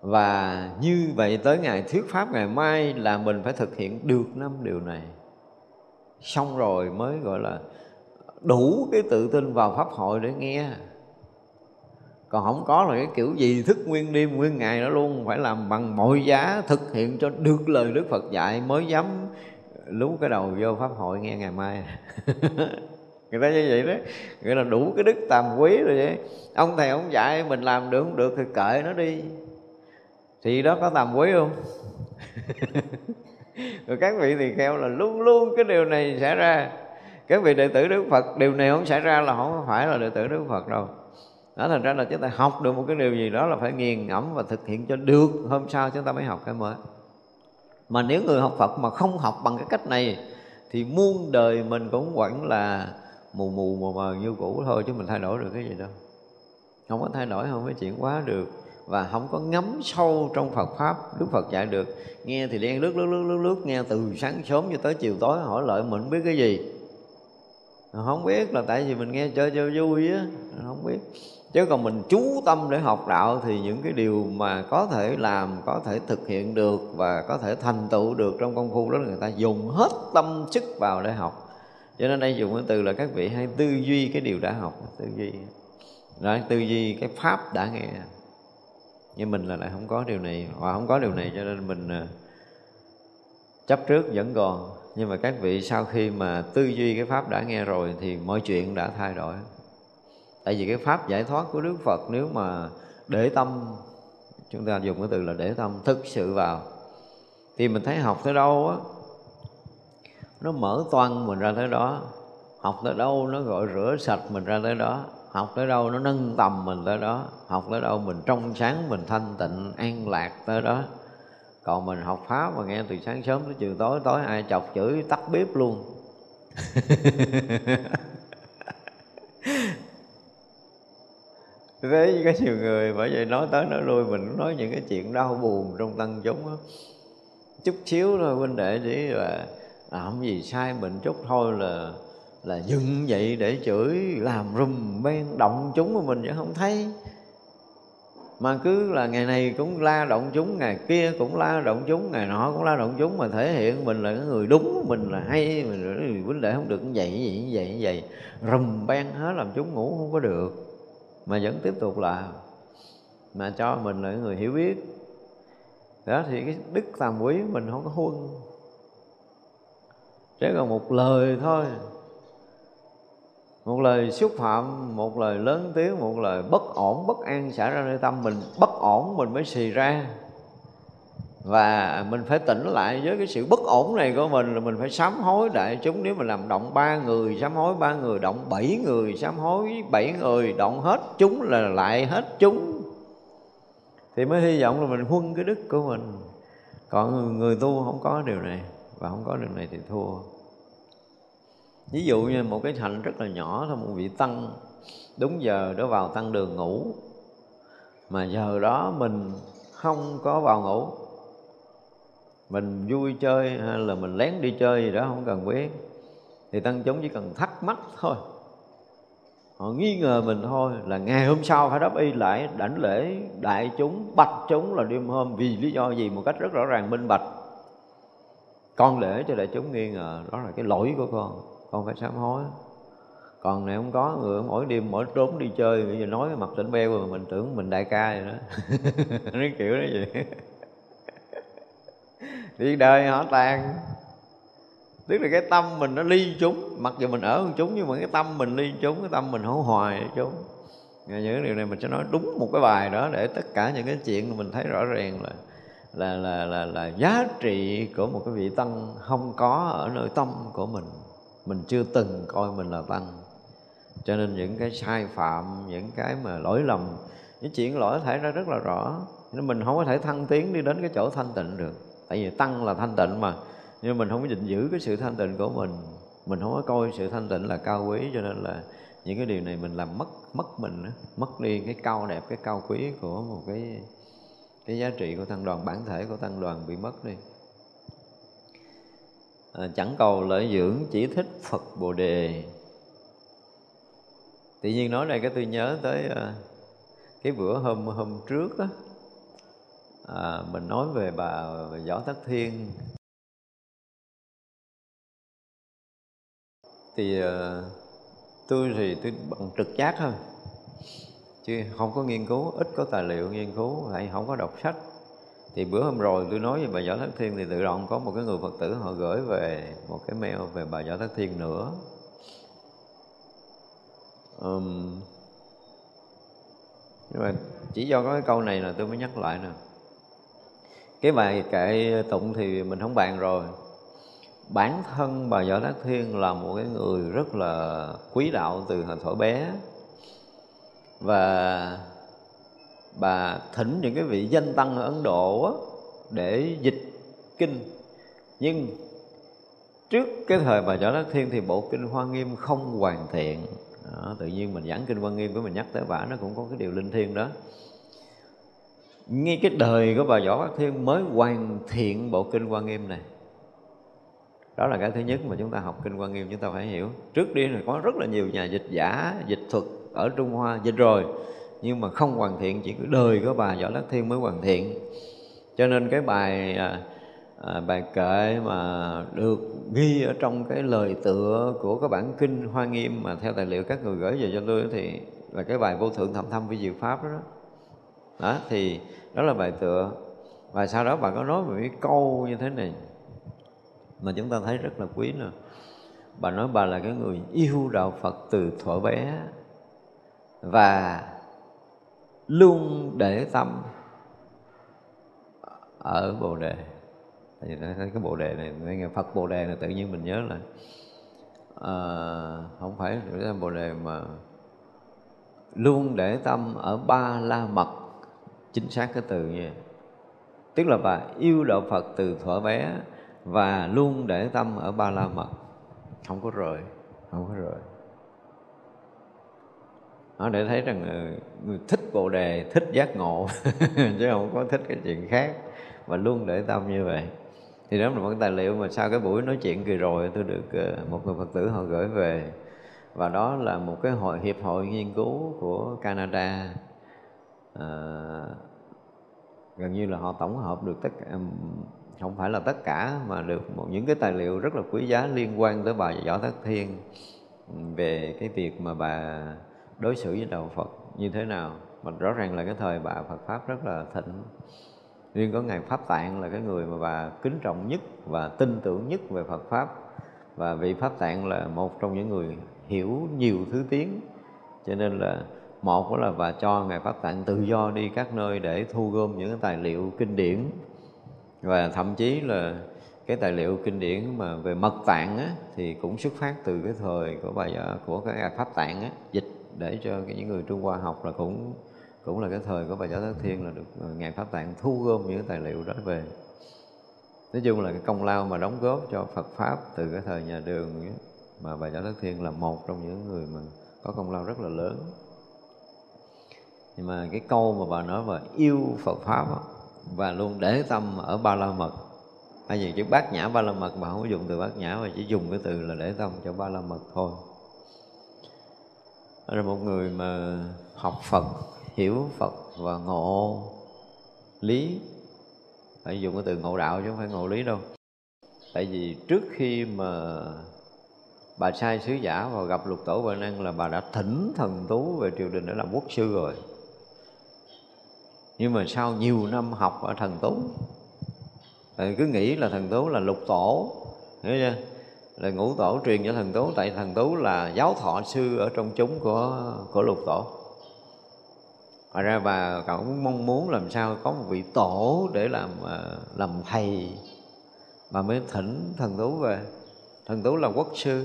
Và như vậy tới ngày thuyết pháp ngày mai là mình phải thực hiện được năm điều này xong rồi mới, gọi là, đủ cái tự tin vào pháp hội để nghe. Còn không có là cái kiểu gì thức nguyên đêm nguyên ngày đó luôn, phải làm bằng mọi giá thực hiện cho được lời đức phật dạy mới dám lú cái đầu vô pháp hội nghe ngày mai. [laughs] Người ta như vậy đó, nghĩa là đủ cái đức tàm quý rồi vậy. Ông thầy ông dạy mình làm được không được thì kệ nó đi. Thì đó có tàm quý không? [laughs] rồi các vị thì kheo là luôn luôn cái điều này xảy ra. Các vị đệ tử đức phật, điều này không xảy ra là không phải là đệ tử đức phật đâu. Đó thành ra là chúng ta học được một cái điều gì đó là phải nghiền ngẫm và thực hiện cho được. Hôm sau chúng ta mới học cái mới. Mà nếu người học Phật mà không học bằng cái cách này, thì muôn đời mình cũng vẫn là mù mù mờ mờ như cũ thôi, chứ mình thay đổi được cái gì đâu. Không có thay đổi, không có chuyển hóa được và không có ngấm sâu trong Phật pháp. Đức Phật dạy được nghe thì đen lướt lướt lướt lướt lướt nghe từ sáng sớm cho tới chiều tối hỏi lợi mình biết cái gì? Không biết là tại vì mình nghe chơi chơi vui á không biết. Chứ còn mình chú tâm để học đạo thì những cái điều mà có thể làm có thể thực hiện được và có thể thành tựu được trong công phu đó là người ta dùng hết tâm sức vào để học. Cho nên đây dùng cái từ là các vị hay tư duy cái điều đã học tư duy. Đó, tư duy cái pháp đã nghe nhưng mình là lại không có điều này, hoặc không có điều này cho nên mình à, chấp trước vẫn còn. Nhưng mà các vị sau khi mà tư duy cái pháp đã nghe rồi thì mọi chuyện đã thay đổi. Tại vì cái pháp giải thoát của đức phật nếu mà để tâm, chúng ta dùng cái từ là để tâm, thực sự vào. Thì mình thấy học tới đâu á, nó mở toan mình ra tới đó. Học tới đâu nó gọi rửa sạch mình ra tới đó học tới đâu nó nâng tầm mình tới đó. Học tới đâu mình trong sáng, mình thanh tịnh, an lạc tới đó. Còn mình học pháp mà nghe từ sáng sớm tới chiều tối tối ai chọc chửi, tắt bếp luôn. [laughs] Thế có nhiều người bởi vậy nói tới nói lui, mình nói những cái chuyện đau buồn trong tăng chúng đó. chút xíu thôi huynh đệ, chỉ là làm gì sai mình chút thôi là là dừng dậy để chửi, làm rùm ben động chúng mà mình vẫn không thấy. Mà cứ là ngày này cũng la động chúng, ngày kia cũng la động chúng, ngày nọ cũng la động chúng, mà thể hiện mình là cái người đúng, mình là hay, mình vấn đề không được như vậy như vậy như vậy như vậy. Rùm ben hết làm chúng ngủ không có được. Mà vẫn tiếp tục làm. Mà cho mình là người hiểu biết. Đó, thì cái đức tàm quý mình không có huân. Chỉ còn một lời thôi một lời xúc phạm, một lời lớn tiếng, một lời bất ổn, bất an xảy ra nơi tâm. Mình bất ổn, mình mới xì ra. Và mình phải tỉnh lại với cái sự bất ổn này của mình là mình phải sám hối đại chúng. Nếu mà làm động ba người, sám hối ba người, động bảy người, sám hối bảy người, động hết chúng là lại hết chúng. Thì mới hy vọng là mình huân cái đức của mình. Còn người tu không có điều này, và không có điều này thì thua ví dụ như một cái hạnh rất là nhỏ thôi, một vị tăng. Đúng giờ đó vào tăng đường ngủ. Mà giờ đó mình không có vào ngủ. Mình vui chơi hay là mình lén đi chơi gì đó không cần biết. Thì tăng chúng chỉ cần thắc mắc thôi. Họ nghi ngờ mình thôi là ngày hôm sau phải đáp y lại đảnh lễ đại chúng, bạch chúng là đêm hôm vì lý do gì một cách rất rõ ràng minh bạch. Con lễ cho đại chúng nghi ngờ, đó là cái lỗi của con con phải sám hối. Còn này không có, người mỗi đêm mỗi trốn đi chơi, bây giờ nói mặt tỉnh beo rồi mình tưởng mình đại ca vậy đó. [laughs] Nói kiểu đó vậy. [laughs] Đi đời họ tàn. Tức là cái tâm mình nó ly chúng. Mặc dù mình ở với chúng, nhưng mà cái tâm mình ly chúng, cái tâm mình không hoài với chúng. Những điều này mình sẽ nói đúng một cái bài đó để tất cả những cái chuyện mình thấy rõ ràng là là là là là giá trị của một cái vị tăng không có ở nơi tâm của mình mình chưa từng coi mình là tăng. Cho nên những cái sai phạm, những cái mà lỗi lầm, những chuyện lỗi thể ra rất là rõ. Nên mình không có thể thăng tiến đi đến cái chỗ thanh tịnh được. Tại vì tăng là thanh tịnh mà, nhưng mình không có định giữ cái sự thanh tịnh của mình. Mình không có coi sự thanh tịnh là cao quý, cho nên là những cái điều này mình làm mất mất mình mất đi cái cao đẹp, cái cao quý của một cái cái giá trị của tăng đoàn, bản thể của tăng đoàn bị mất đi à, chẳng cầu lợi dưỡng chỉ thích phật bồ đề. Tự nhiên nói này cái tôi nhớ tới à, cái bữa hôm hôm trước á à, mình nói về bà võ tắc thiên. Thì ờ, tôi thì tôi bằng trực giác thôi chứ không có nghiên cứu ít có tài liệu nghiên cứu lại không có đọc sách thì bữa hôm rồi tôi nói về bà võ thất thiên thì tự động có một cái người phật tử họ gửi về một cái mail về bà võ thất thiên nữa. Um, nhưng mà chỉ do có cái câu này là tôi mới nhắc lại nè. Cái bài kệ tụng thì mình không bàn rồi. Bản thân bà võ đắc thiên là một cái người rất là quý đạo từ hồi thổi bé. Và bà thỉnh những cái vị danh tăng ở ấn độ á, để dịch kinh. Nhưng trước cái thời bà võ đắc thiên thì bộ kinh hoa nghiêm không hoàn thiện. Đó, tự nhiên mình giảng kinh hoa nghiêm của mình nhắc tới bà nó cũng có cái điều linh thiêng đó. Ngay cái đời của bà võ đắc thiên mới hoàn thiện bộ kinh hoa nghiêm này. Đó là cái thứ nhất mà chúng ta học kinh quan nghiêm chúng ta phải hiểu. Trước đi là có rất là nhiều nhà dịch giả dịch thuật ở trung hoa dịch rồi nhưng mà không hoàn thiện chỉ có đời của bà võ lắc thiên mới hoàn thiện. Cho nên cái bài à, à, bài kệ mà được ghi ở trong cái lời tựa của cái bản kinh hoa nghiêm mà theo tài liệu các người gửi về cho tôi thì là cái bài vô thượng thẩm thâm vi diệu pháp đó, đó. Đó thì đó là bài tựa. Và sau đó bà có nói một cái câu như thế này mà chúng ta thấy rất là quý nữa. Bà nói bà là cái người yêu đạo phật từ thuở bé và luôn để tâm. Ở bồ đề. Tại vì thấy cái bồ đề này nghe phật bồ đề này tự nhiên mình nhớ là à, ờ, không phải cái bồ đề mà luôn để tâm ở ba la mật. Chính xác cái từ như vậy tức là bà yêu đạo phật từ thuở bé và luôn để tâm ở ba la mật. Không có rời không có rời đó để thấy rằng người thích bồ đề thích giác ngộ [laughs] chứ không có thích cái chuyện khác. Và luôn để tâm như vậy. Thì đó là một tài liệu mà sau cái buổi nói chuyện kỳ rồi tôi được ờ, một người phật tử họ gửi về. Và đó là một cái hội hiệp hội nghiên cứu của Canada. À, gần như là họ tổng hợp được tất cả không phải là tất cả mà được một những cái tài liệu rất là quý giá liên quan tới bà võ thất thiên về cái việc mà bà đối xử với đạo Phật như thế nào. Mà rõ ràng là cái thời bà Phật pháp rất là thịnh. Riêng có ngài pháp tạng là cái người mà bà kính trọng nhất và tin tưởng nhất về Phật pháp. Và vị pháp tạng là một trong những người hiểu nhiều thứ tiếng. Cho nên là một là bà cho ngài pháp tạng tự do đi các nơi để thu gom những cái tài liệu kinh điển. Và thậm chí là cái tài liệu kinh điển mà về mật tạng á, thì cũng xuất phát từ cái thời của bài của cái pháp tạng á, dịch để cho những người Trung Hoa học là cũng cũng là cái thời của bà giáo Thất Thiên là được ờ, ngài Pháp Tạng thu gom những tài liệu đó về. Nói chung là cái công lao mà đóng góp cho Phật pháp từ cái thời nhà Đường ấy, mà bà giáo Thất Thiên là một trong những người mà có công lao rất là lớn. Nhưng mà cái câu mà bà nói là yêu Phật pháp đó, và luôn để tâm ở ba la mật. Hay gì chữ bát nhã ba la mật mà không có dùng từ bát nhã mà chỉ dùng cái từ là để tâm cho ba la mật thôi là một người mà học Phật, hiểu Phật và ngộ lý. Phải dùng cái từ ngộ đạo chứ không phải ngộ lý đâu. Tại vì trước khi mà bà sai sứ giả và gặp lục tổ vạn năng là bà đã thỉnh thần tú về triều đình để làm quốc sư rồi. Nhưng mà sau nhiều năm học ở thần tú, thì cứ nghĩ là thần tú là lục tổ, hiểu chưa? Là ngũ tổ truyền cho thần tú, tại thần tú là giáo thọ sư ở trong chúng của của lục tổ. Ngoài ra bà cũng mong muốn làm sao có một vị tổ để làm ờ, làm thầy mà mới thỉnh thần tú về. Thần tú là quốc sư,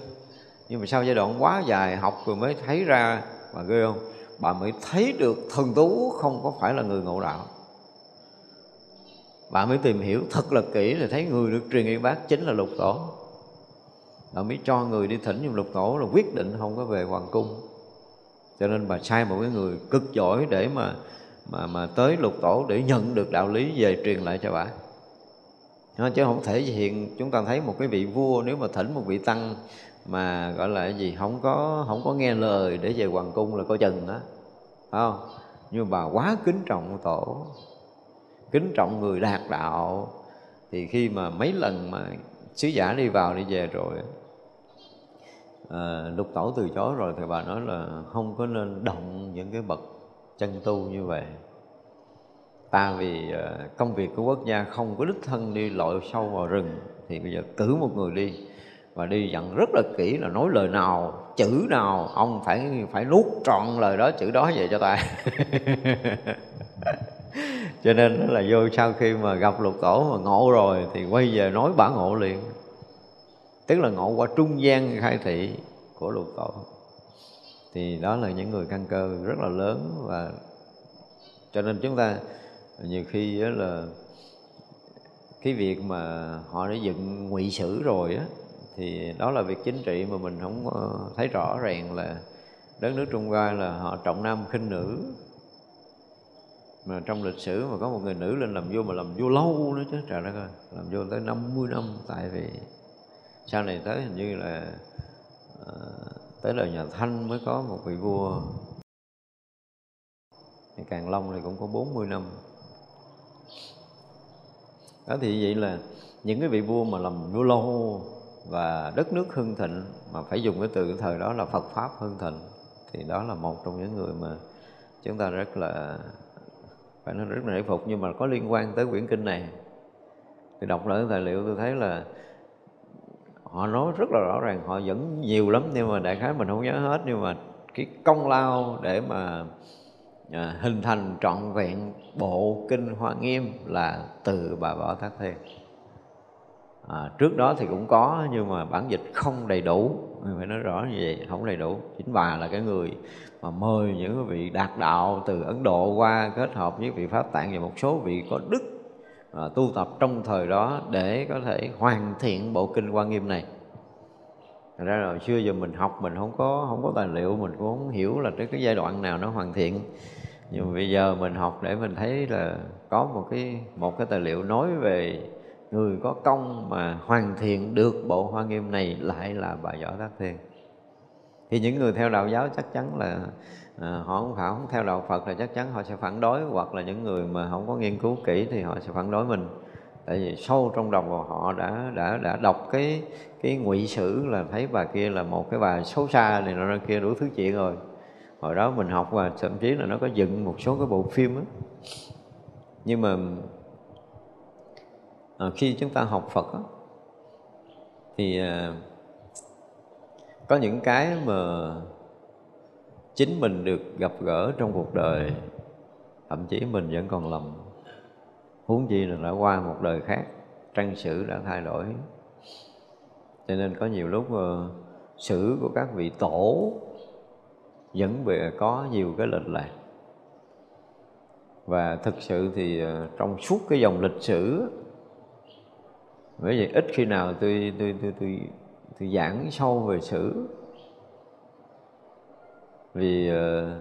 nhưng mà sau giai đoạn quá dài học rồi mới thấy ra, bà ghê không? Bà mới thấy được thần tú không có phải là người ngộ đạo. Bà mới tìm hiểu thật là kỹ là thấy người được truyền y bác chính là lục tổ mới cho người đi thỉnh trong lục tổ là quyết định không có về hoàng cung. Cho nên bà sai một cái người cực giỏi để mà mà mà tới lục tổ để nhận được đạo lý về truyền lại cho bà. Chứ không thể hiện, chúng ta thấy một cái vị vua nếu mà thỉnh một vị tăng mà gọi là cái gì, không có không có nghe lời để về hoàng cung là coi chừng đó không? Nhưng bà quá kính trọng tổ, kính trọng người đạt đạo. Thì khi mà mấy lần mà sứ giả đi vào đi về rồi à, lục tổ từ chối rồi thì bà nói là không có nên động những cái bậc chân tu như vậy. Ta vì à, công việc của quốc gia không có đích thân đi lội sâu vào rừng thì bây giờ cử một người đi và đi dặn rất là kỹ là nói lời nào chữ nào ông phải phải nuốt trọn lời đó chữ đó về cho ta. [laughs] Cho nên là vô sau khi mà gặp lục tổ mà ngộ rồi thì quay về nói bả ngộ liền tức là ngộ qua trung gian khai thị của lục tổ thì đó là những người căn cơ rất là lớn và cho nên chúng ta nhiều khi đó là cái việc mà họ đã dựng ngụy sử rồi á, thì đó là việc chính trị mà mình không thấy rõ ràng là đất nước Trung Hoa là họ trọng nam khinh nữ. Mà trong lịch sử mà có một người nữ lên làm vua mà làm vua lâu nữa chứ, trời đất ơi, làm vua tới 50 năm tại vì sau này tới hình như là ờ, tới đời nhà Thanh mới có một vị vua. Thì Càng Long thì cũng có 40 năm. Đó thì vậy là những cái vị vua mà làm vua lâu và đất nước hưng thịnh mà phải dùng cái từ cái thời đó là Phật pháp hưng thịnh, thì đó là một trong những người mà chúng ta rất là, phải nói rất là nể phục. Nhưng mà có liên quan tới quyển kinh này, thì đọc lại tài liệu tôi thấy là họ nói rất là rõ ràng họ vẫn nhiều lắm nhưng mà đại khái mình không nhớ hết. Nhưng mà cái công lao để mà à, hình thành trọn vẹn bộ kinh hoa nghiêm là từ bà võ thác thiên à, trước đó thì cũng có nhưng mà bản dịch không đầy đủ. Mình phải nói rõ như vậy không đầy đủ. Chính bà là cái người mà mời những vị đạt đạo từ ấn độ qua kết hợp với vị pháp tạng và một số vị có đức à, tu tập trong thời đó để có thể hoàn thiện bộ kinh quan nghiêm này. Thật ra là xưa giờ mình học mình không có không có tài liệu mình cũng không hiểu là tới cái giai đoạn nào nó hoàn thiện. Nhưng mà bây giờ mình học để mình thấy là có một cái một cái tài liệu nói về người có công mà hoàn thiện được bộ hoa nghiêm này lại là bà võ tác thiên thì những người theo đạo giáo chắc chắn là à, họ không phải không theo đạo Phật là chắc chắn họ sẽ phản đối hoặc là những người mà không có nghiên cứu kỹ thì họ sẽ phản đối mình. Tại vì sâu trong đầu của họ đã đã đã đọc cái cái ngụy sử là thấy bà kia là một cái bà xấu xa này nọ kia đủ thứ chuyện rồi. Hồi đó mình học và thậm chí là nó có dựng một số cái bộ phim á. Nhưng mà à, khi chúng ta học Phật á, thì à, có những cái mà chính mình được gặp gỡ trong cuộc đời thậm chí mình vẫn còn lầm. Huống chi là đã qua một đời khác trang sử đã thay đổi. Cho nên có nhiều lúc uh, sử của các vị tổ vẫn bị có nhiều cái lệch lạc. Và thực sự thì ờ, trong suốt cái dòng lịch sử bởi vậy ít khi nào tôi tôi tôi tôi, thì giảng sâu về sử. Vì ờ,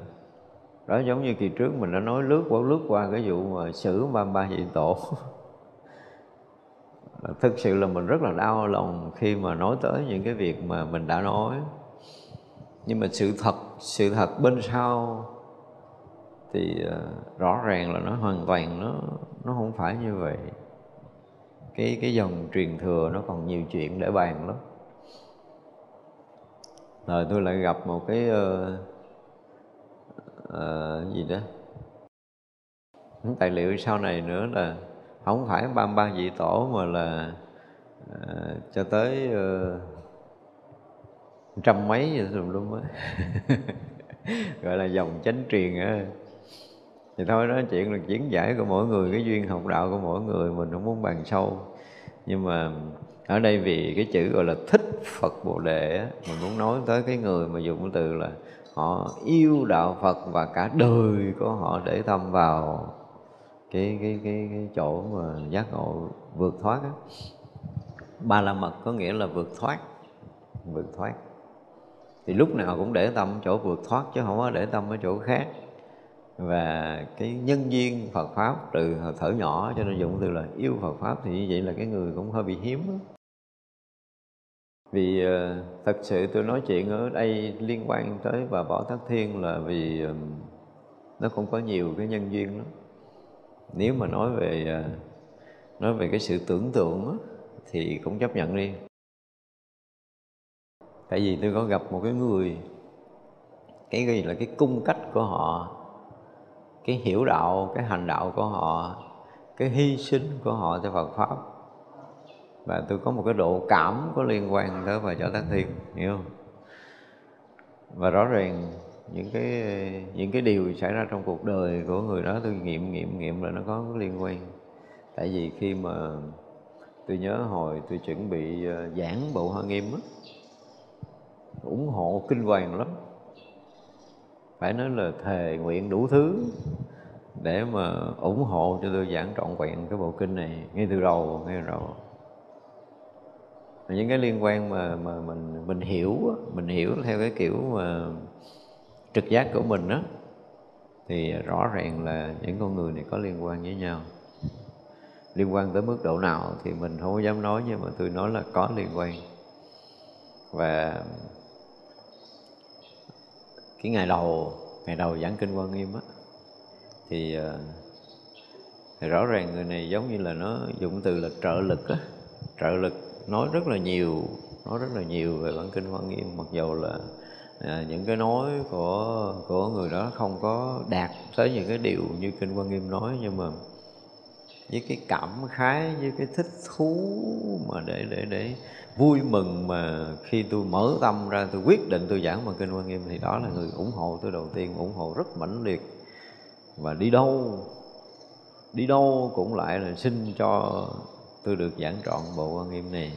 đó giống như kỳ trước mình đã nói, lướt qua lướt qua cái vụ mà xử ba ba vị tổ. [laughs] Thực sự là mình rất là đau lòng khi mà nói tới những cái việc mà mình đã nói. Nhưng mà sự thật sự thật bên sau thì ờ, rõ ràng là nó hoàn toàn nó nó không phải như vậy. Cái cái dòng truyền thừa nó còn nhiều chuyện để bàn lắm rồi tôi lại gặp một cái uh, uh, gì đó. Tài liệu sau này nữa là không phải ba ba vị tổ mà là uh, cho tới uh, trăm mấy vậy tùm lum á. [laughs] Gọi là dòng chánh truyền á. Thì thôi đó chuyện là chuyển giải của mỗi người cái duyên học đạo của mỗi người mình không muốn bàn sâu. Nhưng mà ở đây vì cái chữ gọi là thích Phật Bồ Đề á, mình muốn nói tới cái người mà dùng cái từ là họ yêu đạo Phật và cả đời của họ để tâm vào cái cái cái, cái chỗ mà giác ngộ vượt thoát á. Ba la mật có nghĩa là vượt thoát, vượt thoát. Thì lúc nào cũng để tâm chỗ vượt thoát chứ không có để tâm ở chỗ khác và cái nhân duyên Phật pháp từ thở nhỏ cho nên dụng từ là yêu Phật pháp thì như vậy là cái người cũng hơi bị hiếm đó vì uh, thật sự tôi nói chuyện ở đây liên quan tới bà Võ Thất Thiên là vì ờ, nó cũng có nhiều cái nhân duyên lắm. Nếu mà nói về uh, nói về cái sự tưởng tượng đó, thì cũng chấp nhận đi tại vì tôi có gặp một cái người cái gì là cái cung cách của họ cái hiểu đạo cái hành đạo của họ cái hy sinh của họ cho Phật pháp và tôi có một cái độ cảm có liên quan tới và trở Tác Thiên, hiểu không? Và rõ ràng những cái những cái điều xảy ra trong cuộc đời của người đó, tôi nghiệm nghiệm nghiệm là nó có liên quan. Tại vì khi mà tôi nhớ hồi tôi chuẩn bị ờ, giảng bộ hoa nghiêm á, ủng hộ kinh hoàng lắm. Phải nói là thề nguyện đủ thứ để mà ủng hộ cho tôi giảng trọn vẹn cái bộ kinh này ngay từ đầu, ngay từ đầu những cái liên quan mà mà mình mình hiểu mình hiểu theo cái kiểu mà trực giác của mình đó thì rõ ràng là những con người này có liên quan với nhau. Liên quan tới mức độ nào thì mình không dám nói nhưng mà tôi nói là có liên quan. Và cái ngày đầu ngày đầu giảng kinh quan nghiêm á thì, ờ, thì rõ ràng người này giống như là nó dụng từ là trợ lực á trợ lực nói rất là nhiều nói rất là nhiều về bản kinh hoa nghiêm mặc dù là à, những cái nói của của người đó không có đạt tới những cái điều như kinh hoa nghiêm nói nhưng mà với cái cảm khái với cái thích thú mà để để để vui mừng mà khi tôi mở tâm ra tôi quyết định tôi giảng bằng kinh quan nghiêm thì đó là người ủng hộ tôi đầu tiên ủng hộ rất mãnh liệt. Và đi đâu đi đâu cũng lại là xin cho tôi được giảng trọn bộ quan nghiêm này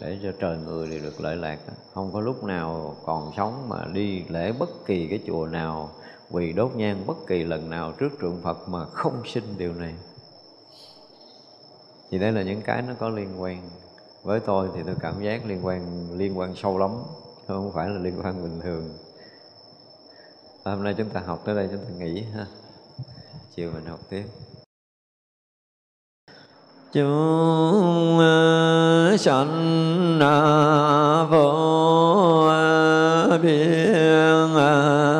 để cho trời người thì được lợi lạc. Không có lúc nào còn sống mà đi lễ bất kỳ cái chùa nào, quỳ đốt nhang bất kỳ lần nào trước trượng Phật mà không xin điều này. Thì đây là những cái nó có liên quan. Với tôi thì tôi cảm giác liên quan liên quan sâu lắm không phải là liên quan bình thường. Hôm nay chúng ta học tới đây, chúng ta nghỉ ha. Chiều mình học tiếp chúng ờ, sanh à, vô à, biên à.